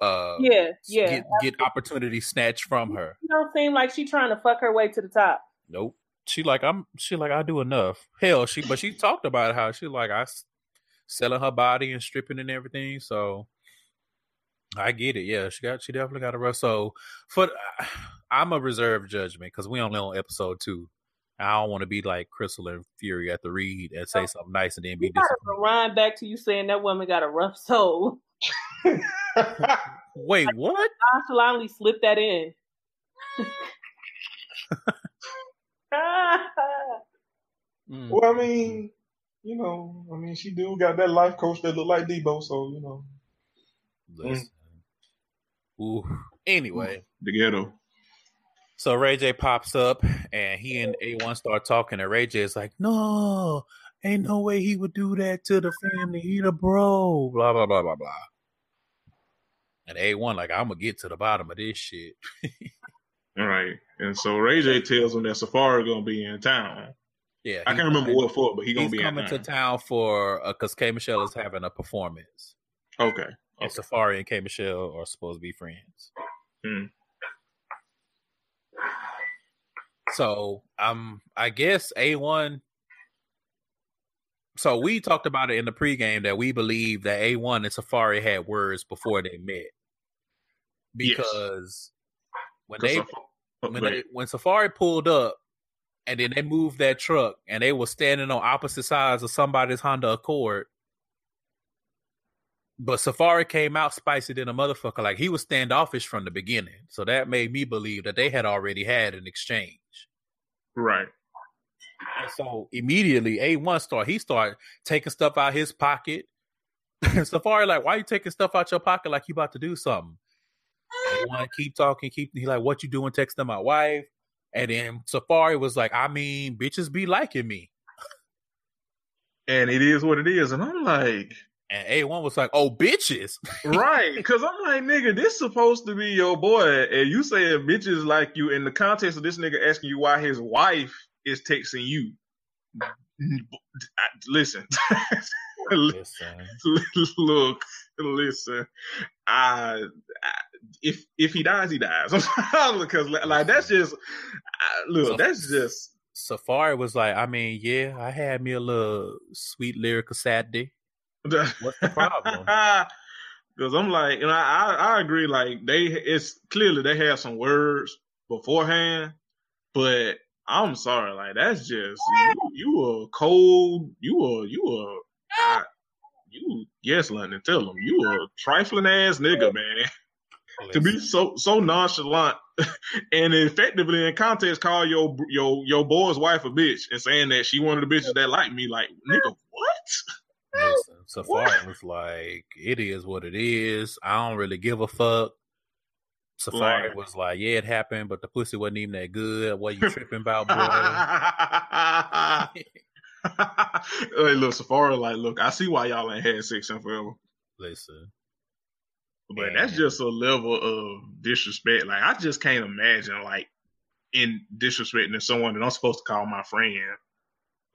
uh Yeah, yeah. get get opportunity snatched from her. She don't seem like she trying to fuck her way to the top. Nope. She like I'm she like I do enough. Hell, she but she talked about how she like I selling her body and stripping and everything. So I get it. Yeah, she got she definitely got a rough. So for I'm a reserved judgment because we only on episode two. I don't want to be like Crystal and Fury at the read and say something nice and then be You disappointed. rewind back to you saying that woman got a rough soul. Wait, what? I Nonchalantly slip that in. Mm. well, I mm, mean, mm. you know, I mean, she do got that life coach that look like Debo, so you know, mm. Listen. Ooh. Anyway, the ghetto. So Ray J pops up and he and A1 start talking, and Ray J is like, No, ain't no way he would do that to the family. He the bro. Blah blah blah blah blah. And A1 like, I'm gonna get to the bottom of this shit. All right, and so Ray J tells him that Safaree gonna be in town. Yeah. I can't remember what for, but he gonna He's be in coming to town. for because K Michelle is having a performance. Okay. And Safaree and K Michelle are supposed to be friends. Hmm. So um I guess A1 so we talked about it in the pregame that we believe that A1 and Safaree had words before they met. Yes. Because when 'Cause they oh, when they when Safaree pulled up, and then they moved that truck, and they were standing on opposite sides of somebody's Honda Accord. But Safaree came out spicy than a motherfucker. Like he was standoffish from the beginning, so that made me believe that they had already had an exchange. Right. And so immediately, A one start he started taking stuff out his pocket. Safaree like, why you taking stuff out your pocket like you about to do something? One keep talking, keep he like, what you doing? Texting my wife, and then Safaree was like, I mean, bitches be liking me, And it is what it is. And I'm like, and A one was like, oh bitches, right. Cause I'm like, nigga, this supposed to be your boy. And you saying bitches like you in the context of this nigga asking you why his wife is texting you. Listen. Listen. Look, listen. I, I if if he dies, he dies. because like that's just I- look. So- that's just Safaree was like, I mean, yeah, I had me a little sweet lyrical Saturday. What's the problem? Because I'm like, you know, I I agree. Like they, it's clearly they had some words beforehand, but I'm sorry, like that's just you. You are cold. You are you are. I, you yes, London. Tell them you are a trifling ass nigga, man. to be so so nonchalant and effectively in context call your your your boy's wife a bitch and saying that she one of the bitches that like me, like nigga, what? Listen, Safaree was like, it is what it is. I don't really give a fuck. Safaree Right. was like, yeah, it happened, but the pussy wasn't even that good. What you tripping about, boy? hey, look, Safaree, like, look, I see why y'all ain't had sex in forever. Listen, But that's just a level of disrespect. Like, I just can't imagine, like, in disrespecting someone that I'm supposed to call my friend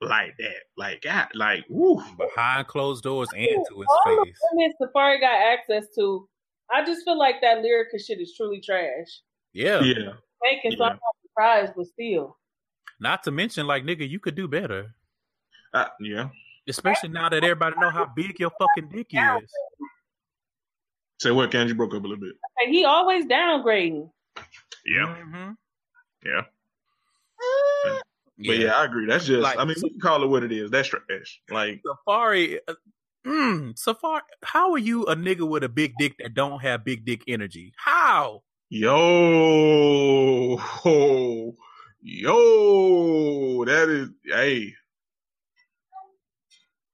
like that. Like, God, like, woo. behind closed doors and to his All the face. women Safaree got access to, I just feel like that lyrical shit is truly trash. Yeah. Yeah. Making Yeah. some surprised, but still. Not to mention, like, nigga, you could do better. Uh, yeah. Especially now that everybody know how big your fucking dick is. Say what, Ken? You broke up a little bit. And he always downgrading. Yeah. Mhm. Yeah. But yeah, I agree. That's just, Like- I mean, we can call it what it is. That's trash. Like, Safaree, uh, mm, Safaree, how are you a nigga with a big dick that don't have big dick energy? How? Yo, ho, yo, that is, hey,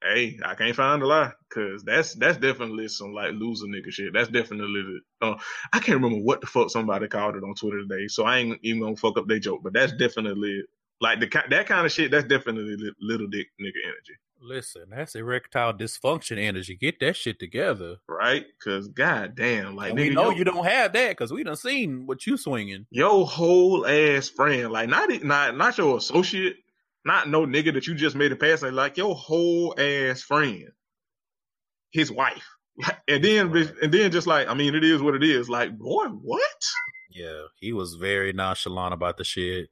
hey, I can't find a lie, cause that's that's definitely some like loser nigga shit. That's definitely, uh, I can't remember what the fuck somebody called it on Twitter today, so I ain't even gonna fuck up their joke, but that's definitely like the that kind of shit. That's definitely little dick nigga energy, Listen, that's erectile dysfunction energy. Get that shit together. right? Cause god damn, like And we nigga, know yo- you don't have that because we done seen what you swinging. your whole ass friend, like not not not your associate, not no nigga that you just made a pass at, like your whole ass friend, his wife, and then Right. and then just like I mean, it is what it is. Like boy, what? Yeah, he was very nonchalant about the shit,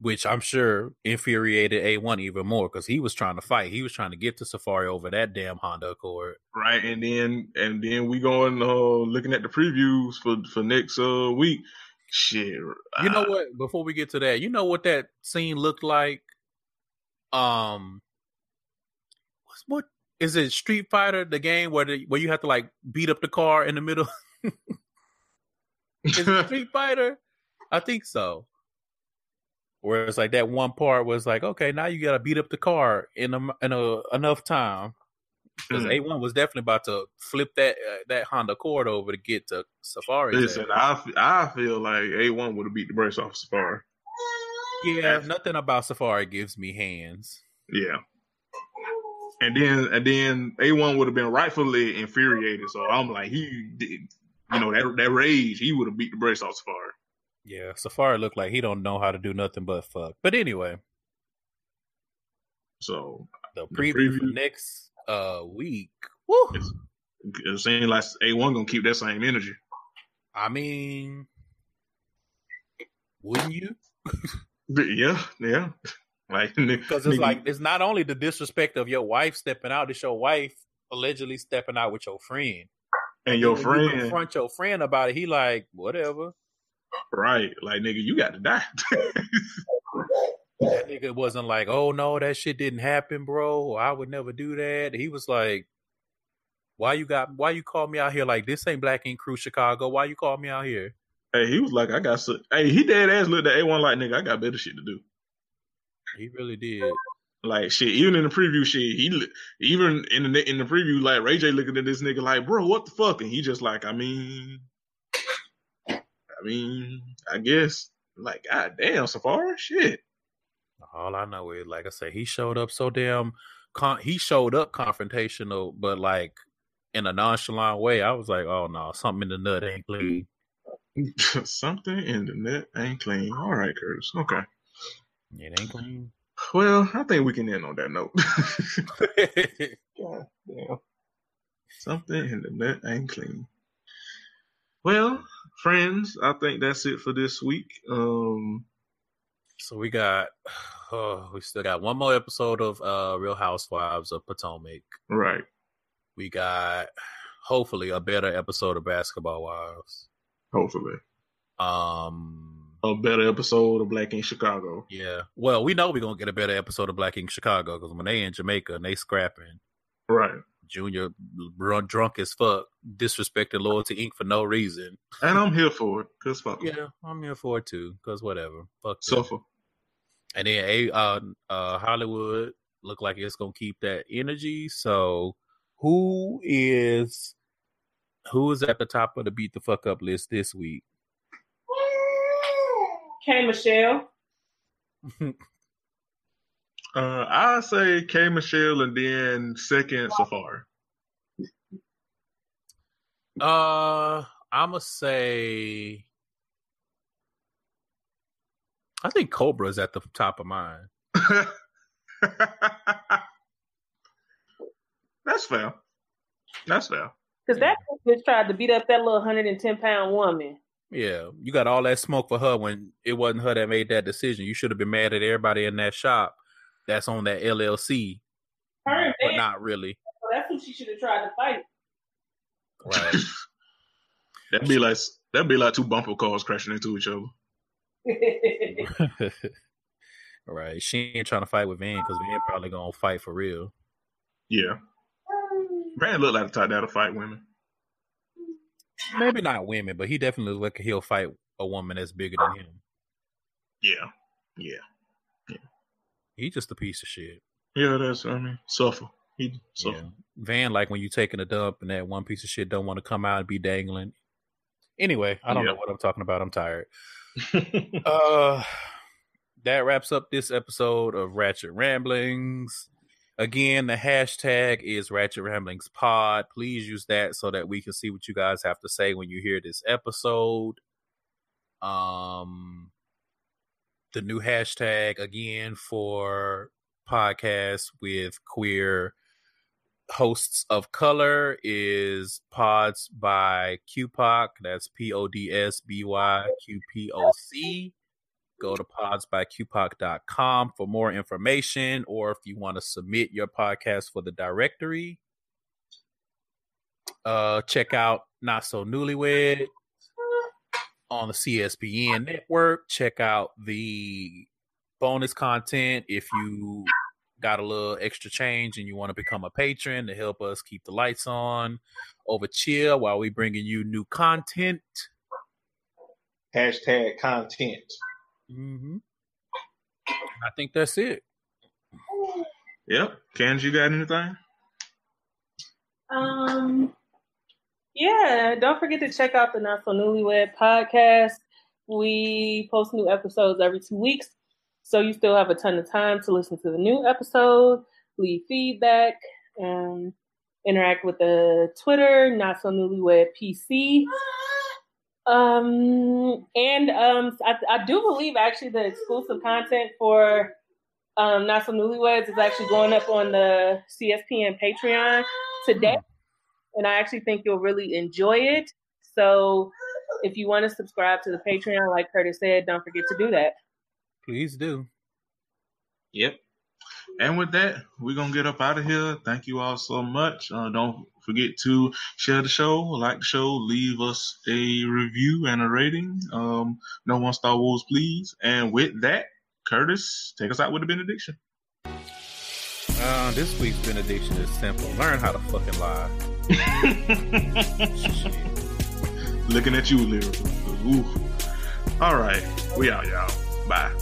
which I'm sure infuriated A1 even more because he was trying to fight. He was trying to get to Safaree over that damn Honda Accord. Right, and then and then we going uh looking at the previews for for next uh week. Shit, You know uh, what? Before we get to that, you know what that scene looked like? Um, what's what is it? Street Fighter, the game where the, where you have to like beat up the car in the middle. is it Street Fighter? I think so. Where it's like that one part was like, okay, now you gotta beat up the car in a, in a enough time. Because Mm. A1 was definitely about to flip that uh, that Honda Accord over to get to Safaree. Listen, I, f- I feel like A one would have beat the brakes off Safaree. yeah, nothing about Safaree gives me hands. Yeah. And then and then A one would have been rightfully infuriated. So I'm like, he did, you know, that that rage, he would have beat the brakes off Safaree. Yeah, Safaree looked like he don't know how to do nothing but fuck. But anyway, So the The preview, for preview- next uh week. Woo! It's- it seems like A one gonna keep that same energy. I mean, wouldn't you? Yeah, yeah. Like Because it's like it's not only the disrespect of your wife stepping out; it's your wife allegedly stepping out with your friend. and your When you friend, confront your friend about it. He like whatever. Right? Like nigga, you got to die. nigga wasn't like, "Oh no, that shit didn't happen, bro," "I would never do that." He was like, "Why you got? Why you call me out here like this? Ain't Black Ink Crew Chicago? Why you call me out here?" Hey, he was like, I got. So, hey, he dead ass looked at A1 like, nigga, I got better shit to do. He really did. Like shit, even in the preview shit, he even in the in the preview, like Ray J looking at this nigga like, bro, what the fuck? And he just like, I mean, I mean, I guess, like, god damn, Safaree, shit. All I know is, like I said, he showed up so damn. Con- he showed up confrontational, but like in a nonchalant way. I was like, oh no, something in the nut ain't clean. Something in the nut ain't clean. All right, Curtis. Okay. It ain't clean. Well, I think we can end on that note. God damn. Something in the nut ain't clean. Well, friends, I think that's it for this week. Um, so we got, oh, we still got one more episode of uh, Real Housewives of Potomac. right. We got hopefully a better episode of Basketball Wives. Hopefully, Um, a better episode of Black Ink Chicago. yeah. Well, we know we're gonna get a better episode of Black Ink Chicago because when they in Jamaica and they scrapping, Right. Junior run drunk as fuck, disrespecting Loyalty Ink. for no reason. And I'm here for it. Cause fuck 'em. Yeah, I'm here for it too. Cause whatever, fuck. them. Suffer. And then a uh, uh, Hollywood look like it's gonna keep that energy. So who is who is at the top of the beat the fuck up list this week? K Michelle. Uh, I say K Michelle and then second Safaree. Uh, I'ma say. I think Cobra's at the top of mine. That's fair. That's fair. Because that bitch tried to beat up that little 110 pound woman. Yeah, you got all that smoke for her when it wasn't her that made that decision. You should have been mad at everybody in that shop that's on that LLC, Her but Van, not really. that's who she should have tried to fight. Right. That'd be like that'd be like two bumper cars crashing into each other. right. She ain't trying to fight with Van because Van probably gonna fight for real. Yeah. Van looked like the type that'll fight women. Maybe not women, but he definitely look like he'll fight a woman that's bigger than him. Yeah. Yeah. He just a piece of shit. Yeah, that's what I mean, suffer. He suffer. Yeah. Van, like when you taking a dump and that one piece of shit don't want to come out and be dangling. Anyway, I don't Yeah. know what I'm talking about. I'm tired. Uh, that wraps up this episode of Ratchet Ramblings. Again, the hashtag is Ratchet Ramblings Pod. Please use that so that we can see what you guys have to say when you hear this episode. Um, the new hashtag again for podcasts with queer hosts of color is pods by QPOC. That's P O D S B Y Q P O C. Go to podsbyqpoc.com for more information, or if you want to submit your podcast for the directory, uh, check out Not So Newlywed on the CSPN network. Check out the bonus content if you got a little extra change and you want to become a patron to help us keep the lights on over chill while we bringing you new content. Hashtag content. Mm-hmm. I think that's it. Yep. Cans, you got anything? Um, yeah, don't forget to check out the Not So Newlywed podcast. We post new episodes every two weeks, so you still have a ton of time to listen to the new episode, leave feedback, and interact with the Twitter, Not So Newlywed PC. Um, and um, I, I do believe actually the exclusive content for um, Not So Newlyweds is actually going up on the CSPN Patreon today, and I actually think you'll really enjoy it. So, if you want to subscribe to the Patreon, like Curtis said, don't forget to do that. Please do. Yep. And with that, we're gonna get up out of here. Thank you all so much. Uh, don't forget to share the show, like the show, leave us a review and a rating. Um, no one Star Wars, please. And with that, Curtis, take us out with a benediction. Uh, this week's benediction is simple. Learn how to fucking lie. Looking at you, Lyrica. All right, we out, y'all. Bye.